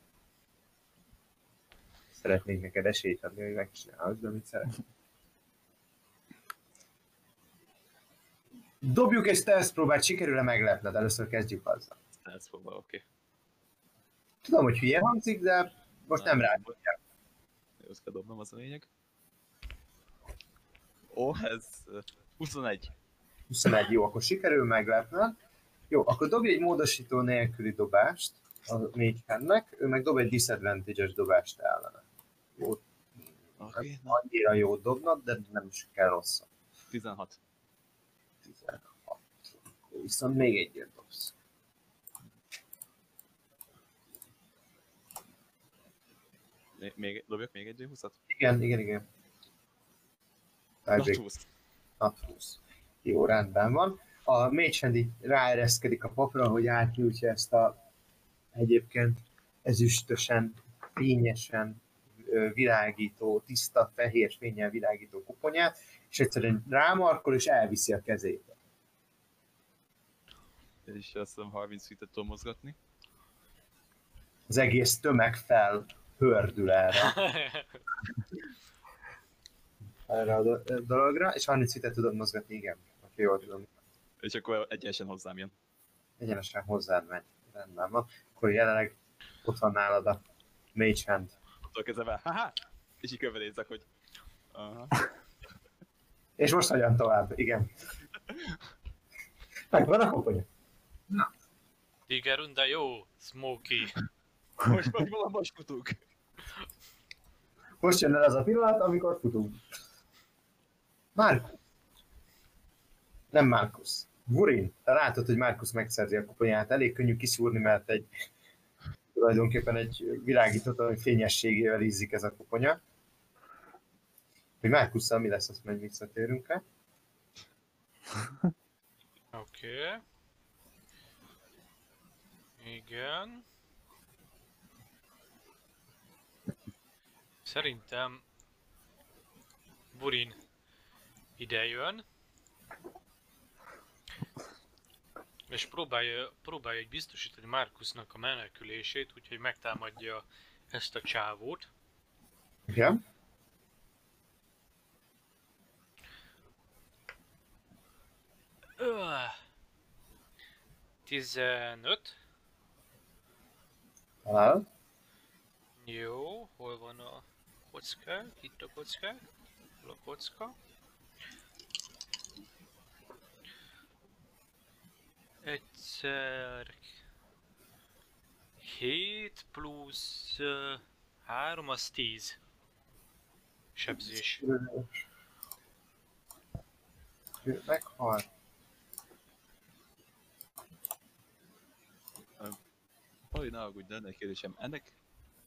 Speaker 1: Szeretnék neked esélyt adni, hogy megcsinálod, de amit szeret. Dobjuk egy stealth próbát, sikerül-e meglepned? Először kezdjük azzal.
Speaker 4: Ez próbál, oké. Okay.
Speaker 1: Tudom, hogy hülye hangzik, de most nem rá.
Speaker 4: Jó, Ezt kell dobnom, az a lényeg. Ó, ez ö, 21.
Speaker 1: 21, jó, akkor sikerül meglepned. Jó, akkor dobj egy módosító nélküli dobást a Mage ő meg dob egy disadvantage dobást ellene. Jó,
Speaker 4: Oké, okay, na,
Speaker 1: annyira jót dobnod, de nem is kell rosszat.
Speaker 4: 16.
Speaker 1: 16. Akkor Viszont még egyet dobsz.
Speaker 4: Még, dobjak még egy 20-at?
Speaker 1: Igen, igen, igen.
Speaker 4: Not
Speaker 1: Tiebreak.
Speaker 4: 20.
Speaker 1: Nat 20. Jó, rendben van. A Mage ráereszkedik a papra, hogy átnyújtja ezt a egyébként ezüstösen, fényesen világító, tiszta, fehér fényen világító kuponyát, és egyszerűen rámarkol és elviszi a kezébe.
Speaker 4: És azt hiszem 30 feet tudom mozgatni.
Speaker 1: Az egész tömeg fel hördül erre, erre a do- dologra, és 30 fitet tudod mozgatni, igen. Oké, jól tudom.
Speaker 4: És akkor egyenesen hozzám jön.
Speaker 1: egyenesen hozzád megy. Rendben van. Akkor jelenleg ott van nálad a Mage Hand.
Speaker 4: A kezembe, haha! És így kövelézek, hogy... Aha.
Speaker 1: És most hogyan tovább? Igen. Megvan a koponya.
Speaker 3: Tiger de jó, Smokey.
Speaker 4: Most meg most futunk.
Speaker 1: Most jön el az a pillanat, amikor futunk. Márkus. Nem Márkus. Vurin. Te látod, hogy Márkus megszerzi a koponyát. Elég könnyű kiszúrni, mert egy tulajdonképpen egy világított, ami fényességével ízik ez a koponya. Hogy Márkusszal mi lesz, azt meg visszatérünk rá.
Speaker 3: Oké. Okay. Igen. Szerintem Burin ide jön, és próbálja, próbálja egy biztosítani Markusnak a menekülését, úgyhogy megtámadja ezt a csávót.
Speaker 1: Igen.
Speaker 3: Öh. 15.
Speaker 1: Talál.
Speaker 3: Jó, hol van a kocka? Itt a kocka. Hol a kocka? Egyszer... 7 plusz 3 az 10. Sebzés.
Speaker 1: Meghal.
Speaker 4: Pali, ne aggódj, de egy kérdésem, ennek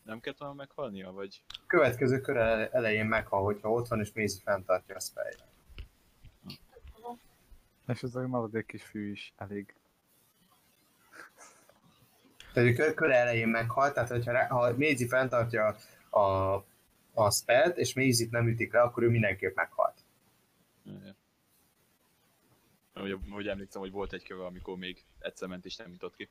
Speaker 4: nem kellett volna meghalnia, vagy?
Speaker 1: Következő kör ele- elején meghal, hogyha ott van és Mézi fenntartja a spell
Speaker 2: És ez a maradék kis fű is elég.
Speaker 1: Tehát a kör, elején meghal, tehát hogyha rá, ha Mézi fenntartja a, a spellt, és Mézit nem ütik le, akkor ő mindenképp meghalt.
Speaker 4: Ja. Hogy, hogy emlékszem, hogy volt egy köve, amikor még egyszer ment és nem jutott ki.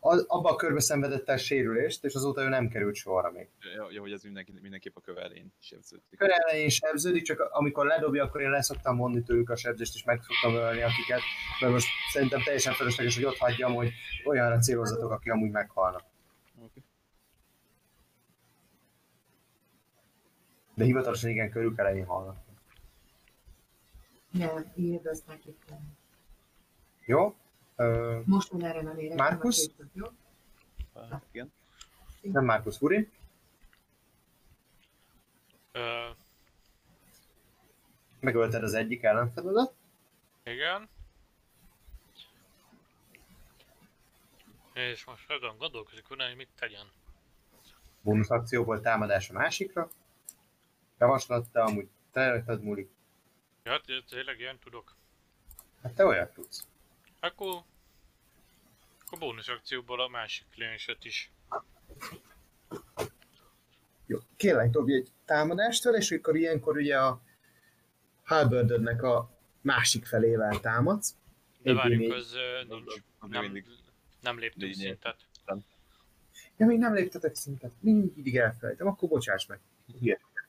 Speaker 1: Abba a körbe szenvedett el sérülést, és azóta ő nem került sorra még.
Speaker 4: Ja, ja hogy ez mindenki, mindenképp a köve elején sebződik.
Speaker 1: Kör elején sebződik, csak amikor ledobja, akkor én leszoktam mondni tőlük a sebzést, és meg szoktam ölni akiket, mert most szerintem teljesen fölösleges, hogy ott hagyjam, hogy olyanra célozzatok, aki amúgy meghalnak.
Speaker 4: Okay.
Speaker 1: De hivatalosan igen, körük elején halnak.
Speaker 5: Nem, írd azt nekik.
Speaker 1: Jó?
Speaker 5: Most már erre nem érek.
Speaker 4: Hát, igen.
Speaker 1: nem Markus Uri.
Speaker 3: Ö,
Speaker 1: Megölted az egyik ellenfeledet.
Speaker 3: igen. És most azon gondolkozik utána, hogy mit tegyen.
Speaker 1: Bónusz akcióból támadás a másikra. Javaslat, de amúgy te rajtad múlik.
Speaker 3: Ja, té- tényleg ilyen tudok.
Speaker 1: Hát te olyat tudsz.
Speaker 3: Akkor... Akkor bónusz akcióból a másik klienset is.
Speaker 1: Jó, kérlek dobj egy támadást vele, és akkor ilyenkor ugye a halberdödnek a másik felével támadsz.
Speaker 3: De
Speaker 1: D4.
Speaker 3: az nincs. Nem, nem léptünk szintet.
Speaker 1: Ja, még nem léptetek szintet. Mindig elfelejtem, akkor bocsáss meg.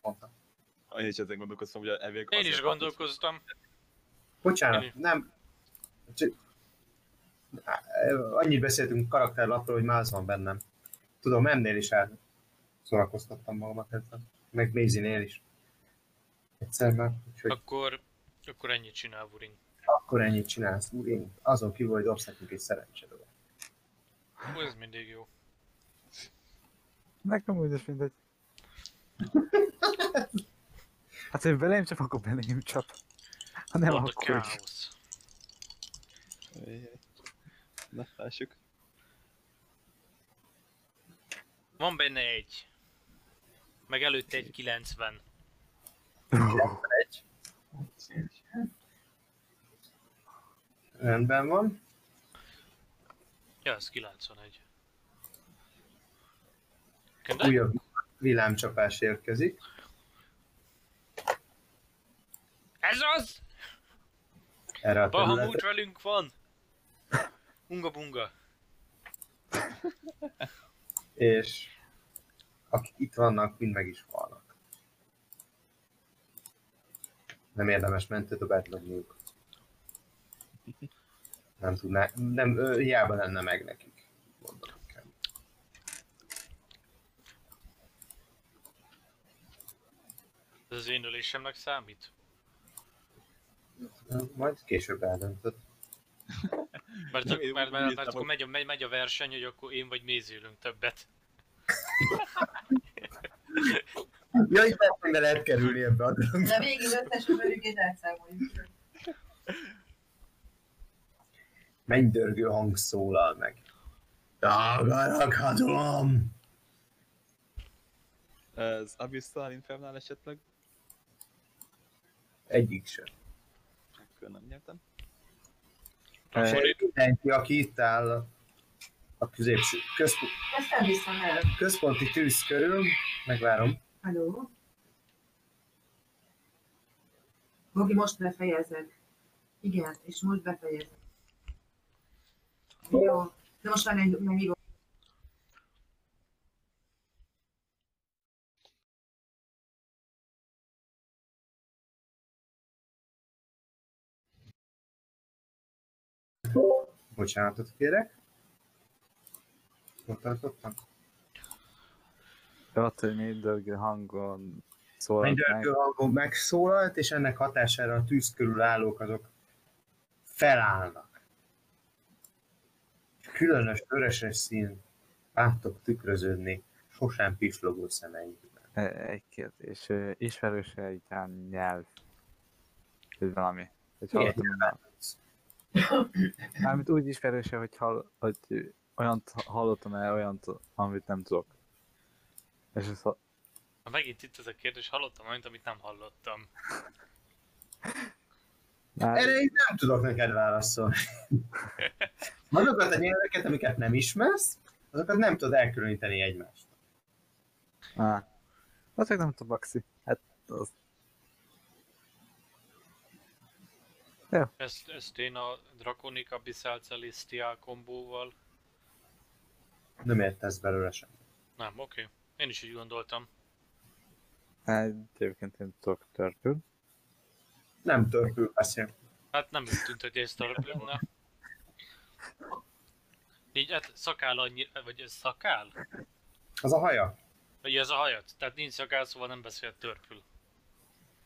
Speaker 1: Mondtam.
Speaker 4: Én is ezen gondolkoztam, hogy elvég
Speaker 3: Én is gondolkoztam.
Speaker 1: Bocsánat, nem. Csak... Annyit beszéltünk karakterlapról, hogy már az van bennem. Tudom, ennél is el szórakoztattam magamat ezzel. Meg Mézinél is. Egyszer már, úgyhogy
Speaker 3: Akkor, akkor ennyit csinál Burin.
Speaker 1: akkor ennyit csinálsz. Én azon kívül, hogy dobsz nekünk egy szerencsedobot.
Speaker 3: Ó, ez mindig jó.
Speaker 2: Nekem úgy is mindegy. Hát, hogy belém csap, akkor belém csap. Ha nem,
Speaker 3: a
Speaker 2: akkor is.
Speaker 4: Na, lássuk.
Speaker 3: Van benne egy. Meg előtte egy 90.
Speaker 1: Egy. Rendben van.
Speaker 3: Ja, ez 91. Kende?
Speaker 1: Újabb villámcsapás érkezik.
Speaker 3: Ez az!
Speaker 1: Erre a
Speaker 3: Bahamut velünk van! Unga bunga.
Speaker 1: És akik itt vannak, mind meg is halnak. Nem érdemes mentődobát dobniuk. Nem tudná, nem, hiába lenne meg nekik. Kell.
Speaker 3: Ez az én ölésemnek számít?
Speaker 1: Majd később eldöntöd.
Speaker 3: Mert, csak, mert, mert, mert
Speaker 4: néztem,
Speaker 3: akkor megy, megy, megy a verseny, hogy akkor én vagy mézülünk többet.
Speaker 1: Ja, itt hogy lehet kerülni ebbe a dologba.
Speaker 5: De végig összes ömörüket elszámoljuk.
Speaker 1: Mennydörgő hang szólal meg. Tagadhatom!
Speaker 4: Ez Abyssal Infernal esetleg?
Speaker 1: Egyik sem.
Speaker 4: Akkor nem nyertem.
Speaker 1: Mindenki, aki itt áll a középső,
Speaker 5: el.
Speaker 1: központi tűz körül, megvárom,
Speaker 5: Hello? Bogi, most befejezed. Igen, és most befejezed. Jó, de most már nem, nem írom.
Speaker 1: Bocsánatot kérek. Ott tartottam?
Speaker 2: Ott, hogy mindörgő hangon szólalt.
Speaker 1: Mindörgő hangon megszólalt, és ennek hatására a tűz körül állók azok felállnak. Különös vöröses szín láttok tükröződni sosem pislogó szemeikben.
Speaker 2: E- Egy kérdés. ö, Ismerőse egy ilyen nyelv? Vagy valami? Hogy
Speaker 1: Milyen.
Speaker 2: Mármint úgy ismerőse, hogy, hall, hogy olyant hallottam el, olyant, amit nem tudok. És ez ha...
Speaker 3: Ha megint itt ez a kérdés, hallottam valamit, amit nem hallottam.
Speaker 2: Már,
Speaker 1: Erre én nem tudok neked válaszolni. Azokat a nyelveket, amiket nem ismersz, azokat nem tudod elkülöníteni egymást.
Speaker 2: á, az meg nem tudom, Baxi. Hát az...
Speaker 3: Ezt, ezt én a Draconica Bisalcelistia kombóval...
Speaker 1: Nem értesz belőle sem.
Speaker 3: Nem, oké. Okay. Én is így gondoltam.
Speaker 2: Hát, egyébként én tudok törpül.
Speaker 1: Nem törpül beszél.
Speaker 3: Hát nem úgy tűnt, hogy ez törpülne. Így, hát szakál annyi, vagy ez szakál?
Speaker 1: Az a haja.
Speaker 3: Vagy ez a hajat? Tehát nincs szakál, szóval nem beszél törpül.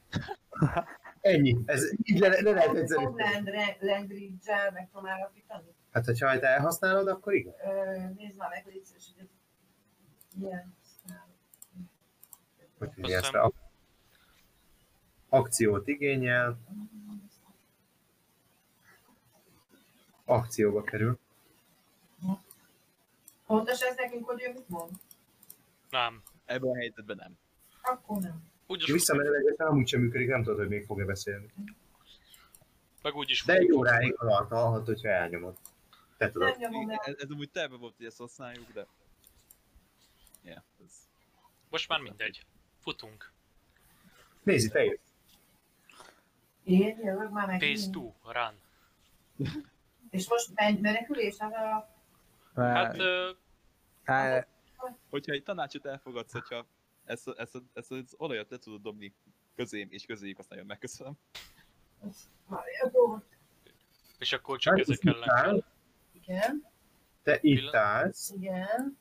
Speaker 1: Ennyi. Ez így le, le lehet egyszerű.
Speaker 5: Land, Landridge-el meg tudom állapítani.
Speaker 1: Hát, hogyha ha te elhasználod, akkor igen.
Speaker 5: Ö, Nézd már meg, hogy itt is, hogy ilyen.
Speaker 1: Hogy hívja ezt a akciót igényel, akcióba kerül.
Speaker 5: Fontos ez nekünk, hogy ő mit mond?
Speaker 3: Nem.
Speaker 4: Ebben a helyzetben nem.
Speaker 5: Akkor nem.
Speaker 3: Úgy
Speaker 1: És visszamenőlegesen amúgy sem működik, nem tudod, hogy még fog-e beszélni.
Speaker 3: meg úgy is
Speaker 1: De egy óráig alatt hallhat, hogyha elnyomod. Te tudod.
Speaker 5: Nem nyomom el.
Speaker 4: Ez, ez amúgy terve volt, hogy ezt használjuk, de... Ja, ez...
Speaker 3: Most már mindegy. Futunk.
Speaker 1: Nézi, te jössz.
Speaker 5: Én jövök már meg.
Speaker 3: Phase 2, run.
Speaker 5: És most megy menekülés? Hát a...
Speaker 3: Hát, ö,
Speaker 2: Hát,
Speaker 4: Hogyha egy tanácsot elfogadsz, hogyha ezt, a- ezt, a- ezt az olajat le tudod dobni közém és közéjük, azt nagyon megköszönöm.
Speaker 3: És akkor csak
Speaker 1: Markus
Speaker 3: ezek
Speaker 1: itt
Speaker 3: ellen
Speaker 5: Igen,
Speaker 1: te itt állsz,
Speaker 5: igen,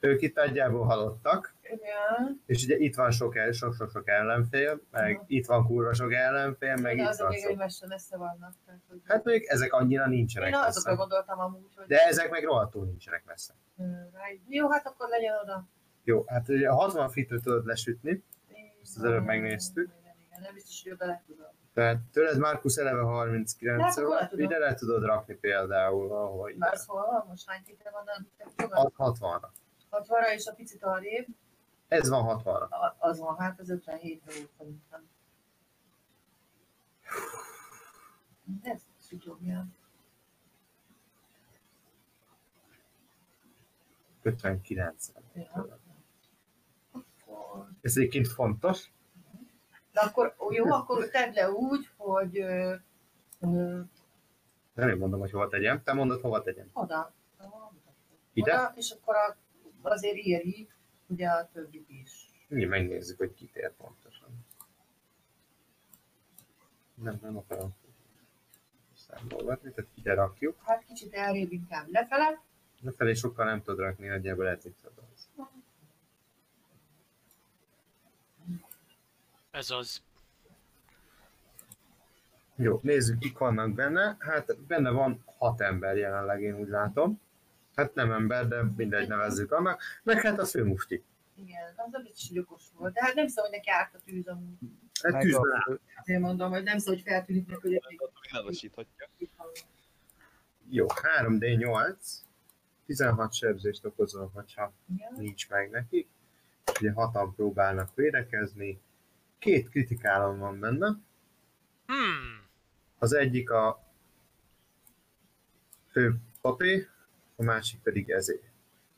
Speaker 1: ők itt nagyjából halottak,
Speaker 5: igen.
Speaker 1: és ugye itt van sok, el, sok, sok, sok ellenfél, meg
Speaker 5: Aha.
Speaker 1: itt van kurva sok ellenfél, meg
Speaker 5: De
Speaker 1: itt
Speaker 5: azok
Speaker 1: van
Speaker 5: még
Speaker 1: sok.
Speaker 5: egymásra messze vannak. Tehát, hogy...
Speaker 1: Hát mondjuk ezek annyira nincsenek
Speaker 5: Én azokra
Speaker 1: messze.
Speaker 5: gondoltam amúgy, hogy...
Speaker 1: De ezek meg rohadtul nincsenek messze.
Speaker 5: Jó, hát akkor legyen oda.
Speaker 1: Jó, hát ugye a 60 fitre tudod lesütni, Ezt az előbb megnéztük.
Speaker 5: Nem biztos, hogy oda le tudom.
Speaker 1: tehát tőled Markus eleve 39
Speaker 5: Hát, akkor le
Speaker 1: van,
Speaker 5: tudom.
Speaker 1: ide le tudod rakni például, ahol ide.
Speaker 5: Már van? Most hány fitre van? Nem
Speaker 1: Hat- 60-ra.
Speaker 5: 60-ra és a picit arrébb.
Speaker 1: Ez van 60-ra.
Speaker 5: A- Az van, hát az 57 volt szerintem. Ez szütyogja.
Speaker 1: 59.
Speaker 5: Ja.
Speaker 1: Ez egyébként fontos.
Speaker 5: De akkor jó, akkor tedd le úgy, hogy
Speaker 1: Nem én mondom, hogy hova tegyem. Te mondod, hova tegyem.
Speaker 5: oda.
Speaker 1: Ide?
Speaker 5: Oda, és akkor a, azért éri ugye a többit is.
Speaker 1: Mi megnézzük, hogy kit ér pontosan. Nem, nem akarom számolgatni, tehát ide rakjuk.
Speaker 5: Hát kicsit elrébb inkább lefele.
Speaker 1: Lefelé sokkal nem tudod rakni, nagyjából eltitszed az.
Speaker 3: Ez az.
Speaker 1: Jó, nézzük, kik vannak benne. Hát benne van hat ember jelenleg, én úgy látom. Hát nem ember, de mindegy nevezzük annak. Meg hát a főmusti.
Speaker 5: Igen, az a hogy okos volt. De hát nem szól, hogy neki árt a tűz amúgy.
Speaker 1: Egy
Speaker 2: meg
Speaker 1: tűzben áll.
Speaker 5: Azért mondom, hogy nem szól, hogy feltűnik neki, hogy
Speaker 4: lelassíthatja.
Speaker 1: Jó, 3D8. 16 sebzést okozol, hogyha
Speaker 5: Igen.
Speaker 1: nincs meg nekik. És ugye hatan próbálnak védekezni két kritikálom van benne.
Speaker 3: Hmm.
Speaker 1: Az egyik a fő papé, a másik pedig ezé.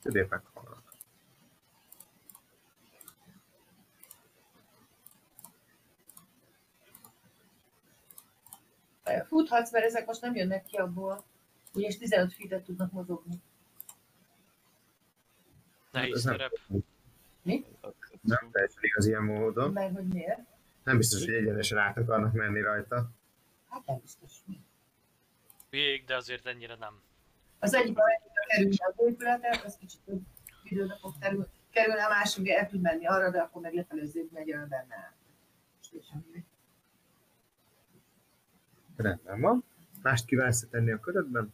Speaker 1: Többiek meghalnak.
Speaker 5: Futhatsz, mert ezek most nem jönnek ki abból. Ugyanis 15 feetet tudnak mozogni.
Speaker 3: Nehéz
Speaker 1: hát szerep.
Speaker 3: Mi?
Speaker 1: Hát nem fejtődik az ilyen módon.
Speaker 5: Mert hogy miért?
Speaker 1: Nem biztos, hogy egyenesen át akarnak menni rajta.
Speaker 5: Hát nem biztos.
Speaker 3: Végig, de azért ennyire nem.
Speaker 5: Az egyik a kerülni az épületet, az kicsit több időbe fog terül, kerülni, a másik el tud menni arra, de akkor meg lefelőzzék megy el benne.
Speaker 1: Rendben van. Mást kívánsz tenni a körödben?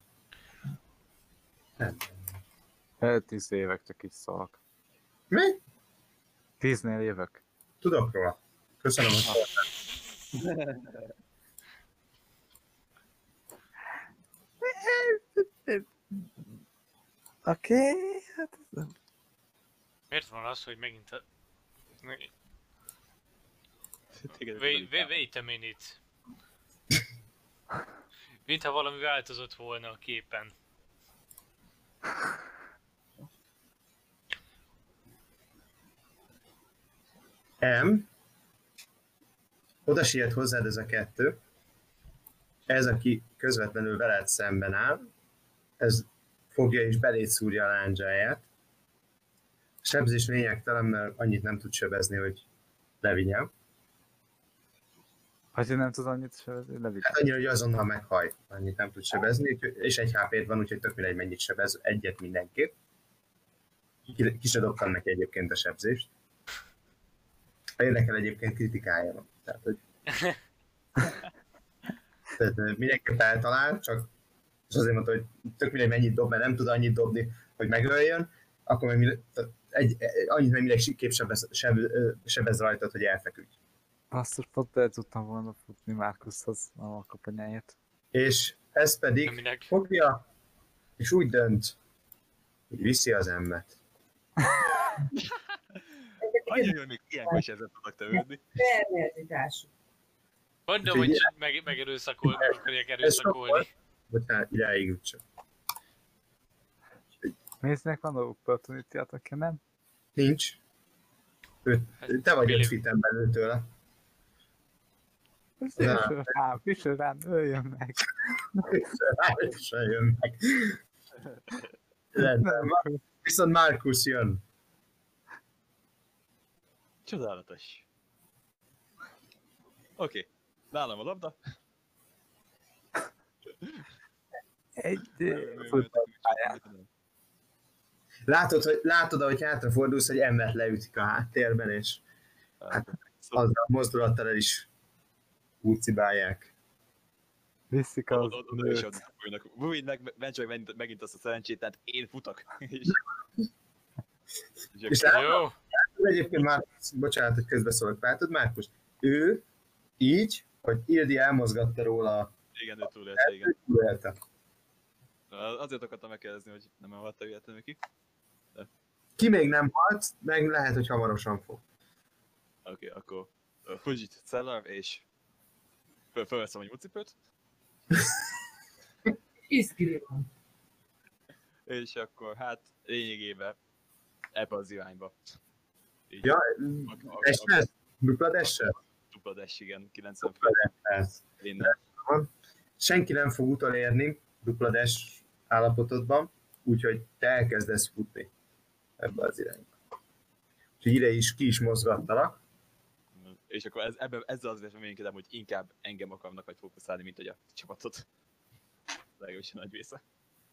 Speaker 1: Nem.
Speaker 2: Hát, Tíz évek csak így szólok.
Speaker 1: Mi?
Speaker 2: Tíznél jövök.
Speaker 1: Tudok róla. Köszönöm szóltást.
Speaker 2: Oké, okay, hát ez nem.
Speaker 3: Miért van az, hogy megint a... Wait, wait a minute. Mintha valami változott volna a képen.
Speaker 1: M. Oda siet hozzád ez a kettő. Ez, aki közvetlenül veled szemben áll, ez fogja és beléd szúrja a lándzsáját. Sebzés lényegtelen, mert annyit nem tud sebezni, hogy levigyem.
Speaker 2: Én nem tud annyit sebezni, levigy.
Speaker 1: Hát annyira, hogy azonnal meghaj, annyit nem tud sebezni, és egy hp van, úgyhogy tök mindegy mennyit sebez, egyet mindenképp. Ki, ki se dobtam neki egyébként a sebzést. Érdekel egyébként kritikája van. Tehát, hogy Tehát mindenképp eltalál, csak és azért mondta, hogy tök mindegy mennyit dob, mert nem tud annyit dobni, hogy megöljön, akkor meg tehát egy, annyit meg mindenképp sebez, seb, sebez rajtad, hogy elfeküdj.
Speaker 2: Basszus, pont el tudtam volna futni Márkuszhoz a kapanyáért.
Speaker 1: És ez pedig
Speaker 3: Aminek
Speaker 1: fogja, és úgy dönt, hogy viszi az emmet.
Speaker 4: Annyira, hogy még ilyenkor sem ezen tudok tevődni.
Speaker 5: Perverzitású.
Speaker 3: mondom,
Speaker 1: Úgyhogy
Speaker 3: hogy meg, megerőszakol, meg akarják erőszakolni.
Speaker 1: Bocsánat, idáig csak.
Speaker 2: Néznek van opportunity attack nem?
Speaker 1: Nincs. Ő, te vagy öt fiten belül tőle.
Speaker 2: Első rám, rám, öljön meg.
Speaker 1: Se jön meg. Rendben van. Viszont Markus jön.
Speaker 4: Csodálatos. Oké, okay. nálam a labda.
Speaker 2: Egy futballpályán.
Speaker 1: Látod, hogy, látod ahogy hátrafordulsz, hogy emmet leütik a háttérben, és Hát, azzal a mozdulattal el is úcibálják.
Speaker 2: Viszik az
Speaker 4: oda, oda meg megint, megint azt a szerencsét, tehát én futok. és, és
Speaker 1: És látod,
Speaker 3: Jó,
Speaker 1: egyébként Márkus, bocsánat, hogy közbeszólok, látod Márkus, ő így, hogy Ildi elmozgatta róla,
Speaker 4: igen, ő túlélte, igen.
Speaker 1: ő túlélte.
Speaker 4: Azért akartam megkérdezni, hogy nem elhatta véletlenül ki.
Speaker 1: Ki még nem halt, meg lehet, hogy hamarosan fog.
Speaker 4: Oké, okay, akkor Fujit Cellar, és föl, fölveszem egy mucipőt,
Speaker 5: Iszkiri van.
Speaker 4: és akkor hát lényegében ebbe az irányba.
Speaker 1: Ja, Essel? Dupla essel?
Speaker 4: dupla dash, igen, 90
Speaker 1: Dupla
Speaker 4: fő
Speaker 1: dash.
Speaker 4: innen.
Speaker 1: Senki nem fog utolérni dupla dash állapotodban, úgyhogy te elkezdesz futni ebbe az irányba. Úgyhogy ide is ki is mozgattalak.
Speaker 4: És akkor ez, ebben, ezzel az reménykedem, hogy inkább engem akarnak majd fókuszálni, mint hogy a csapatot. Legalábbis a nagy része.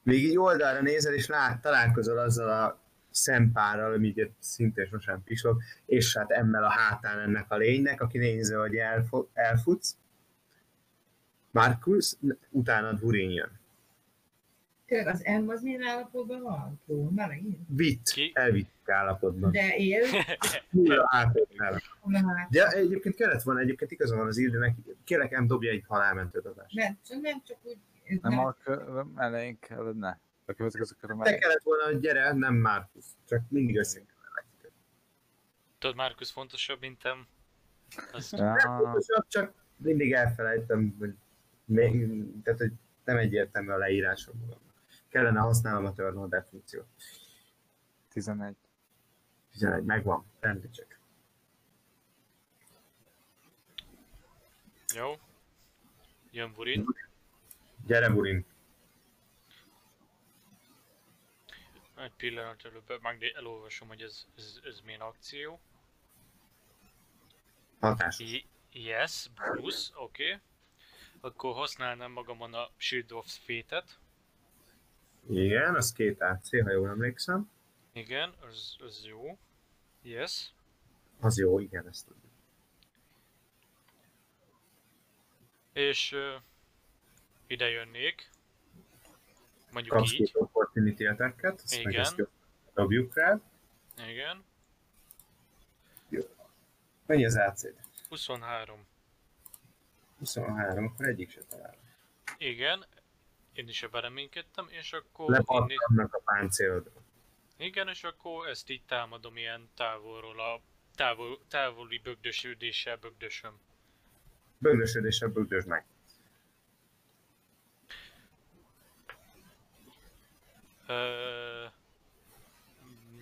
Speaker 1: Még így oldalra nézel, és lát, találkozol azzal a szempárral, amit szintén sosem pislog, és hát emmel a hátán ennek a lénynek, aki nézi, hogy elfo- elfutsz. Markus, utána Durin jön.
Speaker 5: Tényleg az M az milyen állapotban van? Pró, már megint.
Speaker 1: Vitt,
Speaker 3: Ki?
Speaker 1: elvitt állapotban.
Speaker 5: De él,
Speaker 1: Nulla nála.
Speaker 5: hát,
Speaker 1: De egyébként kellett volna, egyébként igaza van az Ildőnek, kérlek, nem dobja egy halálmentő adást.
Speaker 5: nem, csak nem csak úgy,
Speaker 2: Nem
Speaker 5: nem,
Speaker 2: a elején kellene. A következő köröm
Speaker 1: Te kellett volna, hogy gyere, nem Markus. Csak mindig össze
Speaker 3: tudod, Markus fontosabb, mint em. Az
Speaker 1: Nem fontosabb, csak mindig elfelejtem, hogy, még, tehát, hogy nem egyértelmű a leírásom magamnak. Kellene használnom a turn order funkciót.
Speaker 2: 11.
Speaker 1: 11, megvan, rendítsek.
Speaker 3: jó. Jön Burin.
Speaker 1: Gyere, Burin.
Speaker 3: Egy pillanat előbb megné- elolvasom, hogy ez, ez, ez milyen akció.
Speaker 1: Hatás.
Speaker 3: Y- yes, Bruce, oké. Okay. Akkor használnám magamon a Shield of Fate-et.
Speaker 1: Igen, az két AC, ha jól emlékszem.
Speaker 3: Igen, az, az jó. Yes.
Speaker 1: Az jó, igen, ezt tudjuk.
Speaker 3: És uh, ide jönnék. Mondjuk
Speaker 1: Kapsz két opportunity attack-et, meg
Speaker 3: Igen.
Speaker 1: ezt dobjuk rá.
Speaker 3: Igen.
Speaker 1: Mennyi az ac
Speaker 3: 23.
Speaker 1: 23, akkor egyik se talál.
Speaker 3: Igen. Én is ebben reménykedtem, és akkor innét,
Speaker 1: Lepattannak a páncélodról.
Speaker 3: igen, és akkor ezt így támadom ilyen távolról a távol, távoli bögdösödéssel bögdösöm.
Speaker 1: Bögdösödéssel bögdösd meg.
Speaker 3: Ö,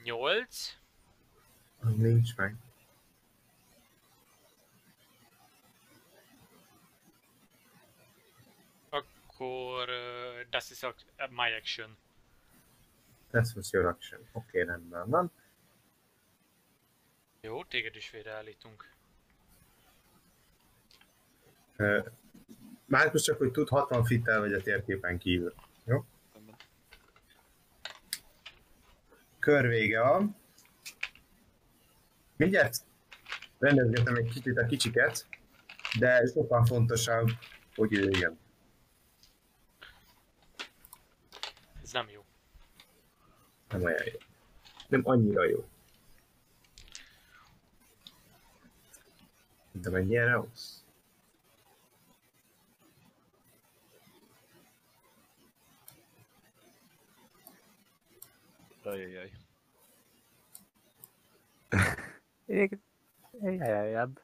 Speaker 3: 8.
Speaker 1: Az nincs meg.
Speaker 3: Akkor uh, das is my action.
Speaker 1: That was your action. Oké, okay, rendben van.
Speaker 3: Jó, téged is félreállítunk.
Speaker 1: Ö, Márkus csak, hogy tud 60 fittel vagy a térképen kívül. Jó?
Speaker 4: Rendben.
Speaker 1: Kör vége van. Mindjárt rendezgetem egy kicsit a kicsiket, de sokkal fontosabb, hogy ő jön.
Speaker 3: Ez nem jó.
Speaker 1: Nem olyan jó. Nem annyira jó. De mennyire rossz?
Speaker 4: Ajajaj.
Speaker 2: Ég... Jajajab.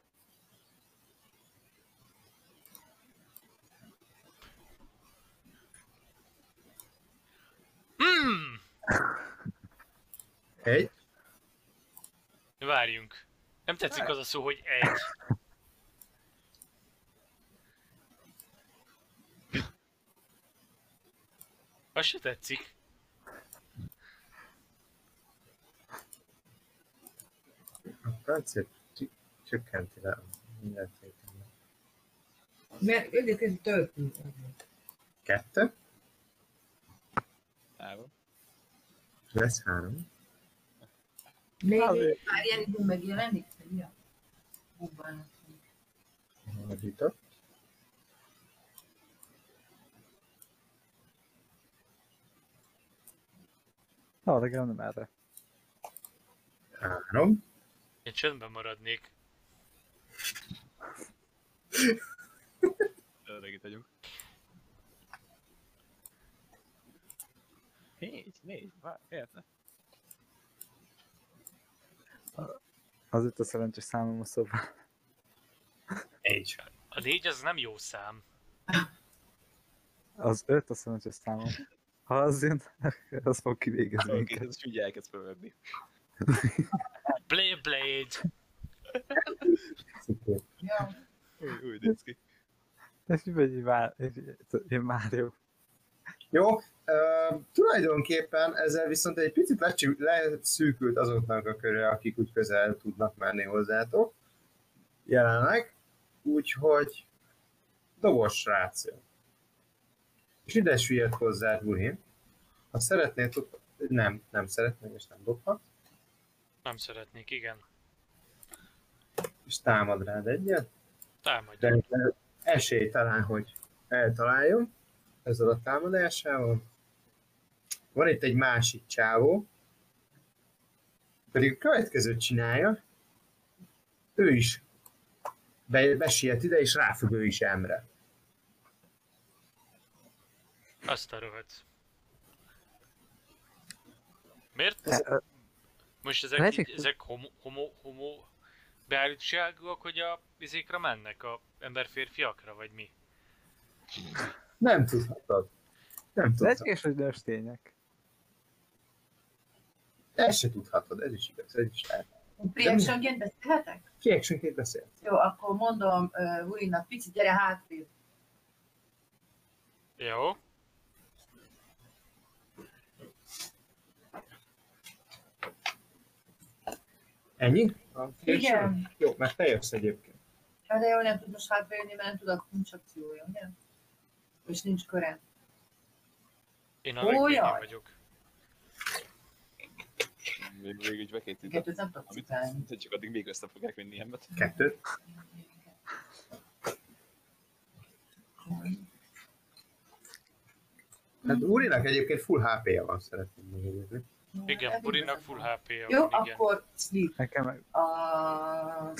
Speaker 3: Hmm!
Speaker 1: Egy,
Speaker 3: Várjunk. Nem tetszik az a szó, hogy egy. Az se tetszik.
Speaker 1: Csü- csökkenti le mindent.
Speaker 5: Mert egyébként több.
Speaker 1: Kettő, és lesz három.
Speaker 5: Még már ilyen idő megjelenik? vagy mi a bukban?
Speaker 1: Fordított.
Speaker 2: Na, legalább nem erre.
Speaker 1: Három.
Speaker 3: Én csöndben maradnék.
Speaker 4: Öreg itt vagyunk. Négy, négy, vár, érte.
Speaker 2: Az itt a szerencsés számom a szobában.
Speaker 1: Egy.
Speaker 3: A négy az nem jó szám.
Speaker 2: Az öt a szerencsés számom. Ha az jön, az fog kivégezni
Speaker 4: Oké,
Speaker 2: minket.
Speaker 4: ez ugye elkezd fölvenni.
Speaker 3: Blade.
Speaker 4: Új, új, néz ki.
Speaker 2: És vagy, már, én Mário.
Speaker 1: Jó, uh, tulajdonképpen ezzel viszont egy picit leszűkült azoknak a köre, akik úgy közel tudnak menni hozzátok jelenleg, úgyhogy dobos srác. És ide süllyed hozzá Burhin. Ha szeretnél, tud... nem, nem szeretnél, és nem dobhat,
Speaker 3: Nem szeretnék, igen.
Speaker 1: és támad rád egyet,
Speaker 3: Támadj.
Speaker 1: de de esély talán, hogy eltaláljon ezzel a támadásával. Van itt egy másik csávó, pedig a következőt csinálja, ő is be, besiet ide, és ráfog ő is Emre.
Speaker 3: Azt a rohadt. Miért? Most ezek, így, ezek homo, homo, homo beállítságúak, hogy a izékra mennek, a ember-férfiakra, vagy mi?
Speaker 1: Nem tudhatod. Nem tudhatod.
Speaker 2: Lecskés, hogy nőstények.
Speaker 1: Ezt se tudhatod, ez is igaz, ez is lehet.
Speaker 5: Reactionként beszélhetek?
Speaker 1: Kiactionként beszélt.
Speaker 5: Jó, akkor mondom uh, Urinak, pici, gyere hátrébb.
Speaker 3: Jó.
Speaker 1: Ennyi? A?
Speaker 5: Igen.
Speaker 1: Jó, mert te jössz egyébként.
Speaker 5: Hát de jó, nem tud most hátrajönni, mert nem tudok, nincs akciója, ugye? És nincs köre.
Speaker 3: Én a legvégén vagyok.
Speaker 4: Még végül így bekészítem.
Speaker 5: Kettőt nem tudok
Speaker 4: Amit
Speaker 5: cipelni.
Speaker 4: csak addig még össze fogják vinni ilyenbet.
Speaker 1: Kettőt. Hát Úrinak egyébként full HP-ja van, szeretném megjegyezni.
Speaker 3: Igen, Burinak full HP-ja
Speaker 5: Jó,
Speaker 3: van, igen.
Speaker 5: akkor sleep.
Speaker 2: Nekem meg
Speaker 5: A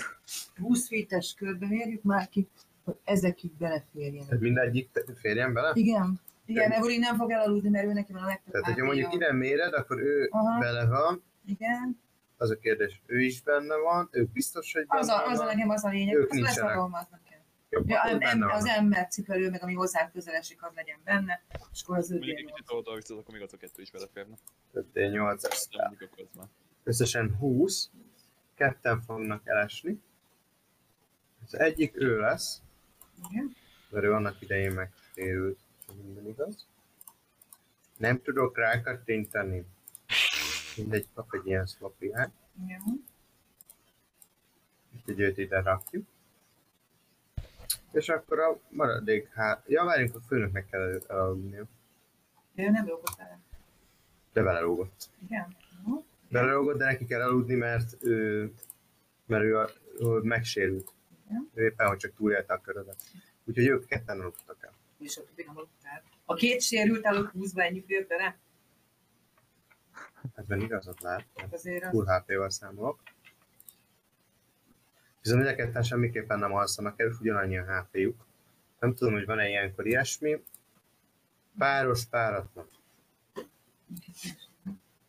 Speaker 5: 20 feet-es körbe mérjük már ki, hogy ezekig beleférjenek.
Speaker 1: Tehát mindegyik férjen bele?
Speaker 5: Igen. Igen, Evelyn nem fog elaludni, mert ő neki van a legtöbb
Speaker 1: Tehát, hogyha mondjuk ide méred, akkor ő
Speaker 5: Aha.
Speaker 1: bele van.
Speaker 5: Igen.
Speaker 1: Az a kérdés, ő is benne van, ők biztos, hogy benne
Speaker 5: Az a, az a
Speaker 1: van.
Speaker 5: nekem az a lényeg.
Speaker 1: Ők
Speaker 5: Az lesz
Speaker 1: nincsenek. Jó,
Speaker 5: Ja, em, em, az
Speaker 1: van.
Speaker 5: ember cipelő, meg ami hozzá közel esik, az legyen benne, és akkor az
Speaker 4: Mondjuk egy
Speaker 5: 5
Speaker 4: kicsit oldal vissza, akkor még az a kettő is beleférne.
Speaker 1: 5D8, ez
Speaker 4: Nem mondjuk akkor az már.
Speaker 1: összesen 20. Ketten fognak elesni. Az egyik ő lesz,
Speaker 5: Igen.
Speaker 1: mert ő annak idején megsérült, ha minden igaz. Nem tudok rá kattintani. Mindegy, kap egy ilyen szlapiát.
Speaker 5: Igen.
Speaker 1: Úgyhogy őt ide rakjuk. És akkor a maradék hát... Ja, várjunk, a főnöknek kell el- elaludnia.
Speaker 5: Ő nem lógott vele.
Speaker 1: De belelógott.
Speaker 5: Igen.
Speaker 1: Belelógott, de neki kell aludni, mert ő, mert ő, a, ő megsérült.
Speaker 5: Igen.
Speaker 1: Ő éppen, hogy csak túlélte a körödet. Úgyhogy ők ketten aludtak el.
Speaker 5: És ott még nem aludtál. A két sérült el 20-ba ennyi fér bele?
Speaker 1: Ebben igazat lát, mert
Speaker 5: Azért az...
Speaker 1: full HP-val számolok. Viszont mind a ketten semmiképpen nem alszanak el, ugyanannyi a HP-juk. Nem tudom, hogy van-e ilyenkor ilyesmi. Páros, páratlan.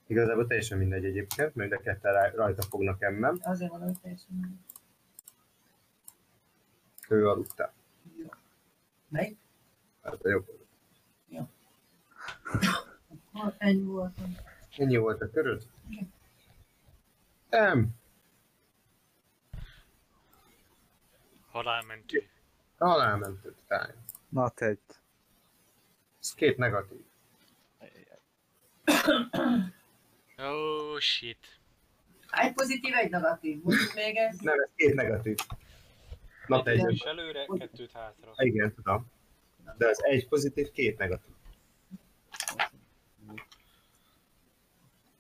Speaker 1: Igazából teljesen mindegy egyébként, mert mind a ketten rajta fognak emmen.
Speaker 5: Azért van, hogy teljesen mindegy.
Speaker 1: Ő aludta.
Speaker 5: Jó. Melyik?
Speaker 1: Hát a jobb.
Speaker 5: Ha, ennyi volt.
Speaker 1: Ennyi volt a köröd?
Speaker 5: Igen.
Speaker 1: Nem.
Speaker 3: Halálmentő.
Speaker 1: Halálmentő time.
Speaker 2: Not egy.
Speaker 1: Ez két negatív.
Speaker 3: Oh shit.
Speaker 5: Egy pozitív, egy negatív. Mondjuk még ez.
Speaker 1: Nem, ez két negatív. Na egy.
Speaker 3: is előre, kettőt hátra.
Speaker 1: Igen, tudom. De az egy pozitív, két negatív.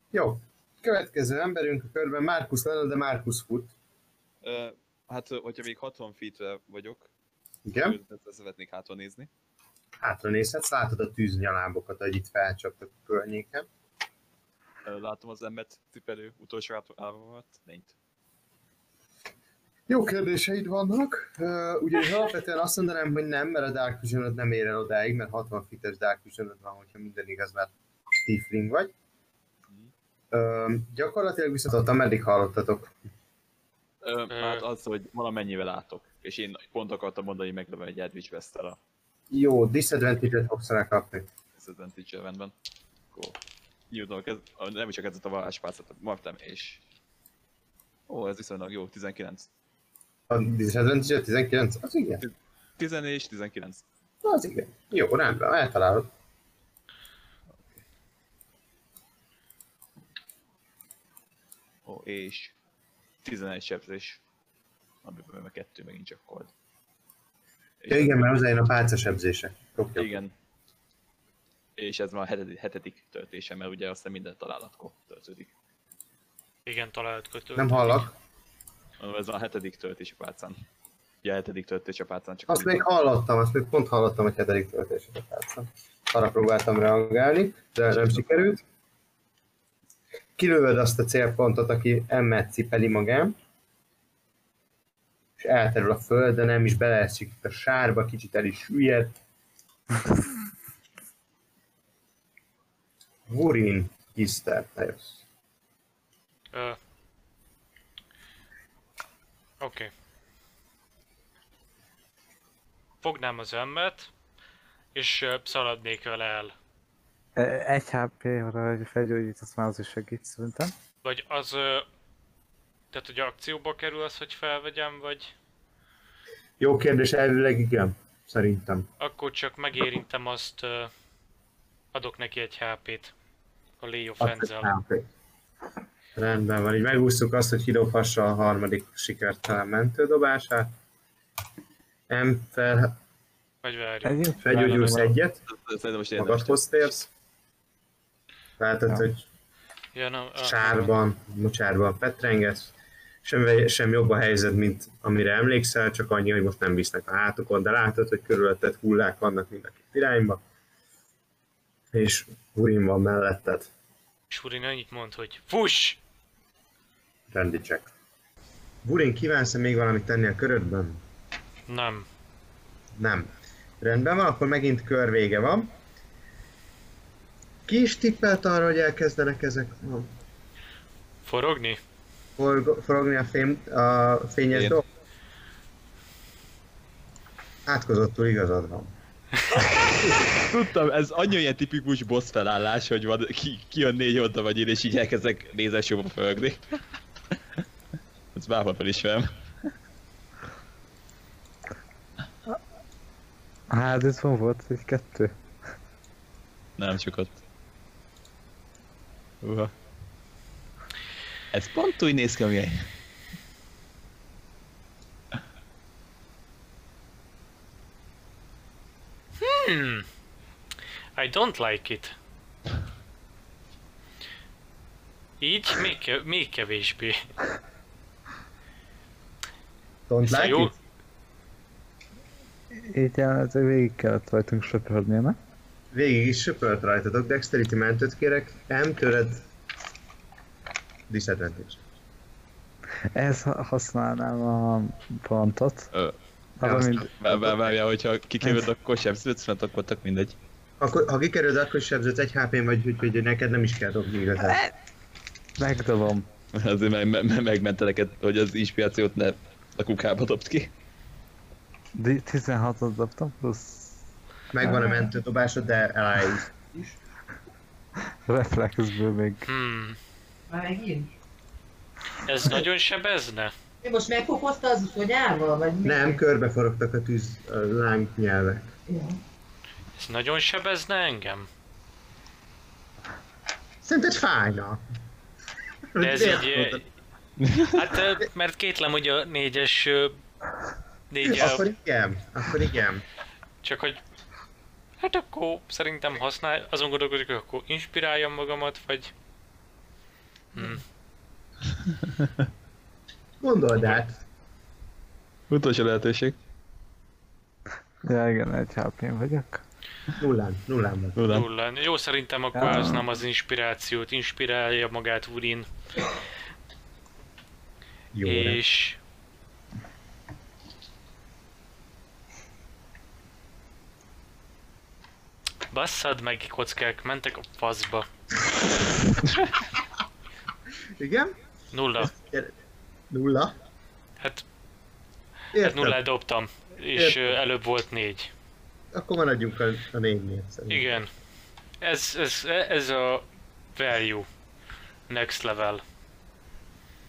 Speaker 1: Jó. Következő emberünk a körben Markus lenne, de Markus fut.
Speaker 4: Ö, Hát, hogyha még 60 feet vagyok,
Speaker 1: Igen.
Speaker 4: őt szeretnék hátra nézni.
Speaker 1: Hátra nézhetsz, látod a tűznyalábokat, hogy itt felcsaptak a környéken.
Speaker 4: Látom az emmet cipelő utolsó állomat, nincs.
Speaker 1: Jó kérdéseid vannak. Uh, ugye alapvetően azt mondanám, hogy nem, mert a Dark vision nem ér el odáig, mert 60 fites Dark vision van, hogyha minden igaz, mert Tiefling vagy. Uh, gyakorlatilag viszont ott, ameddig hallottatok.
Speaker 4: Ö,
Speaker 3: Ö.
Speaker 4: hát az, hogy valamennyivel látok. És én pont akartam mondani, hogy meglövöm egy Edwidge Wester a
Speaker 1: Jó, disadvantage-et fogsz rá kapni.
Speaker 4: disadvantage rendben. Akkor nyújtom, ez, nem is csak ez a varázspálcát, martam és... Ó, ez viszonylag jó, 19.
Speaker 1: A disadvantage 19? Az igen.
Speaker 4: 10 és 19.
Speaker 1: Az igen. Jó, rendben, eltalálod.
Speaker 4: Ó, és 11 sebzés. Amiből meg kettő megint csak kold.
Speaker 1: Ja, igen, mert hozzájön a pálcasebzése. Jó, jó.
Speaker 4: Igen. És ez már a hetedik, hetedik töltése, mert ugye aztán minden találatkor töltődik.
Speaker 3: Igen, talált kötő.
Speaker 1: Nem hallak.
Speaker 4: Mondom, ez már a hetedik töltés a pálcán. Ugye a hetedik töltés a pálcán, csak
Speaker 1: Azt még hallottam, azt még pont hallottam, hogy hetedik töltés a pálcán. Arra próbáltam reagálni, de nem sikerült. Kilövöd azt a célpontot, aki emmet cipeli magán, és elterül a föld, de nem is beleesik itt a sárba, kicsit el is süllyed. Vurin, Iszter, te jössz.
Speaker 3: Ö. Oké. Fognám az emmet, és szaladnék vele el.
Speaker 2: Egy HP, arra hogy felgyógyítasz már az is segít szerintem.
Speaker 3: Vagy az... Tehát, hogy akcióba kerül az, hogy felvegyem, vagy...
Speaker 1: Jó kérdés, elvileg igen. Szerintem.
Speaker 3: Akkor csak megérintem azt, adok neki egy HP-t. A Leo Fenzel.
Speaker 1: Rendben van, így megúsztuk azt, hogy kidobhassa a harmadik sikertelen mentődobását. M fel,
Speaker 3: Vagy várjuk.
Speaker 1: Felgyógyulsz egyet,
Speaker 4: Szerintem most érdemes.
Speaker 1: magadhoz térsz. Látod,
Speaker 2: Ja.
Speaker 1: hogy
Speaker 3: Ja, no, ah,
Speaker 1: sárban, mocsárban petrengetsz. Sem, sem jobb a helyzet, mint amire emlékszel, csak annyi, hogy most nem visznek a hátokon, de látod, hogy körülötted hullák vannak mind a két irányba. És Urin van melletted.
Speaker 3: És Urin annyit mond, hogy fuss!
Speaker 1: Rendi check. Burin, kívánsz még valamit tenni a körödben?
Speaker 3: Nem.
Speaker 1: Nem. Rendben van, akkor megint kör vége van. Ki is tippelt arra, hogy elkezdenek ezek a
Speaker 3: Forogni?
Speaker 1: forg- forogni a, fém, a fényes
Speaker 4: Én.
Speaker 1: dolgok? Átkozottul igazad van.
Speaker 4: Tudtam, ez annyira ilyen tipikus boss felállás, hogy van, ki, ki a négy oldal vagy én, és így elkezdek nézesjóba fölögni. Ez bárhol felismerem.
Speaker 2: Hát ez van volt egy kettő.
Speaker 4: Nem sokat. Uha. Ez pont úgy néz ki, amilyen.
Speaker 3: Hmm. I don't like it. Így még, ke- még kevésbé.
Speaker 1: Don't
Speaker 3: Szóval
Speaker 1: like
Speaker 3: jó,
Speaker 1: it?
Speaker 2: Így jelenleg végig kellett rajtunk söpörnie, ne?
Speaker 1: Végig is söpört rajtatok, Dexterity mentőt kérek, M tőled disadvantage.
Speaker 2: Ha- használnám a pontot.
Speaker 4: Ö,
Speaker 2: mind...
Speaker 4: Vár, vár, várjál, hogyha kikerülöd, akkor sem szülsz, mert akkor tök mindegy.
Speaker 1: Akkor, ha kikerüled, akkor sebződsz egy HP-n vagy, úgyhogy neked nem is kell dobni igazán.
Speaker 2: Megdobom.
Speaker 4: Azért meg, meg, megmente neked, hogy az inspirációt ne a kukába dobd ki.
Speaker 2: Di- 16-ot dobtam, plusz
Speaker 1: Megvan a mentődobásod, de elállsz.
Speaker 2: reflexből még.
Speaker 3: hmm.
Speaker 5: Megint?
Speaker 3: Ez nagyon sebezne?
Speaker 5: Mi most megfokozta az fonyával, vagy mi?
Speaker 1: Nem, körbeforogtak a tűz a láng nyelvek.
Speaker 5: Ja.
Speaker 3: Ez nagyon sebezne engem?
Speaker 1: Szerinted fájna?
Speaker 3: De ez így... Hát, mert kétlem, hogy a négyes... ö, Négyel,
Speaker 1: Akkor igen, akkor igen.
Speaker 3: csak hogy... Hát akkor szerintem használj, azon gondolkodik, hogy akkor inspiráljam magamat, vagy... Hmm.
Speaker 1: Gondold át.
Speaker 4: Utolsó lehetőség.
Speaker 2: Ja igen, egy hp vagyok.
Speaker 1: Nullán, nullán van.
Speaker 4: Tudom.
Speaker 3: Nullán. Jó, szerintem akkor
Speaker 2: Ja.
Speaker 3: használom az inspirációt, inspirálja magát Urin,
Speaker 1: Jó, és...
Speaker 3: Basszad meg, kockák, mentek a faszba.
Speaker 1: Igen?
Speaker 3: Nulla.
Speaker 1: Nulla.
Speaker 3: Hát, hát
Speaker 1: Értem.
Speaker 3: nullát dobtam, és
Speaker 1: Értem.
Speaker 3: előbb volt négy.
Speaker 1: Akkor maradjunk a, a négynél szerintem.
Speaker 3: Igen. Ez, ez, ez a value. Next level.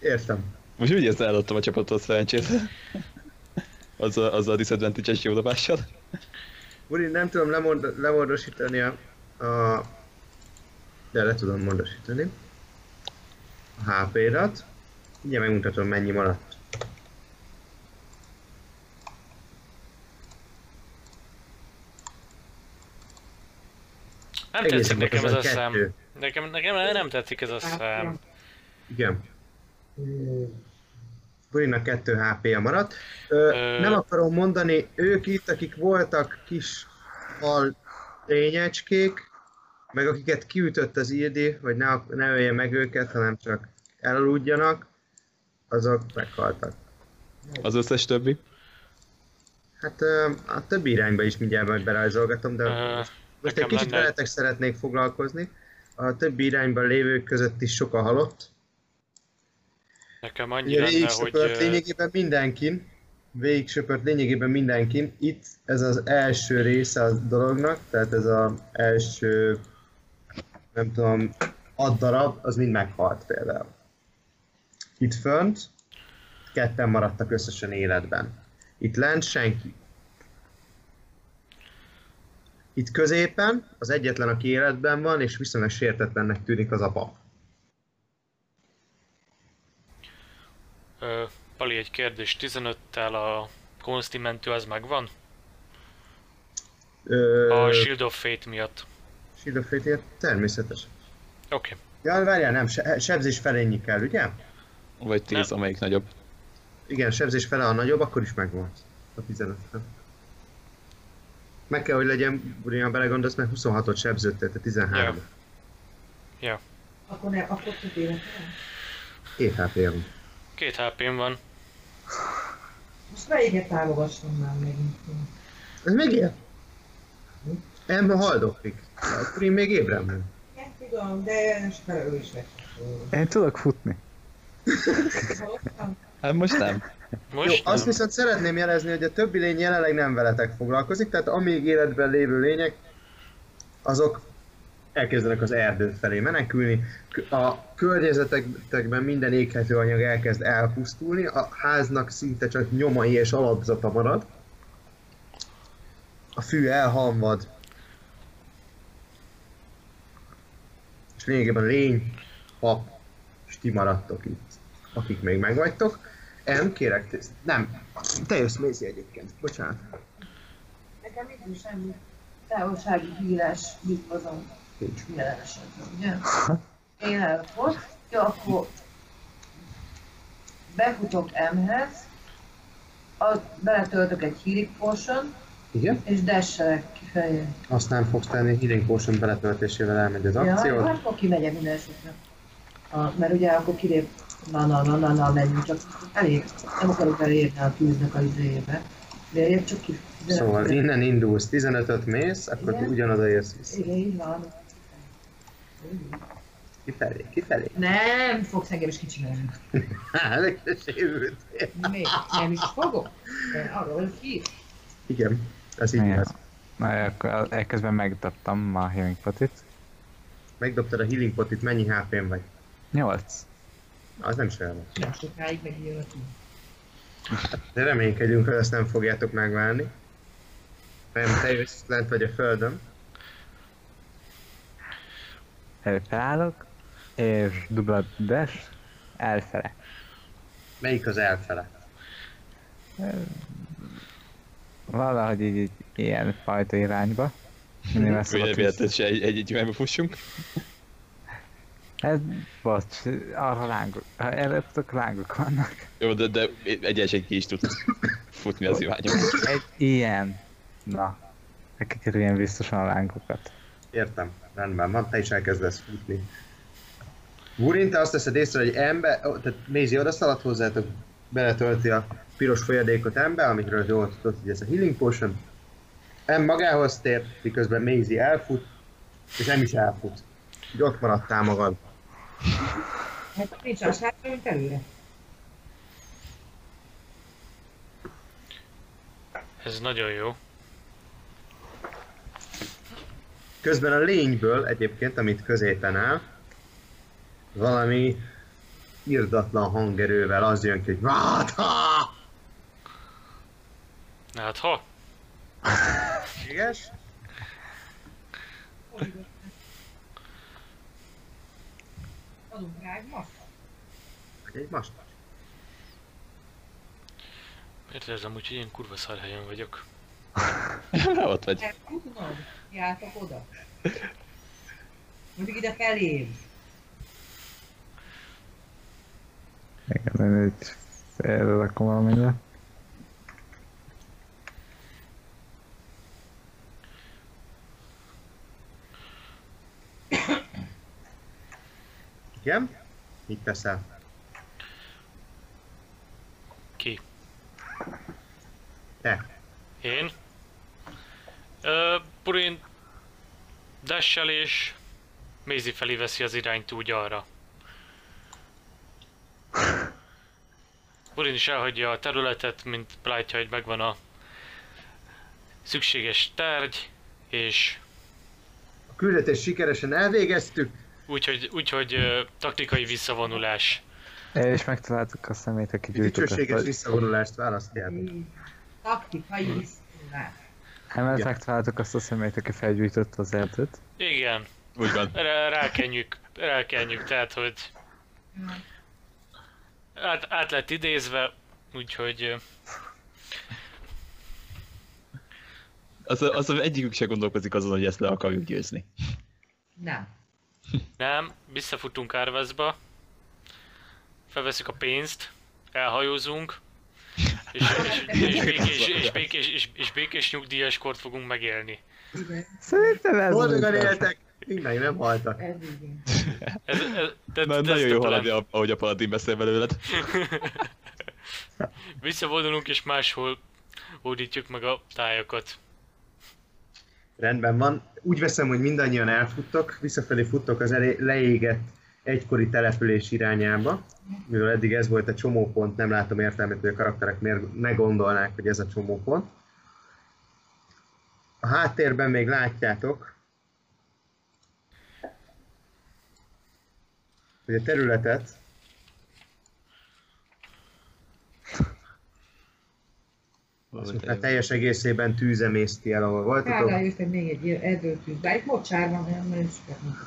Speaker 1: Értem.
Speaker 4: Most úgy érzem, eladtam a csapatot szerencsét. Az a, az a disadvantage-es jó dobással.
Speaker 1: Uri, nem tudom lemond, lemondosítani a, a... De le tudom mondosítani. A HP-rat. Ugye megmutatom mennyi maradt.
Speaker 3: Nem
Speaker 1: Egészen
Speaker 3: tetszik nekem ez a szám. Nekem, nekem nem tetszik ez a szám.
Speaker 1: Igen. Burinak 2 HP-ja maradt. Ö,
Speaker 3: Ö-
Speaker 1: Nem akarom mondani, ők itt, akik voltak kis hal lényecskék, meg akiket kiütött az Ildi, hogy ne, ne ölje meg őket, hanem csak elaludjanak, azok meghaltak.
Speaker 4: Az összes többi.
Speaker 1: Hát a többi irányba is mindjárt majd berajzolgatom, de
Speaker 3: Ö,
Speaker 1: most egy kicsit
Speaker 3: lenne-
Speaker 1: veletek szeretnék foglalkozni. A többi irányban lévők között is sok a halott.
Speaker 3: Nekem annyi
Speaker 1: Ugye
Speaker 3: lenne,
Speaker 1: végig
Speaker 3: hogy...
Speaker 1: lényegében mindenkin. Végig söpört lényegében mindenkin. Itt ez az első része a dolognak, tehát ez az első, nem tudom, ad darab, az mind meghalt például. Itt fönt ketten maradtak összesen életben. Itt lent senki. Itt középen az egyetlen, aki életben van, és viszonylag sértetlennek tűnik az apa.
Speaker 3: Ö, Pali, egy kérdés. 15-tel a konstimentő az megvan?
Speaker 1: Ö,
Speaker 3: A Shield of Fate miatt.
Speaker 1: Shield of Fate-ért természetes.
Speaker 3: Oké.
Speaker 1: Ja, várjál, nem, se, sebzés felényi kell, ugye?
Speaker 4: Vagy 10,
Speaker 3: Nem.
Speaker 4: amelyik nagyobb.
Speaker 1: Igen, sebzés fele a nagyobb, akkor is megvan. A 15 -tel. Meg kell, hogy legyen, ugyan belegondolsz, mert 26-ot sebződtél, tehát 13.
Speaker 3: Ja. Ja.
Speaker 5: Akkor ne, akkor több élet
Speaker 1: Két hp van.
Speaker 3: Két hp van.
Speaker 5: Most melyiket támogassam már megint?
Speaker 1: Ez még él? Ember haldoklik. Akkor én még ébren van.
Speaker 5: Igen, tudom, de most fel ő is meg.
Speaker 2: Én tudok futni.
Speaker 4: Hát most nem.
Speaker 3: Most
Speaker 1: Jó, azt
Speaker 3: nem.
Speaker 1: viszont szeretném jelezni, hogy a többi lény jelenleg nem veletek foglalkozik, tehát amíg életben lévő lények, azok elkezdenek az erdő felé menekülni. A környezetekben minden éghető anyag elkezd elpusztulni, a háznak szinte csak nyomai és alapzata marad. A fű elhamvad. És lényegében lény, pap, és ti maradtok itt, akik még megvagytok. Em, kérek, nem, te jössz Mézi egyébként, bocsánat.
Speaker 5: Nekem nincs semmi távolsági híres bitvazom
Speaker 1: Nincs.
Speaker 5: jelen esetben, ugye? Én elfog, ja, akkor befutok M-hez, beletöltök egy healing potion,
Speaker 1: Igen?
Speaker 5: és dashelek kifelé.
Speaker 1: Azt nem fogsz tenni, Healing Potion beletöltésével elmegy az
Speaker 5: Ja,
Speaker 1: akció.
Speaker 5: hát akkor kimegyek minden esetre. A, mert ugye akkor kilép, na na na na na menjünk, csak elég, nem akarok elérni a tűznek az idejébe. De én csak ki.
Speaker 1: Szóval innen indulsz, 15-öt mész, akkor
Speaker 5: Igen.
Speaker 1: ugyanoda érsz vissza.
Speaker 5: Igen, így van.
Speaker 1: Kifelé, kifelé.
Speaker 5: Nem fogsz engem is kicsinálni.
Speaker 1: Há, ezek sérült.
Speaker 5: Még nem is fogok. Arról hír.
Speaker 1: Igen, ez így igaz.
Speaker 2: Na, akkor ekközben megdobtam a healing potit.
Speaker 1: Megdobtad a Healing Potit, mennyi HP-n vagy?
Speaker 2: 8.
Speaker 1: Az nem sajnos.
Speaker 5: Nem sokáig megjön a.
Speaker 1: De reménykedjünk, hogy ezt nem fogjátok megválni. Nem, te jössz lent vagy a földön.
Speaker 2: Felállok, és dupla dash, elfele.
Speaker 1: Melyik az elfele?
Speaker 2: Valahogy így, így ilyen fajta irányba. Tűz.
Speaker 4: véletlenül se egy, egy, egy irányba fussunk.
Speaker 2: Ez, bocs, arra lángok, erre tudok, lángok vannak.
Speaker 4: Jó, de, de egyenesen ki is tud futni az irányba.
Speaker 2: Egy ilyen. Na, kikerüljen biztosan a lángokat.
Speaker 1: Értem, rendben van, te is elkezdesz futni. Wurin, te azt teszed észre, hogy ember, tehát Mézi oda szaladt hozzátok, beletölti a piros folyadékot ember, amikről jól tudod, hogy ez a healing potion. Em magához tér, miközben Mézi elfut, és nem is elfut. Így ott maradtál magad.
Speaker 5: Hát nincs más hátra, mint előre.
Speaker 3: Ez nagyon jó.
Speaker 1: Közben a lényből egyébként, amit középen áll, valami irdatlan hangerővel az jön ki, hogy Vátha!
Speaker 3: Hát ha?
Speaker 1: Iges?
Speaker 5: Adunk rá egy masszat.
Speaker 1: Egy mast.
Speaker 3: Miért érzem úgy, hogy ilyen kurva szar helyen vagyok?
Speaker 4: Ott vagy.
Speaker 5: Jártak oda. Mindig ide felém.
Speaker 2: Igen, én így félre rakom valamire.
Speaker 1: Igen? Mit teszel?
Speaker 3: Ki?
Speaker 1: Te.
Speaker 3: Én? Ö, Purin Dessel és Mézi felé veszi az irányt úgy arra. Purin is elhagyja a területet, mint látja, hogy megvan a szükséges tárgy, és
Speaker 1: A küldetést sikeresen elvégeztük.
Speaker 3: úgyhogy, úgyhogy ö, taktikai visszavonulás.
Speaker 2: És megtaláltuk a szemét, aki gyűjtött
Speaker 1: Dicsőséges visszavonulást választjátok.
Speaker 5: Taktikai visszavonulás.
Speaker 2: Emellett
Speaker 1: Igen.
Speaker 2: megtaláltuk azt a személyt, aki felgyújtotta az erdőt.
Speaker 3: Igen,
Speaker 4: Úgy van.
Speaker 3: rá, rákenjük, rákenjük, tehát hogy át, át lett idézve, úgyhogy ö,
Speaker 4: Az, az egyikük se gondolkozik azon, hogy ezt le akarjuk győzni.
Speaker 5: Nem.
Speaker 3: nem, visszafutunk Árveszba, felveszünk a pénzt, elhajózunk, és, és, és, békés, és, békés, és, és békés nyugdíjas kort fogunk megélni.
Speaker 2: Szerintem ez
Speaker 1: Boldogan éltek, még meg nem haltak.
Speaker 5: ez igen.
Speaker 3: Ez, ez, de,
Speaker 4: Na,
Speaker 3: de
Speaker 4: nagyon jó haladni, ahogy a paladin beszél belőled.
Speaker 3: Visszavonulunk és máshol hódítjuk meg a tájakat.
Speaker 1: Rendben van. Úgy veszem, hogy mindannyian elfuttok, visszafelé futtok az elé, leégett egykori település irányába. Mivel eddig ez volt a csomópont, nem látom értelmét, hogy a karakterek miért ne gondolnák, hogy ez a csomópont. A háttérben még látjátok, hogy a területet azt teljes egészében tűzemészti el, ahol voltatok.
Speaker 5: Kárlán jöttem még egy erdőtűz, de itt mocsár van, nem nagyon.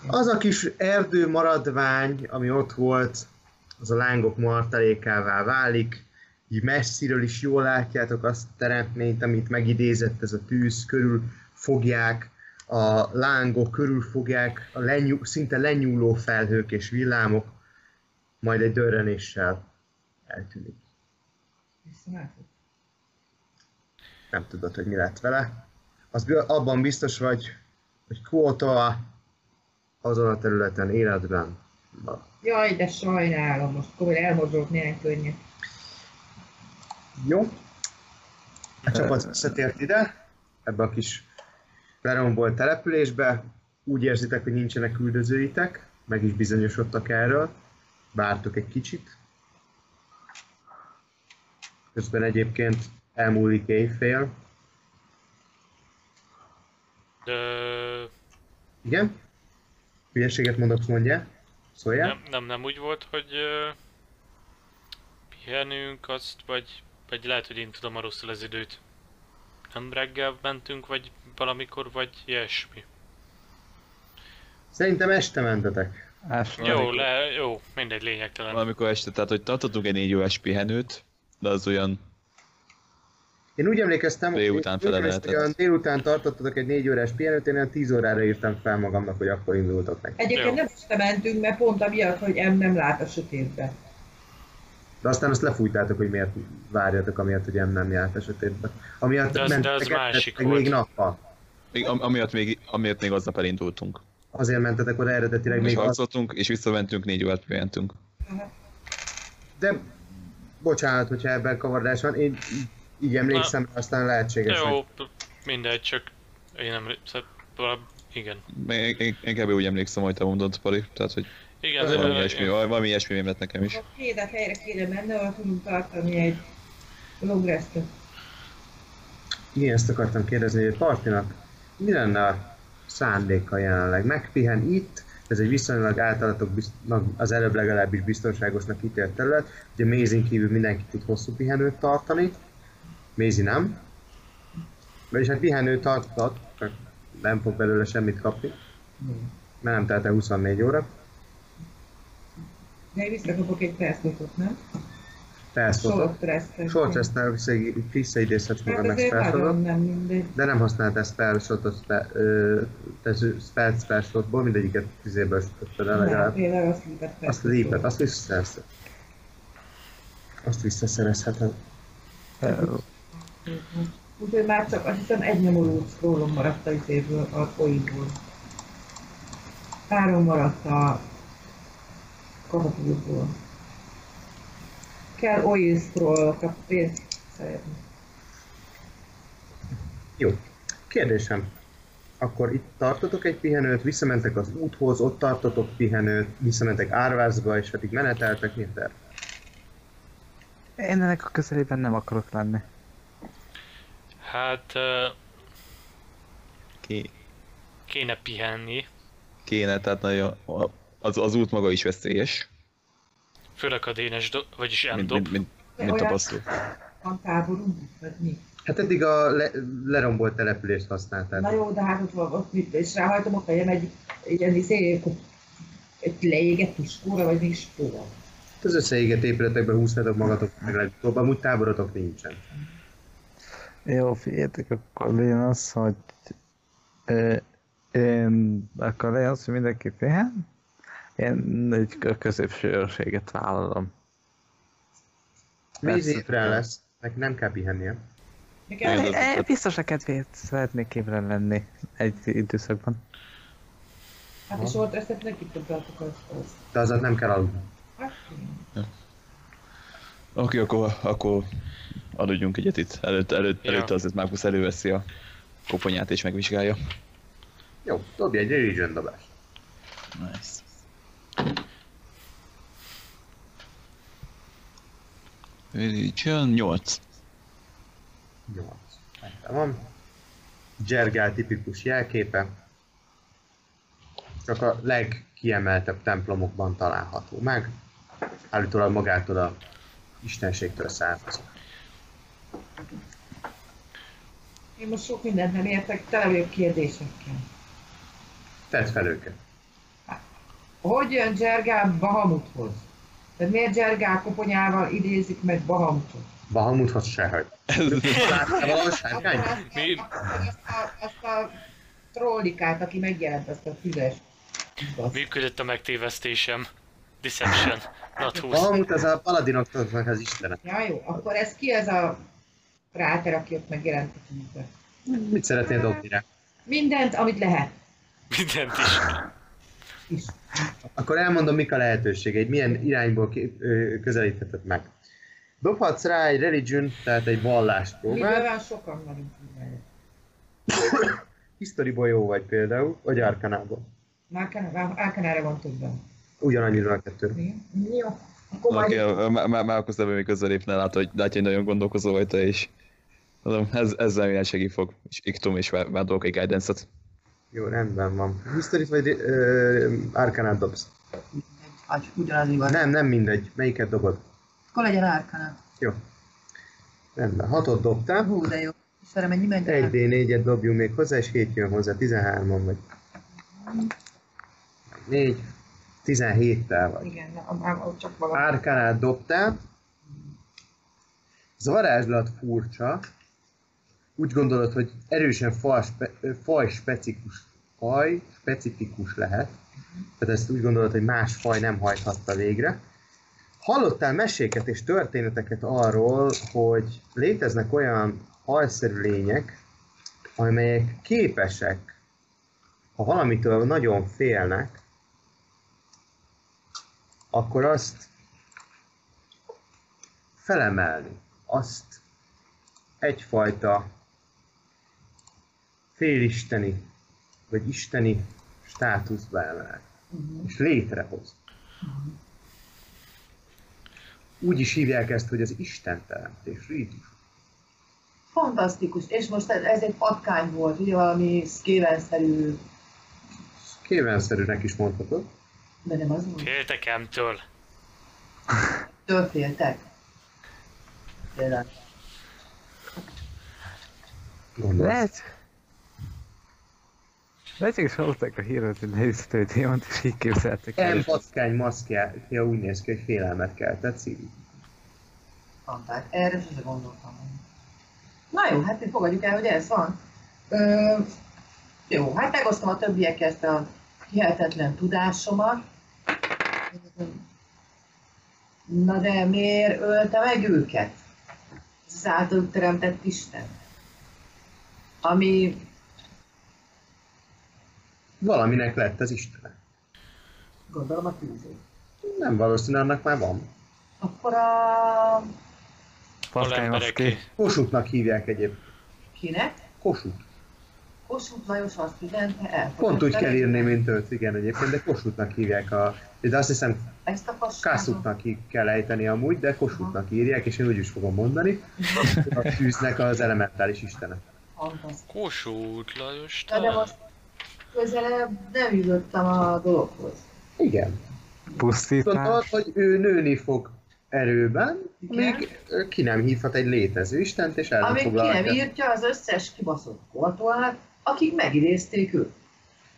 Speaker 1: Az a kis erdő maradvány, ami ott volt, az a lángok martalékává válik. Így messziről is jól látjátok azt a teremtményt, amit megidézett ez a tűz, körül fogják, a lángok körül fogják, a lenyú, szinte lenyúló felhők és villámok, majd egy dörrenéssel eltűnik.
Speaker 5: Visszalátok.
Speaker 1: Nem tudod, hogy mi lett vele. Az abban biztos vagy, hogy Kóta azon a területen életben van.
Speaker 5: Jaj, de sajnálom, most komoly elmozdulok milyen könnyen.
Speaker 1: Jó. A csapat visszatért ide, ebbe a kis lerombolt településbe. Úgy érzitek, hogy nincsenek üldözőitek, meg is bizonyosodtak erről. Vártok egy kicsit. Közben egyébként elmúlik éjfél.
Speaker 3: De
Speaker 1: Igen? Hülyeséget mondok, mondja. Szóljál.
Speaker 3: nem, nem, nem úgy volt, hogy ö, pihenünk azt, vagy, vagy lehet, hogy én tudom a rosszul az időt. Nem reggel mentünk, vagy valamikor, vagy ilyesmi.
Speaker 1: Szerintem este mentetek.
Speaker 2: Este.
Speaker 3: Jó, le, jó, mindegy, lényegtelen.
Speaker 4: Valamikor este, tehát hogy tartottunk egy 4 órás pihenőt, de az olyan,
Speaker 1: Én úgy emlékeztem,
Speaker 4: Délután
Speaker 1: úgy
Speaker 4: fele
Speaker 1: emlékeztem, hogy
Speaker 4: lehetett.
Speaker 1: olyan délután tartottatok egy négy órás pihenőt, én olyan 10 órára írtam fel magamnak, hogy akkor indultok meg.
Speaker 5: Egyébként
Speaker 3: Jó.
Speaker 5: nem este mentünk, mert pont amiatt, hogy em nem lát a sötétbe.
Speaker 1: De aztán azt lefújtátok, hogy miért várjatok, amiatt, hogy nem járt a sötétbe. Amiatt
Speaker 3: De az- de az másik
Speaker 1: meg
Speaker 3: volt.
Speaker 1: még nappal.
Speaker 4: még, am- amiatt, még, amiatt még aznap elindultunk.
Speaker 1: Azért mentetek oda eredetileg
Speaker 4: Még
Speaker 1: még az...
Speaker 4: és visszamentünk, 4 órát pihentünk.
Speaker 1: De bocsánat, hogyha ebben kavardás van, én így- emlékszem, aztán lehetséges,
Speaker 3: Jó, mindegy, csak én nem... Szóval, valami- igen.
Speaker 4: Én, én kb. úgy emlékszem, hogy te mondod, Pali, tehát hogy
Speaker 3: Igen,
Speaker 4: valami
Speaker 3: ö,
Speaker 4: ilyesmi, valami ilyesmi lett nekem is.
Speaker 5: A kédet helyre kéne menni, ahol tudunk tartani egy long restet.
Speaker 1: igen, ezt akartam kérdezni, hogy Partinak mi lenne a szándéka jelenleg? Megpihen itt, ez egy viszonylag általatok bizt- az előbb legalábbis biztonságosnak ítélt terület. Ugye Mézin kívül mindenki tud hosszú pihenőt tartani. Mézi nem. Vagyis hát pihenőt tarthat, csak nem fog belőle semmit kapni. Mert nem telt el 24 óra.
Speaker 5: De én visszakapok egy percnotot, nem?
Speaker 1: Felszóltak.
Speaker 5: Short
Speaker 1: vissza- visszaidézhetsz
Speaker 5: Hát
Speaker 1: magadnak
Speaker 5: nagyon
Speaker 1: spellslot
Speaker 5: nem
Speaker 1: de nem használt ezt te spell, spell slotból, mindegyiket tizéből sütötted el
Speaker 5: Nem,
Speaker 1: legalább.
Speaker 5: lépett
Speaker 1: Azt a lépet, azt visszaszerezted. Azt visszaszerezheted.
Speaker 5: Úgyhogy már csak azt hiszem egy nyomorult scrollom maradt a izéből, a pointból. Három maradt a katapultból. Kell oil scroll a pénzt szeretni.
Speaker 1: Jó. Kérdésem. Akkor itt tartotok egy pihenőt, visszamentek az úthoz, ott tartotok pihenőt, visszamentek árvázba, és addig meneteltek, mi a terv?
Speaker 2: Én ennek a közelében nem akarok lenni.
Speaker 3: Hát
Speaker 4: Ké,
Speaker 3: kéne pihenni,
Speaker 4: kéne, tehát nagyon, az, az út maga is veszélyes,
Speaker 3: főleg a dénes, do- vagyis
Speaker 4: mint,
Speaker 3: endob.
Speaker 4: mint, mint, mint
Speaker 5: olyan-
Speaker 4: tapasztalt.
Speaker 5: Van táborunk, vagy mi?
Speaker 1: Hát eddig a le, lerombolt települést
Speaker 5: Na
Speaker 1: használták.
Speaker 5: jó, de hát ott van, ott mit, és ráhajtom a fejem egy, egy ilyen izé, egy leégett piskóra, vagy mi is tudom.
Speaker 1: Az összeégett épületekbe húztatok magatok meg legutóbb, amúgy táborotok nincsen.
Speaker 2: Jó, figyeljetek, akkor legyen az, hogy ö, én, akkor legyen az, hogy mindenki pihen. Én egy kö- középső őrséget vállalom.
Speaker 1: Ébren lesz, neki nem kell pihennie.
Speaker 4: Jó,
Speaker 2: E, biztos a kedvéért szeretnék ébren lenni egy időszakban.
Speaker 5: Hát és volt ezt neki tudtátok azt.
Speaker 1: De azon nem kell aludni.
Speaker 5: Hát,
Speaker 4: Oké, akkor, akkor adjunk egyet itt. Előtt, előtt,
Speaker 3: Ja.
Speaker 4: előtte azért Markus előveszi a koponyát és megvizsgálja.
Speaker 1: Jó, dobj egy religion dobást.
Speaker 4: Nice. Religion 8.
Speaker 1: 8. Van. Zsergál tipikus jelképe. Csak a legkiemeltebb templomokban található meg. Állítólag magától a istenségtől származik.
Speaker 5: Én most sok mindent nem értek, tele vagyok kérdésekkel.
Speaker 1: Tedd fel őket.
Speaker 5: Hogy jön Zsergál Bahamuthoz? Tehát miért Zsergál koponyával idézik meg Bahamutot?
Speaker 1: Bahamuthoz sehogy. Láttál valahol sárkány?
Speaker 3: Mi?
Speaker 5: azt, a, azt a trollikát, aki megjelent, azt a füves. Igaz.
Speaker 3: Működött a megtévesztésem. Deception. Not 20.
Speaker 1: Bahamut az a paladinoknak az istene.
Speaker 5: Ja, jó, akkor ez ki ez a ráter, aki ott megjelent a?
Speaker 1: Mit szeretnél dobni rá?
Speaker 5: Mindent, amit lehet.
Speaker 3: Mindent is.
Speaker 5: Is.
Speaker 1: Akkor elmondom, mik a lehetőségeid, milyen irányból ki, ö, közelítheted meg. Dobhatsz rá egy religion, tehát egy vallást próbál.
Speaker 5: van sokan vagyunk. minden.
Speaker 1: Historyból jó vagy például, vagy Arkanából.
Speaker 5: Álkanára van többen.
Speaker 1: Ugyanannyira a kettő.
Speaker 5: Jó. Akkor
Speaker 4: okay, Markus ebben még közelépne, lát, hogy látja, hogy nagyon gondolkozó vagy te is. Mondom, ez, ezzel milyen segít fog, és iktum és vá- vádolok egy guidance-et.
Speaker 1: Jó, rendben van. History vagy ö, Arkanát dobsz?
Speaker 6: Hát ugyanaz igaz.
Speaker 1: Nem, nem mindegy. Melyiket dobod?
Speaker 6: Akkor legyen árkana.
Speaker 1: Jó. Rendben, hatot dobtál.
Speaker 6: Hú, de jó. Istenem, mennyi megy?
Speaker 1: Egy D4-et dobjunk még hozzá, és 7 jön hozzá. 13-on vagy. 4. 17-tel vagy.
Speaker 5: Igen, ott csak valami.
Speaker 1: Árkánát dobtál. Ez a varázslat furcsa. Úgy gondolod, hogy erősen faj, spe, faj specifikus, faj specifikus lehet. Tehát ezt úgy gondolod, hogy más faj nem hajthatta végre. Hallottál meséket és történeteket arról, hogy léteznek olyan hajszerű lények, amelyek képesek, ha valamitől nagyon félnek, akkor azt felemelni, azt egyfajta félisteni, vagy isteni státuszba emelni, és létrehoz. Úgy is hívják ezt, hogy az istenteremtés rítus.
Speaker 6: Fantasztikus. És most ez, egy patkány volt, ugye valami szkévenszerű,
Speaker 1: Kévenszerűnek is mondhatod.
Speaker 6: De nem az volt.
Speaker 3: Féltek emtől.
Speaker 6: Től féltek.
Speaker 1: Gondolsz.
Speaker 2: Lehet? Lehet, hogy is hallották a híret, hogy leütött egy démont, és így képzeltek el.
Speaker 1: El patkány maszkja úgy néz ki, hogy félelmet keltett Szíri.
Speaker 6: Fantás. Erre sose gondoltam. Na jó, hát itt fogadjuk el, hogy ez van. Ö, jó, hát megosztom a többiekkel ezt a hihetetlen tudásomat. Na de miért ölte meg őket? Ez az általuk teremtett Isten. Ami
Speaker 1: Valaminek lett az istene.
Speaker 6: gondolom a tűző.
Speaker 1: Nem valószínű, annak már van.
Speaker 6: Akkor a...
Speaker 2: Patkány
Speaker 3: emberek
Speaker 2: maszké.
Speaker 1: Kossuthnak hívják egyébként.
Speaker 6: kinek?
Speaker 1: Kossuth.
Speaker 6: Kossuth Lajos azt üzente el.
Speaker 1: Pont úgy kell írni, mint őt, igen egyébként, de Kossuthnak hívják a... De azt hiszem
Speaker 6: Ezt a.
Speaker 1: Kászutnak ki kell ejteni amúgy, de Kossuthnak írják, és én úgy is fogom mondani. A tűznek az elementális istene.
Speaker 3: Kossuth Lajos
Speaker 6: de most közelebb nem jutottam a dologhoz.
Speaker 1: Igen.
Speaker 2: Pusztítás.
Speaker 1: Gondolod, hogy ő nőni fog erőben,
Speaker 6: Igen.
Speaker 1: még ki nem hívhat egy létező istent, és el nem
Speaker 6: Amíg ki nem írtja az összes kibaszott kortoát, akik megidézték őt.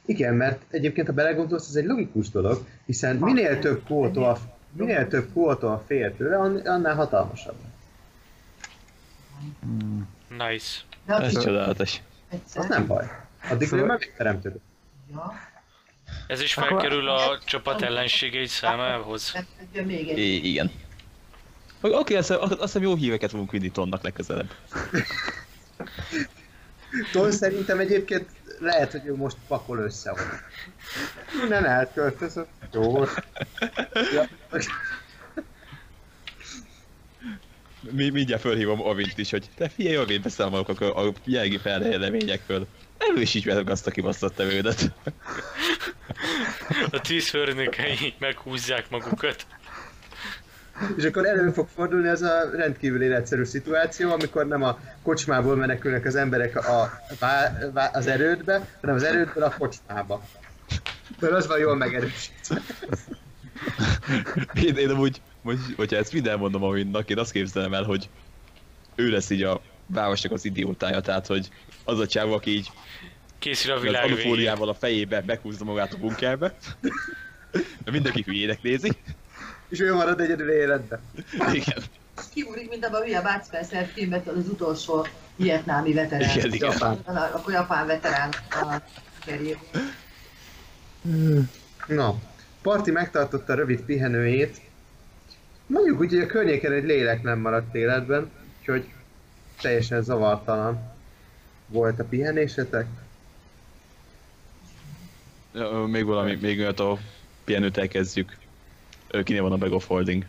Speaker 1: Igen, mert egyébként ha belegondolsz, ez egy logikus dolog, hiszen minél több kótol, minél több kótol fél tőle, ann- annál hatalmasabb.
Speaker 3: Nice.
Speaker 6: De
Speaker 4: Ez csodálatos.
Speaker 1: Az nem baj. Addig
Speaker 2: Szóval-
Speaker 1: ő megteremtődött.
Speaker 6: Ja,
Speaker 3: Ez is felkerül a csapat ellenségei számához.
Speaker 6: még egy.
Speaker 4: I- igen. Oké, okay, azt, azt hiszem jó híveket fogunk vinni tonnak legközelebb.
Speaker 1: Ton szerintem egyébként lehet, hogy ő most pakol össze oda. Nem elköltözött. Jó. Ja.
Speaker 4: Mi, mindjárt fölhívom Ovint is, hogy te figyelj Ovint, beszámolok a, a jelenlegi fejleményekről. Erősíts meg azt a kibaszott tevődet.
Speaker 3: A tíz főnökei meghúzzák magukat.
Speaker 1: És akkor elő fog fordulni az a rendkívül életszerű szituáció, amikor nem a kocsmából menekülnek az emberek a, vá, vá, az erődbe, hanem az erődből a kocsmába. Mert az van jól megerősítve.
Speaker 4: Én, én amúgy, most, hogyha ezt minden mondom a Winnak, én azt képzelem el, hogy ő lesz így a városnak az idiótája, tehát hogy az a csáv, aki így
Speaker 3: Készül a
Speaker 4: az
Speaker 3: világ
Speaker 4: alufóliával a fejébe meghúzza magát a bunkerbe. De mindenki hülyének nézi.
Speaker 1: És ő marad egyedül életben.
Speaker 4: Igen,
Speaker 6: Kiúrik, mint abban a hülye Bud Spencer filmben az utolsó vietnámi veterán.
Speaker 4: igen, igen.
Speaker 1: Japán.
Speaker 6: Akkor japán veterán a kerül.
Speaker 1: Na, Parti megtartotta a rövid pihenőjét. Mondjuk úgy, hogy a környéken egy lélek nem maradt életben, úgyhogy teljesen zavartalan volt a pihenésetek.
Speaker 4: Ö, Még valami, még olyat a pihenőt elkezdjük. Kinél van a Bag of Holding?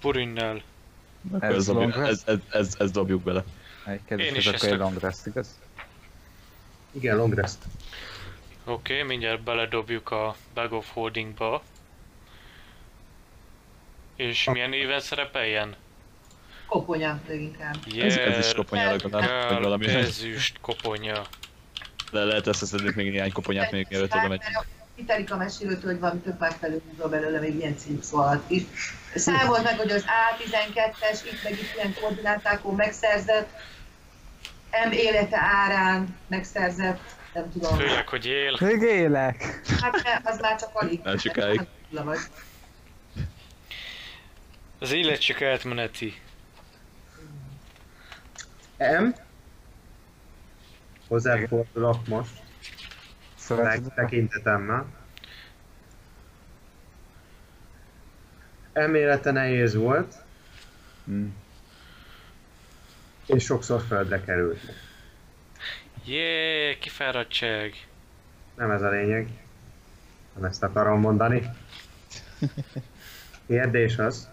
Speaker 3: Burinnel.
Speaker 2: Ez
Speaker 4: ez, dobjuk, ez, ez, ez, ez dobjuk bele.
Speaker 2: Egy
Speaker 3: Én is
Speaker 2: ez
Speaker 3: ezt a-
Speaker 2: long rest, igaz?
Speaker 1: Igen, long rest.
Speaker 3: Oké, okay, mindjárt beledobjuk a Bag of Holdingba. És milyen éven szerepeljen?
Speaker 6: Koponya leginkább.
Speaker 4: Ez, ez is koponya legalább, vagy valami.
Speaker 3: ezüst koponya.
Speaker 4: Le lehet összeszedni még néhány koponyát még mielőtt oda megy.
Speaker 6: Kitelik a mesélőtől, hogy valami tök megfelelő belőle még ilyen címszó alatt is. Számolt meg, hogy az A12-es, itt meg itt ilyen koordinátákon megszerzett, M élete árán megszerzett, nem tudom.
Speaker 3: Főleg, hogy él.
Speaker 2: Még élek!
Speaker 6: Hát ne, az már csak alig.
Speaker 4: Nem sokáig.
Speaker 6: Vagy.
Speaker 3: Az élet csak átmeneti.
Speaker 1: M. Hozzáfordulok most,
Speaker 2: Szóval
Speaker 1: meg tekintetemmel. Elmélete nehéz volt,
Speaker 2: Hmm.
Speaker 1: és sokszor földre került.
Speaker 3: Jé, kifáradtság.
Speaker 1: Nem ez a lényeg. Nem ezt akarom mondani. Kérdés az,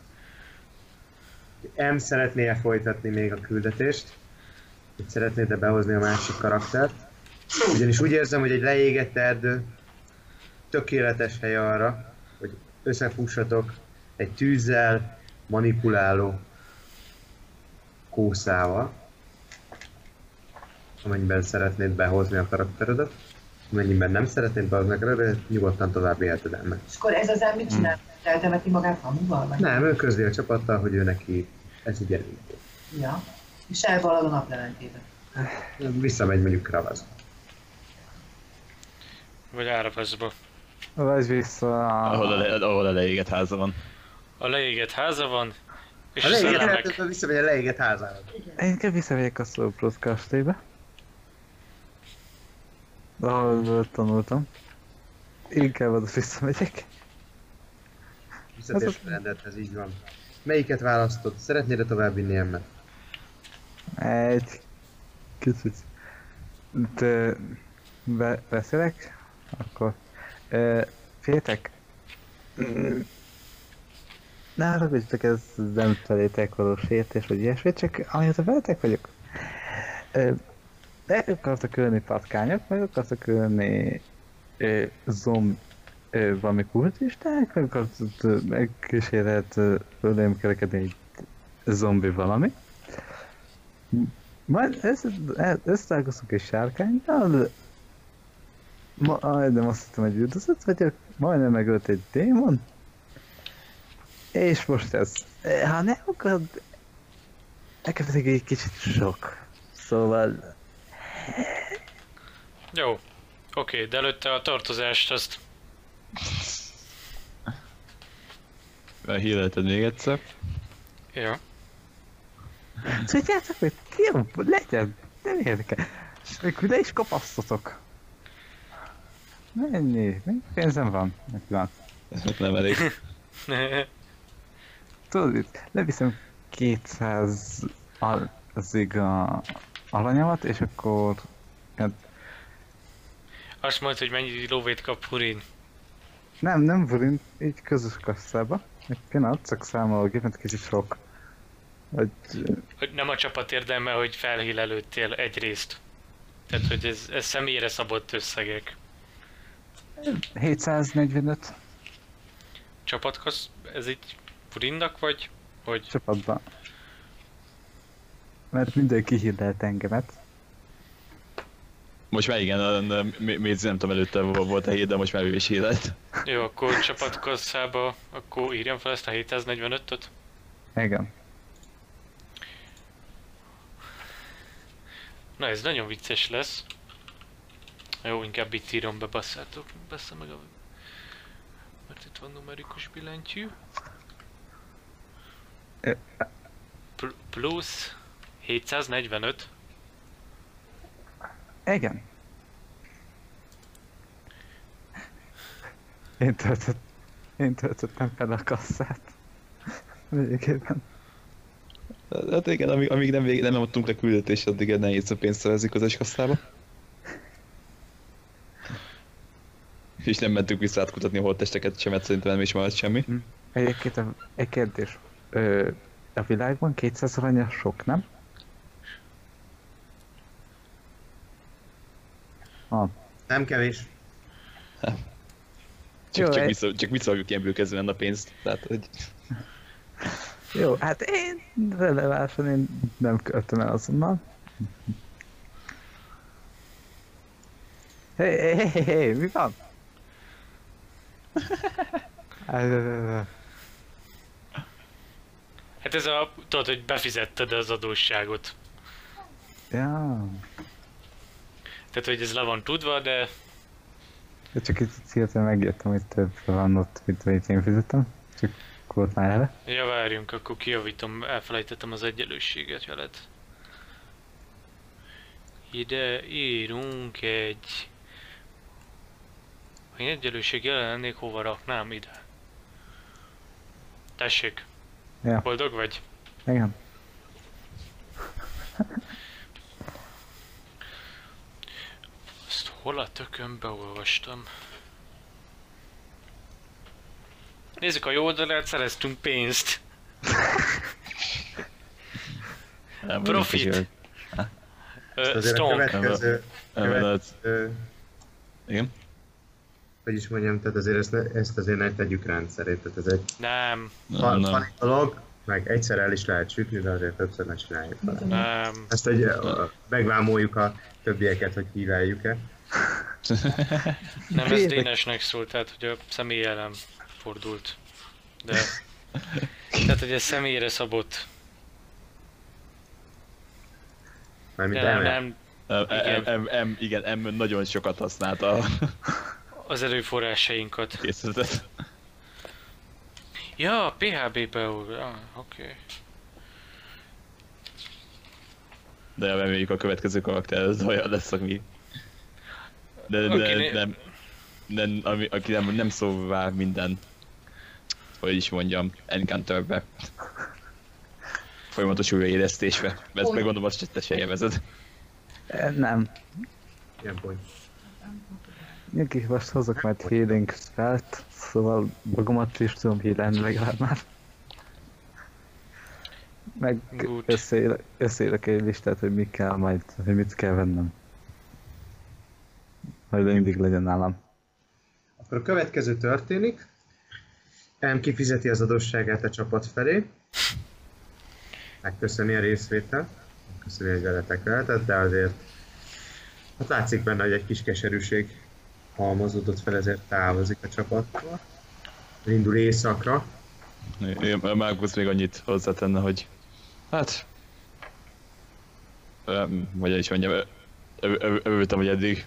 Speaker 1: hogy M szeretné-e folytatni még a küldetést, hogy szeretnéd-e behozni a másik karaktert. Ugyanis úgy érzem, hogy egy leégett erdő tökéletes hely arra, hogy összefussatok egy tűzzel manipuláló kószával, amennyiben szeretnéd behozni a karakteredet. Amennyiben nem szeretnéd behozni a karakteredet, nyugodtan tovább élheted el.
Speaker 6: És akkor ez az ember mit csinál? Eltemeti magát hamuval? Vagy?
Speaker 1: Nem, ő közli a csapattal, hogy ő neki ez így elég.
Speaker 6: Ja. És elvalad a naplementébe.
Speaker 1: Visszamegy mondjuk Kravaz.
Speaker 3: Vagy áravaszba.
Speaker 2: Vagy vissza...
Speaker 4: Ahol a, le, ahol a leégett háza van.
Speaker 3: A leégett háza van, és
Speaker 1: A leégett erdőben visszamegy a leégett házára.
Speaker 2: Én inkább visszamegyek a Soulplus kastélybe. Ahol tanultam. Inkább oda visszamegyek.
Speaker 1: Visszatérsz a rendethez, így van. Melyiket választod? Szeretnéd-e tovább vinni emmet?
Speaker 2: Egy kicsit. De be, beszélek? Akkor. Ö, Féltek? Ne haragudjatok, ez nem felétek való sértés, vagy ilyesmi, csak amióta veletek vagyok. Ö, De akartak ölni patkányok, meg akartak ölni ö, zomb, ö, valami kultisták, meg akartak ö, megkísérlet ö, fölém kerekedni egy zombi valami. Majd össze- összetalálkoztunk egy sárkánynal, ma, majdnem azt hittem, hogy üldözött vagyok, majdnem megölt egy démon, és most ez, Eh, Ha nem, akkor nekem pedig egy kicsit sok. Szóval
Speaker 3: Jó. Oké, de előtte a tartozást azt...
Speaker 4: Hírleted még egyszer.
Speaker 3: Ja.
Speaker 2: tudjátok, hogy jó, legyen, nem érdekel. Még ne is kapasztotok. Mennyi? Mennyi pénzem van? Egy pillanat.
Speaker 4: Hát nem elég.
Speaker 2: Tudod, itt leviszem 200 al- azig a alanyamat, és akkor hát
Speaker 3: Azt mondta, hogy mennyi lóvét kap Hurin.
Speaker 2: nem, nem forint, így közös kasszába. Egy pillanat, csak számolok, mert kicsit sok. Hogy,
Speaker 3: Hogy nem a csapat érdeme, hogy felhílelődtél egyrészt. Tehát, hogy ez, ez személyre szabott összegek.
Speaker 2: 745
Speaker 3: Csapathoz, ez így Hurinnak vagy? Hogy
Speaker 2: csapatban. Mert mindenki hílelt engemet.
Speaker 4: Most már igen, még nem tudom előtte vo- volt a hét, de most már ő is hílelt.
Speaker 3: jó, akkor csapatkasszába, akkor írjam fel ezt a 745-öt.
Speaker 2: Igen.
Speaker 3: Na ez nagyon vicces lesz. Jó, inkább itt írom be, basszátok, bassza meg a... Mert itt van numerikus billentyű. Pl- plusz 745.
Speaker 2: Igen. Én töltött, én töltöttem fel a kasszát. Végében.
Speaker 4: Hát igen, amíg, amíg nem, vég, nem adtunk le küldetést, addig nehéz a pénzt szerezni az eskasztába. És nem mentünk vissza átkutatni a holttesteket sem, mert szerintem nem is maradt semmi.
Speaker 2: Egyébként a, egy kérdés. Ö, a világban 200 aranya sok, nem? Ah,
Speaker 1: Nem kevés.
Speaker 4: Csak,
Speaker 2: Jó,
Speaker 4: csak, vissza, csak visszaadjuk ilyen bőkezően a pénzt. Tehát, hogy
Speaker 2: jó, hát én relevánsan én nem költöm el azonnal. Hé, hé, hé, mi van?
Speaker 3: Hát ez a, tudod, hogy befizetted az adósságot.
Speaker 2: Ja,
Speaker 3: Tehát, hogy ez le van tudva, de
Speaker 2: de csak itt hirtelen megértem, hogy több van ott, mint amit én fizettem. Csak volt már ele.
Speaker 3: ja, várjunk, akkor kijavítom, elfelejtettem az egyenlőséget veled. Ide írunk egy... Ha én egyenlőség jelen lennék, hova raknám ide? Tessék,
Speaker 2: Ja,
Speaker 3: boldog vagy?
Speaker 2: igen.
Speaker 3: Ezt hol a tökönbe olvastam? Nézzük a jó oldalát, szereztünk pénzt.
Speaker 4: nem,
Speaker 3: Profit. Ö,
Speaker 1: Azért a
Speaker 3: Stonk.
Speaker 1: következő, következő
Speaker 4: igen.
Speaker 1: Hogy is mondjam, tehát azért ezt, ezt azért ne tegyük rendszerét, tehát ez egy
Speaker 3: Nem,
Speaker 4: Nem,
Speaker 1: fan,
Speaker 4: nem.
Speaker 1: dolog, meg egyszer el is lehet sütni, de azért többször ne csináljuk. vele.
Speaker 3: nem.
Speaker 1: Ezt egy, megvámoljuk a többieket, hogy híveljük-e.
Speaker 3: Nem, ez. Dénesnek szólt, tehát hogy a személy ellen fordult. De... Tehát, hogy ez személyre szabott. Nem, nem,
Speaker 4: Em, em,
Speaker 3: Igen.
Speaker 4: em, em, igen, M nagyon sokat használta
Speaker 3: az erőforrásainkat.
Speaker 4: készletet.
Speaker 3: Ja, PHB-be, ah, oké. Okay.
Speaker 4: De reméljük a következő karakter az olyan lesz, ami... De, de
Speaker 3: Akiné-
Speaker 4: nem, nem, ami, aki nem, nem szóvá minden, hogy is mondjam, Encounterbe. Folyamatos újraélesztésbe. Ezt
Speaker 6: Hogy?
Speaker 4: megmondom, azt hogy te se élvezed.
Speaker 2: Nem.
Speaker 1: Ilyen pont.
Speaker 2: Nyugi, most hozok majd healing spellt, szóval magamat is tudom healelni legalább már. Meg összeírok, összeírok egy listát, hogy mi kell majd, hogy mit kell vennem. Hogy mindig legyen nálam.
Speaker 1: Akkor a következő történik. M kifizeti az adósságát a csapat felé. Megköszöni a részvételt. Megköszöni, hogy veletek lehetett, de azért hát látszik benne, hogy egy kis keserűség halmozódott fel, ezért távozik a csapattól. Indul éjszakra.
Speaker 4: Én- Markus még annyit hozzátenne, hogy hát... Vagy is mondjam, örültem, hogy eddig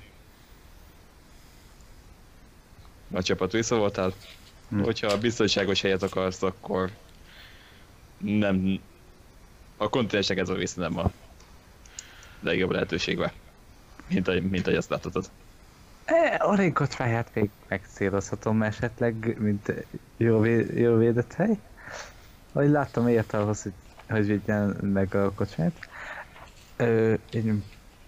Speaker 4: a csapat visszavoltál.
Speaker 2: Hm.
Speaker 4: Hogyha biztonságos helyet akarsz, akkor nem... A kontinensnek ez a része nem a legjobb lehetőségbe. Mint, ahogy- mint ahogy azt láthatod.
Speaker 2: E, a rénkotráját még megcélozhatom esetleg, mint jó, vé- jó védett hely. Ahogy láttam, ért ahhoz, hogy, hogy védjen meg a kocsmát. Ö, egy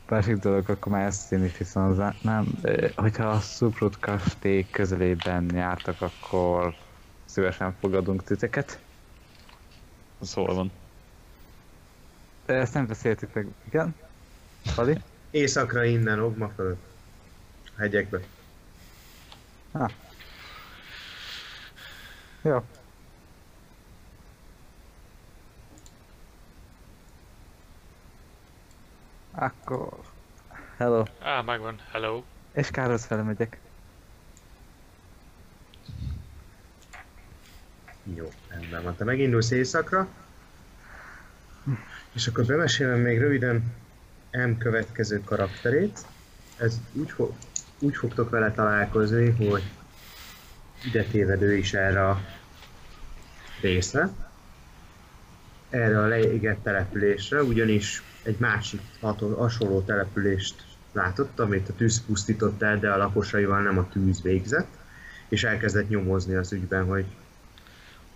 Speaker 2: másik dolog, akkor már ezt én is viszonzátnám. Ö, hogyha a Szuprut kastély közelében jártak, akkor szívesen fogadunk titeket.
Speaker 4: Hol van?
Speaker 2: Ezt nem beszéltük meg, igen? Fali?
Speaker 1: Északra innen, Ogma fölött. Hegyekbe.
Speaker 2: Jó. Akkor... Hello.
Speaker 3: Á, megvan. Hello.
Speaker 2: És Kárhoz fele megyek.
Speaker 1: Jó, rendben van. Te megindulsz éjszakra. És akkor bemesélem még röviden M következő karakterét. Ez úgy, fog, úgy fogtok vele találkozni, hogy ide tévedő is erre a részre. Erre a leégett településre, ugyanis egy másik hasonló települést látott, amit a tűz pusztított el, de a lakosaival nem a tűz végzett, és elkezdett nyomozni az ügyben, hogy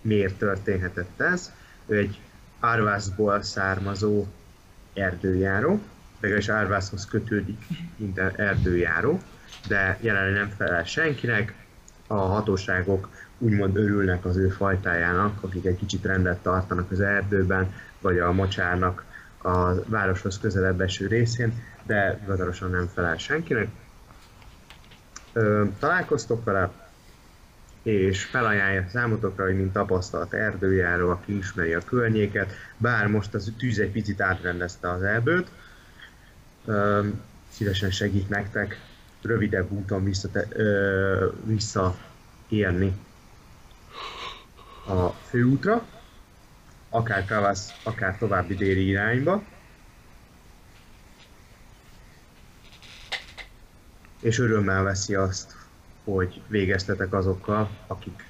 Speaker 1: miért történhetett ez. Ő egy Árvászból származó erdőjáró, legalábbis Árvászhoz kötődik, mint erdőjáró, de jelenleg nem felel senkinek. A hatóságok úgymond örülnek az ő fajtájának, akik egy kicsit rendet tartanak az erdőben, vagy a mocsárnak a városhoz közelebb eső részén, de hivatalosan nem felel senkinek. Ö, találkoztok vele, és felajánlja számotokra, hogy mint tapasztalt erdőjáró, aki ismeri a környéket, bár most az tűz egy picit átrendezte az erdőt, szívesen segít nektek rövidebb úton visszate, ö, visszaérni a főútra, akár Kavasz, akár további déli irányba. És örömmel veszi azt, hogy végeztetek azokkal, akik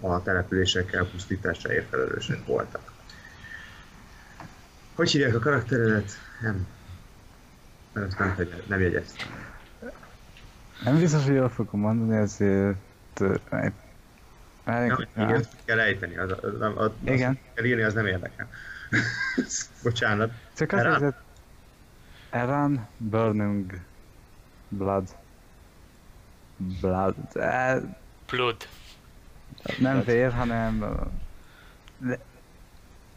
Speaker 1: a települések elpusztításáért felelősek voltak. Hogy hívják a karakteredet? Nem. Mert ezt nem, nem jegyeztem.
Speaker 2: Nem biztos, hogy jól fogom mondani, ezért... egy-
Speaker 1: Ja,
Speaker 2: Á,
Speaker 1: igen, kell ejteni, az, az, az, az,
Speaker 2: Igen.
Speaker 1: kell írni, az nem érdekel. Bocsánat.
Speaker 2: Csak azt
Speaker 1: Eran?
Speaker 2: Eran Burning Blood. Blood. Eh,
Speaker 3: Blood.
Speaker 2: nem vér, hanem...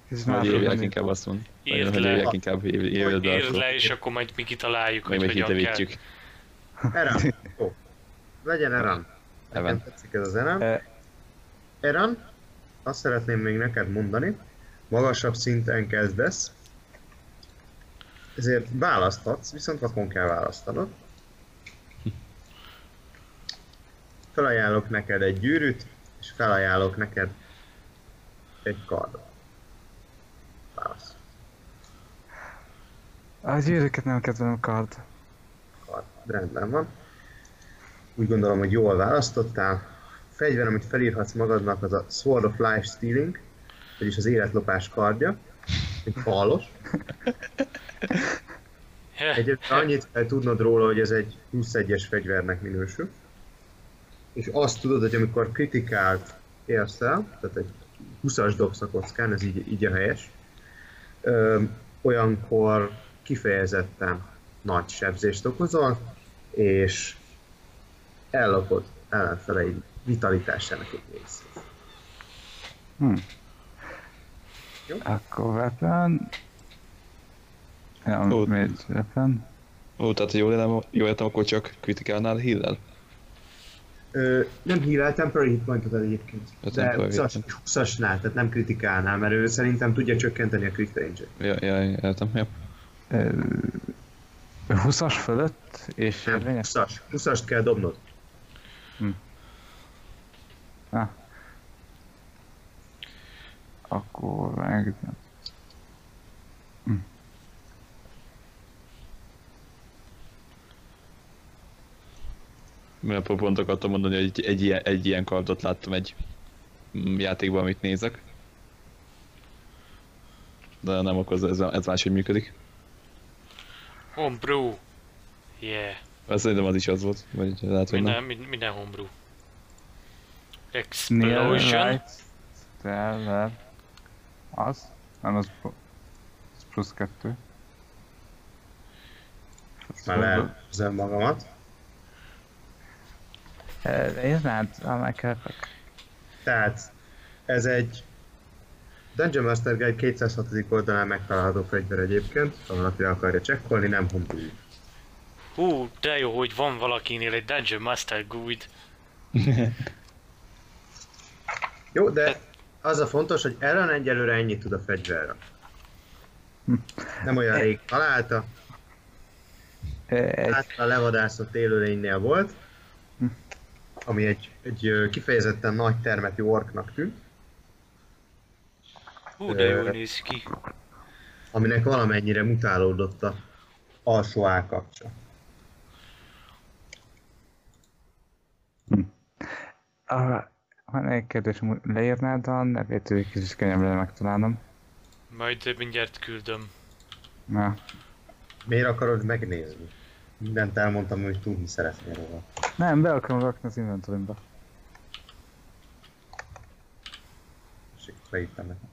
Speaker 4: Hogy
Speaker 2: máshogy
Speaker 4: hívják
Speaker 2: mondani.
Speaker 4: inkább azt mondom.
Speaker 3: Írd
Speaker 4: Hogy
Speaker 3: le.
Speaker 4: hívják inkább év- éved
Speaker 3: Írd le, és akkor majd mi kitaláljuk, hogy hogyan kell.
Speaker 1: Eran. Ó. Legyen Eran. Nekem tetszik ez az Eran.
Speaker 2: Eh.
Speaker 1: Eran, azt szeretném még neked mondani, magasabb szinten kezdesz, ezért választhatsz, viszont vakon kell választanod. Felajánlok neked egy gyűrűt, és felajánlok neked egy kardot. Válasz.
Speaker 2: A gyűrűket nem kedvelem kard.
Speaker 1: Rendben van. Úgy gondolom, hogy jól választottál. A fegyver, amit felírhatsz magadnak, az a Sword of Life Stealing, vagyis az életlopás kardja. Egy falos. Egyébként annyit kell tudnod róla, hogy ez egy 21-es fegyvernek minősül. És azt tudod, hogy amikor kritikált érsz el, tehát egy 20-as dobsz a kockán, ez így, így a helyes, ö, olyankor kifejezetten nagy sebzést okozol, és ellopod ellenfeleid vitalitásának egy részét.
Speaker 2: Hm.
Speaker 1: Jó.
Speaker 2: Akkor weapon... Ja,
Speaker 4: Ó.
Speaker 2: mage weapon.
Speaker 4: Ó, tehát jól értem, jól értem akkor csak kritikálnál híllel?
Speaker 1: Ö, nem heal temporary hit pointot ad egyébként,
Speaker 4: A
Speaker 1: de
Speaker 4: temporary
Speaker 1: 20-as,
Speaker 4: hit
Speaker 1: 20-asnál, tehát nem kritikálnál, mert ő szerintem tudja csökkenteni a crit range-et.
Speaker 4: Ja, ja, értem, ja.
Speaker 2: Ö, 20-as fölött, és érvényes?
Speaker 1: 20-as. 20-ast kell dobnod.
Speaker 2: Ah, Akkor meg...
Speaker 4: Mert pont akartam mondani, hogy egy, egy, ilyen, egy ilyen kardot láttam egy mm, játékban, amit nézek. De nem, akkor ez, ez, ez máshogy működik.
Speaker 3: Homebrew. Yeah.
Speaker 4: Azt szerintem az is az volt, vagy lehet, hogy nem.
Speaker 3: Minden, min- minden homebrew. Explosion.
Speaker 2: Teller. Az? Nem, az, az plusz kettő.
Speaker 1: Már leelzem magamat.
Speaker 2: Eh, Nézd már, ha megkeltek.
Speaker 1: Tehát ez egy Dungeon Master Guide 206. oldalán megtalálható fegyver egyébként, ha valaki akarja csekkolni, nem homebrew.
Speaker 3: Hú, de jó, hogy van valakinél egy Dungeon Master Guide.
Speaker 1: Jó, de az a fontos, hogy Ellen egyelőre ennyit tud a fegyverre. Nem olyan rég találta, a levadászott élőlénynél volt, ami egy, egy kifejezetten nagy termetű orknak tűnt,
Speaker 3: Hú, de jól néz ki.
Speaker 1: aminek valamennyire mutálódott a alsó állkapcsa.
Speaker 2: ah, van egy kérdés, hogy leírnád a nevét, hogy kicsit könnyebb lenne megtalálnom.
Speaker 3: Majd mindjárt küldöm.
Speaker 2: Na,
Speaker 1: Miért akarod megnézni? Mindent elmondtam, hogy tudni szeretnél róla.
Speaker 2: nem, be akarom rakni az inventorimba.
Speaker 1: És akkor beírtam nekem.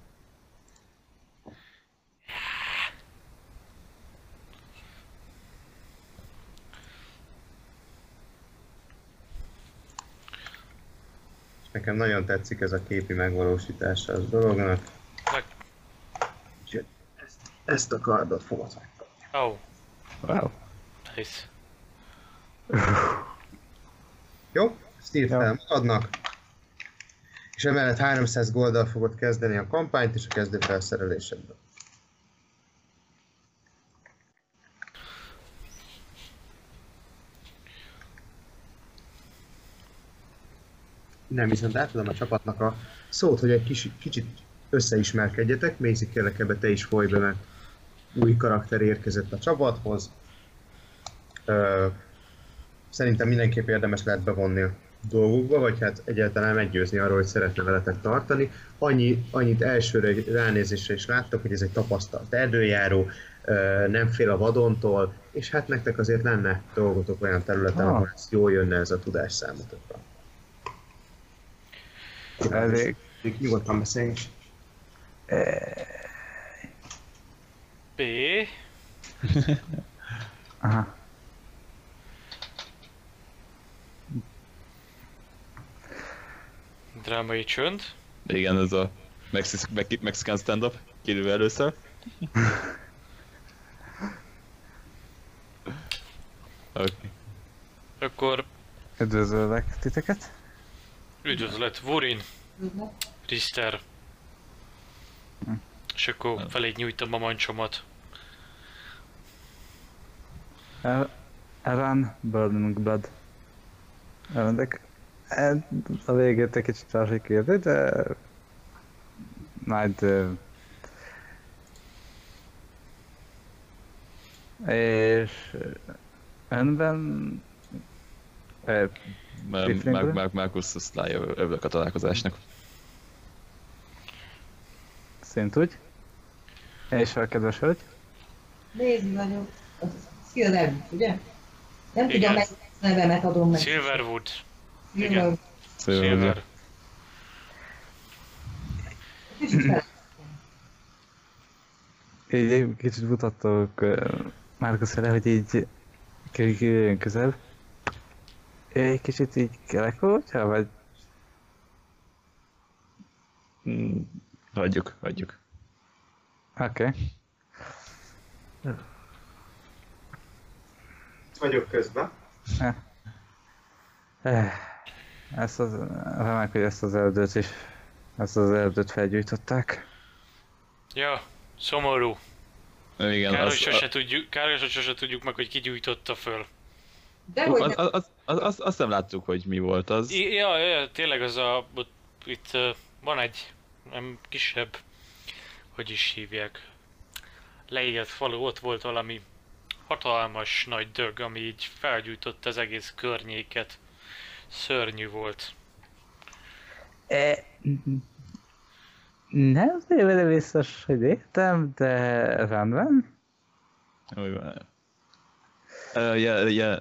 Speaker 1: Nekem nagyon tetszik ez a képi megvalósítása a dolognak.
Speaker 3: Meg-
Speaker 1: Úgyhogy ezt, ezt a kardot fogod megkapni.
Speaker 3: Oh,
Speaker 2: Wow.
Speaker 3: nice.
Speaker 1: Jó? Ezt fel magadnak. És emellett 300 golddal fogod kezdeni a kampányt és a kezdő felszerelésedben. Nem, viszont átadom a csapatnak a szót, hogy egy kis, kicsit összeismerkedjetek. Maisie, kérlek ebbe te is folyj be, mert új karakter érkezett a csapathoz. Ö, szerintem mindenképp érdemes lehet bevonni a dolgokba, vagy hát egyáltalán meggyőzni arról, hogy szeretne veletek tartani. Annyi, annyit elsőre ránézésre is láttak, hogy ez egy tapasztalt erdőjáró, nem fél a vadontól, és hát nektek azért lenne dolgotok olyan területen,
Speaker 2: Ah.
Speaker 1: ahol ez jól jönne ez a tudás számotokra.
Speaker 2: Elég.
Speaker 1: Nyugodtan beszéljünk.
Speaker 3: B.
Speaker 2: Aha.
Speaker 3: Drámai csönd.
Speaker 4: Igen, ez a Mexi- Mex- Mexican stand-up, kiderül először. Oké. Okay.
Speaker 3: Akkor
Speaker 2: Üdvözöllek titeket.
Speaker 3: Üdvözlet, Vorin, Rister. És akkor felé nyújtom a mancsomat.
Speaker 2: El, Eran Burning Blood. Elmondok. E- A végét egy kicsit elsikérni, de... Majd... És... Önben...
Speaker 4: Mark, Mark, Markus osztálya örülök a találkozásnak.
Speaker 2: Szint úgy. És a kedves hölgy.
Speaker 6: Nézd vagyok. Silver, ugye? Nem
Speaker 3: Igen.
Speaker 6: tudom, melyik nevemet adom meg.
Speaker 3: Silverwood.
Speaker 6: Silver.
Speaker 3: igen. Silver.
Speaker 6: Kicsit fel.
Speaker 2: Így kicsit mutattok Márkusz fele, hogy így kerüljön közel. Egy kicsit így kelek hogyha, vagy
Speaker 4: Mm, hagyjuk, hagyjuk.
Speaker 2: Oké. Okay.
Speaker 1: Vagyok közben.
Speaker 2: Ezt az, remek, hogy ezt az erdőt is, ezt az erdőt felgyújtották.
Speaker 3: Ja, szomorú.
Speaker 4: Igen,
Speaker 3: Kár, hogy
Speaker 4: az,
Speaker 3: sose tudjuk, kár, hogy sose tudjuk meg, hogy ki gyújtotta föl.
Speaker 6: De hogy
Speaker 4: az, az, az, az, az, azt nem láttuk, hogy mi volt az.
Speaker 3: I- Ja, ja, tényleg az a... itt van egy nem kisebb hogy is hívják, leégett falu, ott volt valami hatalmas nagy dög, ami így felgyújtotta az egész környéket. Szörnyű volt.
Speaker 2: E, nem tévede biztos, hogy értem, de rendben.
Speaker 4: Úgy van. Uh, ja, ja.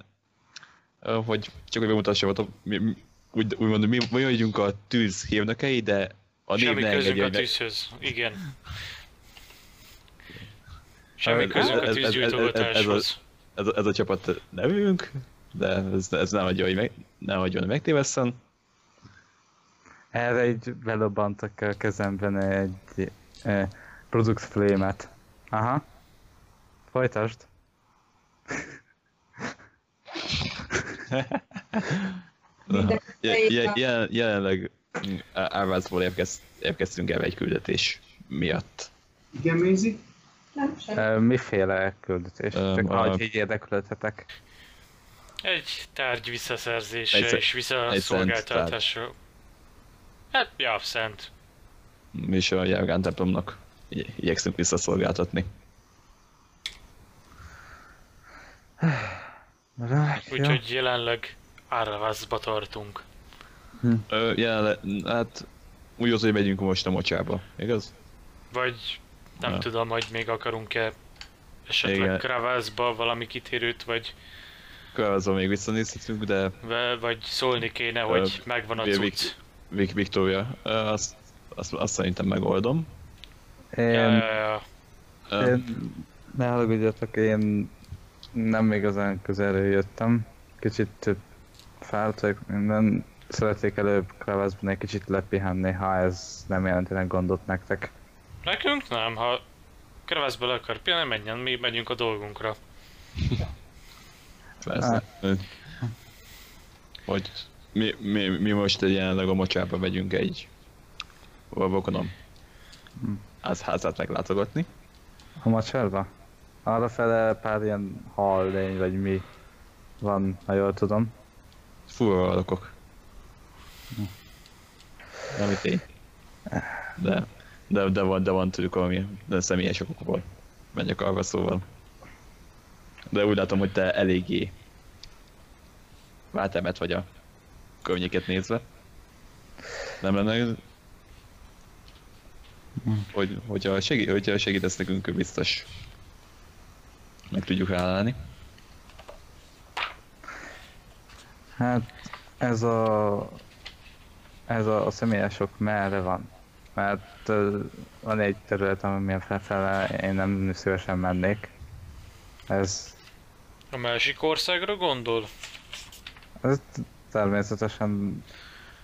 Speaker 4: Hogy csak hogy bemutassam, hogy mi, úgy, úgymond, mi, mi vagyunk a tűz hívnökei, de a név
Speaker 3: Semmi
Speaker 4: ne
Speaker 3: közünk a
Speaker 4: hogy meg-
Speaker 3: tűzhöz. Igen. Semmi
Speaker 4: Ez-
Speaker 3: közünk a
Speaker 4: ez- ez- ez- ez-
Speaker 3: tűzgyújtogatáshoz.
Speaker 4: ez, a- ez a csapat nevünk, de ez, ez nem hagyja, hogy meg, nem hagyja, hogy megtévesszen.
Speaker 2: Erre így belobbantak a kezemben egy e, product flame-et. Aha. Folytasd.
Speaker 6: Minden
Speaker 4: Je,
Speaker 6: szép
Speaker 4: je,
Speaker 6: nap.
Speaker 4: jelen, jelenleg mm, Á- Árvázból érkez, érkeztünk el egy küldetés miatt.
Speaker 1: Igen, Mézi?
Speaker 6: Nem, semmi.
Speaker 2: Miféle küldetés?
Speaker 4: Öm,
Speaker 2: Csak így érdeklődhetek.
Speaker 3: Egy tárgy visszaszerzése
Speaker 4: Egy
Speaker 3: és visszaszolgáltatása. Hát, ja, szent.
Speaker 4: Mi is a Járgán templomnak igy- igyekszünk visszaszolgáltatni.
Speaker 3: Úgyhogy jelenleg Árvázba tartunk.
Speaker 4: Ö, jelenleg, hát úgy az, hogy megyünk most a mocsába, igaz?
Speaker 3: Vagy nem
Speaker 4: Ja.
Speaker 3: tudom, hogy még akarunk-e esetleg
Speaker 4: Igen.
Speaker 3: Kravázba valami kitérőt, vagy,
Speaker 4: Következő még visszanézhetünk, de
Speaker 3: vagy szólni kéne, hogy megvan a cucc.
Speaker 4: Vic Victoria, ö, azt, azt, azt szerintem megoldom.
Speaker 2: Én,
Speaker 3: Ja, ja, ja.
Speaker 4: Ö,
Speaker 2: én, ne én nem igazán közelről jöttem. Kicsit több fáradt vagyok minden. Szeretnék előbb Kravaszban egy kicsit lepihenni, ha ez nem jelentenek gondot nektek.
Speaker 3: Nekünk nem, ha Kravázba le akar pihenni, menjen, mi megyünk a dolgunkra.
Speaker 4: Persze. Ö, Hogy mi, mi, mi most jelenleg a mocsába megyünk egy vakonom
Speaker 2: Hm.
Speaker 4: az házát meglátogatni.
Speaker 2: A macsárba? Arra fele pár ilyen hallény, vagy mi van, ha jól tudom.
Speaker 4: Fúrva alakok. Nem itt én. De, de, de, van, de van tőlük valami de személyes okokból. Megyek arra szóval. De úgy látom, hogy te eléggé váltemet vagy a környéket nézve. Nem lenne hogy, hogyha, segít, hogyha segítesz nekünk, biztos meg tudjuk állni.
Speaker 2: Hát ez a ez a, a személyesok merre van? Mert van egy terület, amilyen felfele én nem szívesen mennék. Ez,
Speaker 3: A másik országra gondol?
Speaker 2: ez természetesen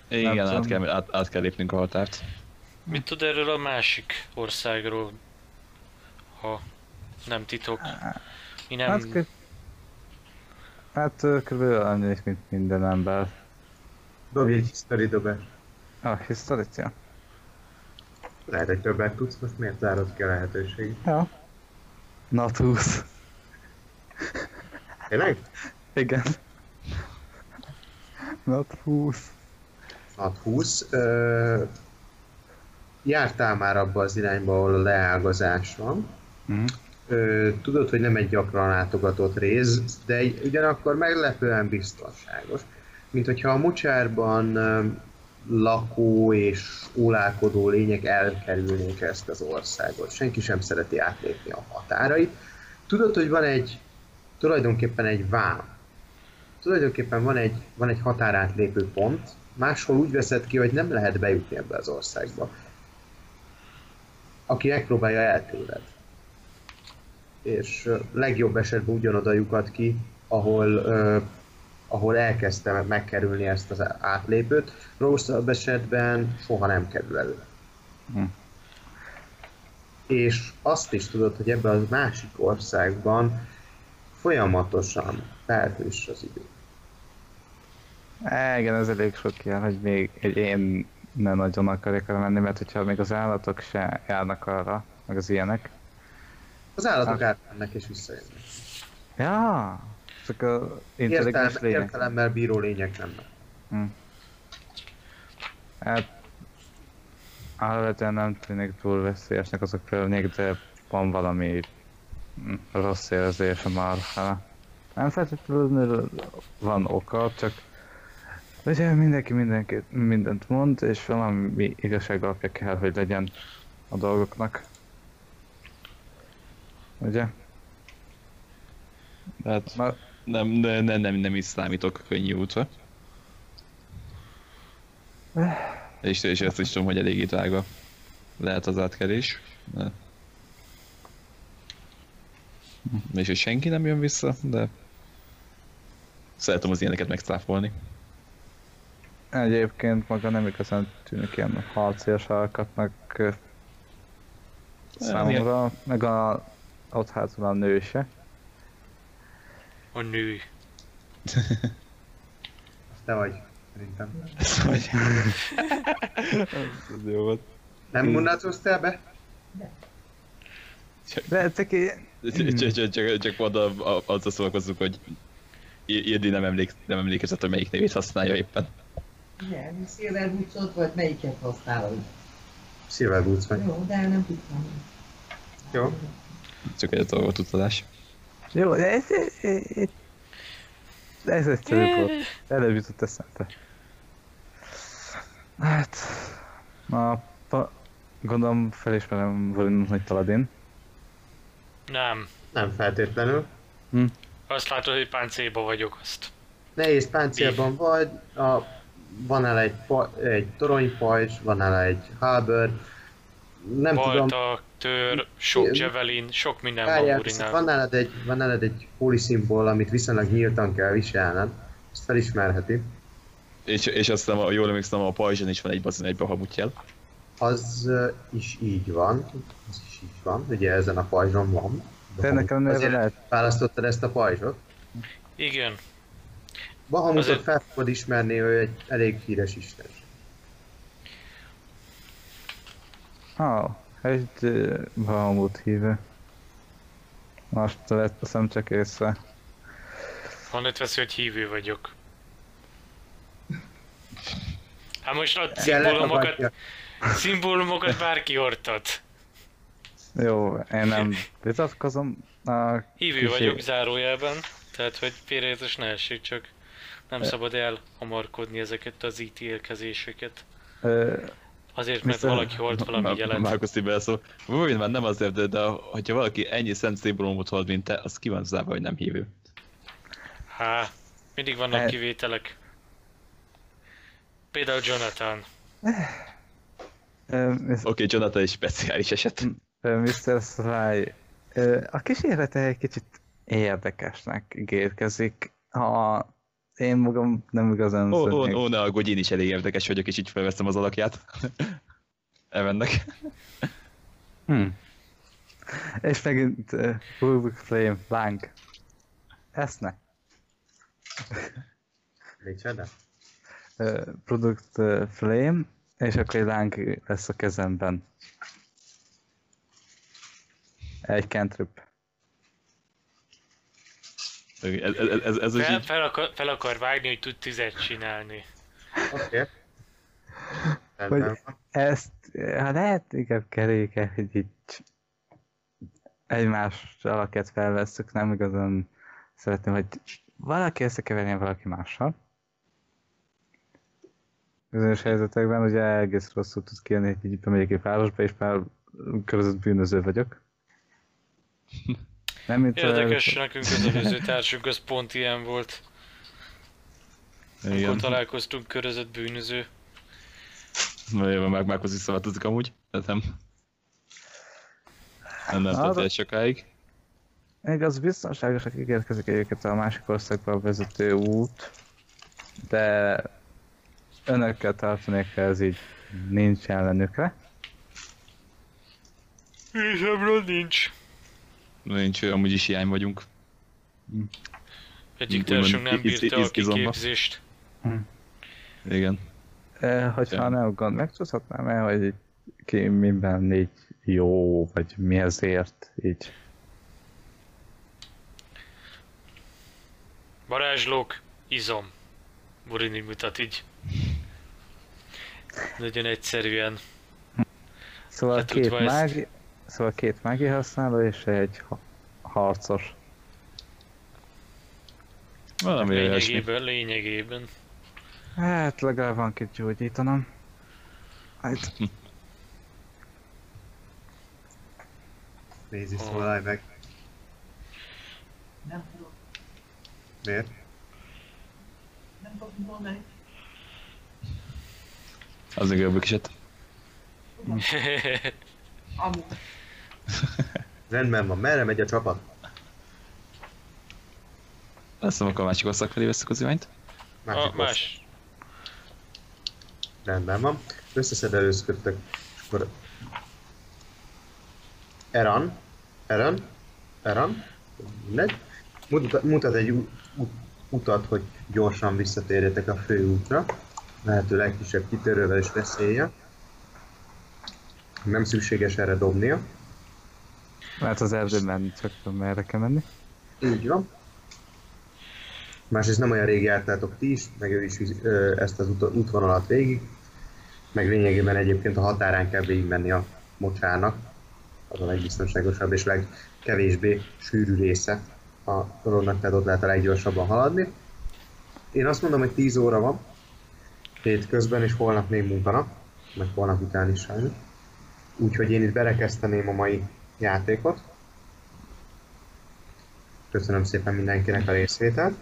Speaker 4: Igen, át kell, át, át kell lépnünk a határt.
Speaker 3: Mit tud erről a másik országról? Ha nem titok. Mi nem...
Speaker 2: Hát, kö... hát körülbelül annyi, mint minden ember.
Speaker 1: Dobj egy history dobás.
Speaker 2: A historicia?
Speaker 1: Lehet, hogy többet tudsz, most miért zárod ki a lehetőséget?
Speaker 2: Ja. Not 20.
Speaker 1: Tényleg?
Speaker 2: Igen. Not 20.
Speaker 1: Nat 20. Ö, jártál már abba az irányba, ahol a leágazás van.
Speaker 2: Mhm.
Speaker 1: Ö, tudod, hogy nem egy gyakran látogatott rész, de egy- ugyanakkor meglepően biztonságos. Mint hogyha a mocsárban lakó és ólálkodó lények elkerülnék ezt az országot. Senki sem szereti átlépni a határait. Tudod, hogy van egy, tulajdonképpen egy vám. Tulajdonképpen van egy, van egy határátlépő pont, máshol úgy veszed ki, hogy nem lehet bejutni ebbe az országba. Aki megpróbálja eltőled. És legjobb esetben ugyanoda lyukat ki, ahol, uh, ahol elkezdte megkerülni ezt az átlépőt, rosszabb esetben soha nem kerül elő.
Speaker 2: Hm.
Speaker 1: És azt is tudod, hogy ebben a másik országban folyamatosan felhős az idő.
Speaker 2: É, igen, ez elég sok ilyen, hogy még egy én ne nagyon arra menni, mert hogyha még az állatok se járnak arra, meg az ilyenek.
Speaker 1: Az állatok átmennek és visszajönnek.
Speaker 2: Ja, csak a
Speaker 1: Értelme,
Speaker 2: lények.
Speaker 1: értelemmel bíró lények nem.
Speaker 2: Hát, alapvetően nem tűnik túl veszélyesnek azok körülnék, de van valami rossz érzés a marhára. Nem feltétlenül van oka, csak ugye mindenki mindenki mindent mond, és valami igazság alapja kell, hogy legyen a dolgoknak. Ugye?
Speaker 4: Hát
Speaker 2: Na,
Speaker 4: nem, nem, nem, nem, nem is számítok könnyű útra. És, és ezt is tudom, hogy eléggé drága lehet az átkelés. De... És hogy senki nem jön vissza, de szeretem az ilyeneket megcáfolni.
Speaker 2: egyébként maga nem igazán tűnik ilyen harcias alkatnak ö, számomra, meg a ott hátul a nő se.
Speaker 3: A nő.
Speaker 1: Te vagy, szerintem.
Speaker 4: Hogy... Ez jó volt.
Speaker 1: Nem munátoztál be?
Speaker 2: De csak.
Speaker 4: Csak, csak, csak, csak pont azzal szórakozzuk, hogy Ildi nem, emlék, nem emlékezett, hogy melyik nevét használja éppen.
Speaker 6: Igen, Silver Boots volt, melyiket használod?
Speaker 1: Silver Boots vagy.
Speaker 6: Jó, de nem tudtam.
Speaker 1: Jó.
Speaker 4: Csak egy dolgot tudtadás.
Speaker 2: Jó, de ez... ez, ez egyszerű volt. Előbb jutott eszembe. Hát... A, pa, gondolom felismerem Volin, hogy Taladin.
Speaker 3: Nem.
Speaker 1: Nem feltétlenül.
Speaker 3: Azt látod, hogy páncélba vagyok, azt.
Speaker 1: Nehéz páncélban vagy, a, van el egy, pa, egy toronypajzs, van el egy halberd, nem tudom,
Speaker 3: Balta, tör, sok javelin, sok minden van
Speaker 1: várjál, van nálad egy, van nálad egy poliszimbol, amit viszonylag nyíltan kell viselned, ezt felismerheti.
Speaker 4: És, és azt hiszem, ha jól emlékszem, a pajzson is van egy bazin egy bahamutjel.
Speaker 1: Az ö, is így van, az is így van, ugye ezen a pajzson van.
Speaker 2: De ennek ellenére
Speaker 1: Azért
Speaker 2: lehet...
Speaker 1: választottad ezt a pajzsot.
Speaker 3: Igen.
Speaker 1: Bahamutot
Speaker 3: Azért-
Speaker 1: fel fogod ismerni, ő egy elég híres isten.
Speaker 2: Ah, egy Bahamut hívő. Most vettem csak észre.
Speaker 3: Honnét veszi, hogy hívő vagyok. Hát most a
Speaker 1: Kell
Speaker 3: szimbólumokat, szimbólumokat bárki hordhat.
Speaker 2: Jó, én nem vitatkozom. A
Speaker 3: Hívő
Speaker 2: kis-
Speaker 3: vagyok zárójelben, tehát hogy félreértés ne essék, csak nem szabad elhamarkodni ezeket az ítélkezéseket.
Speaker 2: Ö,
Speaker 3: Azért, mert
Speaker 2: Viszont-
Speaker 3: valaki hord valami jelet.
Speaker 4: Márkusz Tibel szó. Úgy már nem azért, de, de hogyha valaki ennyi szent szimbólumot hold, mint te, az ki van zárva, hogy nem hívő.
Speaker 3: Há, mindig vannak
Speaker 2: Hát-
Speaker 3: kivételek. Például Jonathan.
Speaker 2: Mr.
Speaker 4: Oké, okay, Jonathan egy speciális eset.
Speaker 2: Mr. Sly, a kísérlete egy kicsit érdekesnek ígérkezik. Ha én magam nem igazán
Speaker 4: Ó, ó, ó, ne aggódj, én is elég érdekes vagyok, és így felveszem az alakját. Evennek.
Speaker 2: Hm. És megint uh, Rubik Flame, láng. Eszne.
Speaker 1: Micsoda?
Speaker 2: Uh, produkt uh, Flame, és akkor egy láng lesz a kezemben. Egy cantrip.
Speaker 4: Ez, ez, ez, ez úgy
Speaker 3: Fel,
Speaker 4: így,
Speaker 3: fel, akar, fel akar vágni, hogy tud tüzet csinálni.
Speaker 1: Oké. Okay.
Speaker 2: Vagy ezt, ha lehet, inkább keréke, hogy így egymás alakját felvesszük, nem igazán szeretném, hogy valaki összekeverjen valaki mással. Bizonyos helyzetekben ugye egész rosszul tud kijönni, hogy így bemegyek egy városba, és már körözött bűnöző vagyok. Nem, mint
Speaker 3: Érdekes, nekünk az előző társunk az pont ilyen volt. Amikor
Speaker 4: igen.
Speaker 3: találkoztunk körözött bűnöző.
Speaker 4: Na jövő meg Márkusz visszaváltozik amúgy, tehát nem. Nem, nem tart
Speaker 2: de-
Speaker 4: el sokáig.
Speaker 2: Még az biztonságosak ígérkezik egyébként a másik országba vezető út, de önökkel tartanék, ha ez így nincs ellenükre.
Speaker 3: Részemről nincs.
Speaker 4: Nincs, amúgy is hiány vagyunk.
Speaker 3: Egyik társunk nem bírta a kiképzést.
Speaker 4: Igen.
Speaker 2: E, hogyha nem gond, megtudhatnám el, hogy ki minden így jó, vagy mi ezért így.
Speaker 3: Varázslók, izom. Burini mutat így. Nagyon egyszerűen.
Speaker 2: Szóval
Speaker 3: Te
Speaker 2: két
Speaker 3: tudva ezt.
Speaker 2: Szóval két mági használó és egy ha- harcos.
Speaker 4: Valami olyasmi.
Speaker 3: Lényegében, lényegében.
Speaker 2: Hát legalább van két gyógyítanom. Hát,
Speaker 1: Nézi szólalj meg.
Speaker 6: Nem tudok,
Speaker 1: Miért?
Speaker 6: nem tudok mondani.
Speaker 4: Az jobb kicsit.
Speaker 6: Amúgy.
Speaker 1: Rendben van, merre megy a csapat?
Speaker 4: Azt hiszem, akkor a másik osztag felé veszük az irányt.
Speaker 3: A
Speaker 1: Másik osztály.
Speaker 3: más.
Speaker 1: Rendben van. Összeszedelőzködtök, és akkor... Eran, Eran, Eran, mindegy. Mutat, mutat egy u- utat, hogy gyorsan visszatérjetek a főútra. Lehető legkisebb kitörővel és veszélye. Nem szükséges erre dobnia.
Speaker 2: Mert az erdőben csak tudom merre kell menni.
Speaker 1: Így van. Másrészt nem olyan rég jártátok ti is, meg ő is ezt az út- útvonalat végig. Meg lényegében egyébként a határán kell végigmenni a mocsának. Az a legbiztonságosabb és legkevésbé sűrű része a dolognak, tehát ott lehet a leggyorsabban haladni. Én azt mondom, hogy 10 óra van, hétközben, és holnap még munkanap, meg holnap után is sajnos. Úgyhogy én itt berekezteném a mai játékot. Köszönöm szépen mindenkinek a részvételt.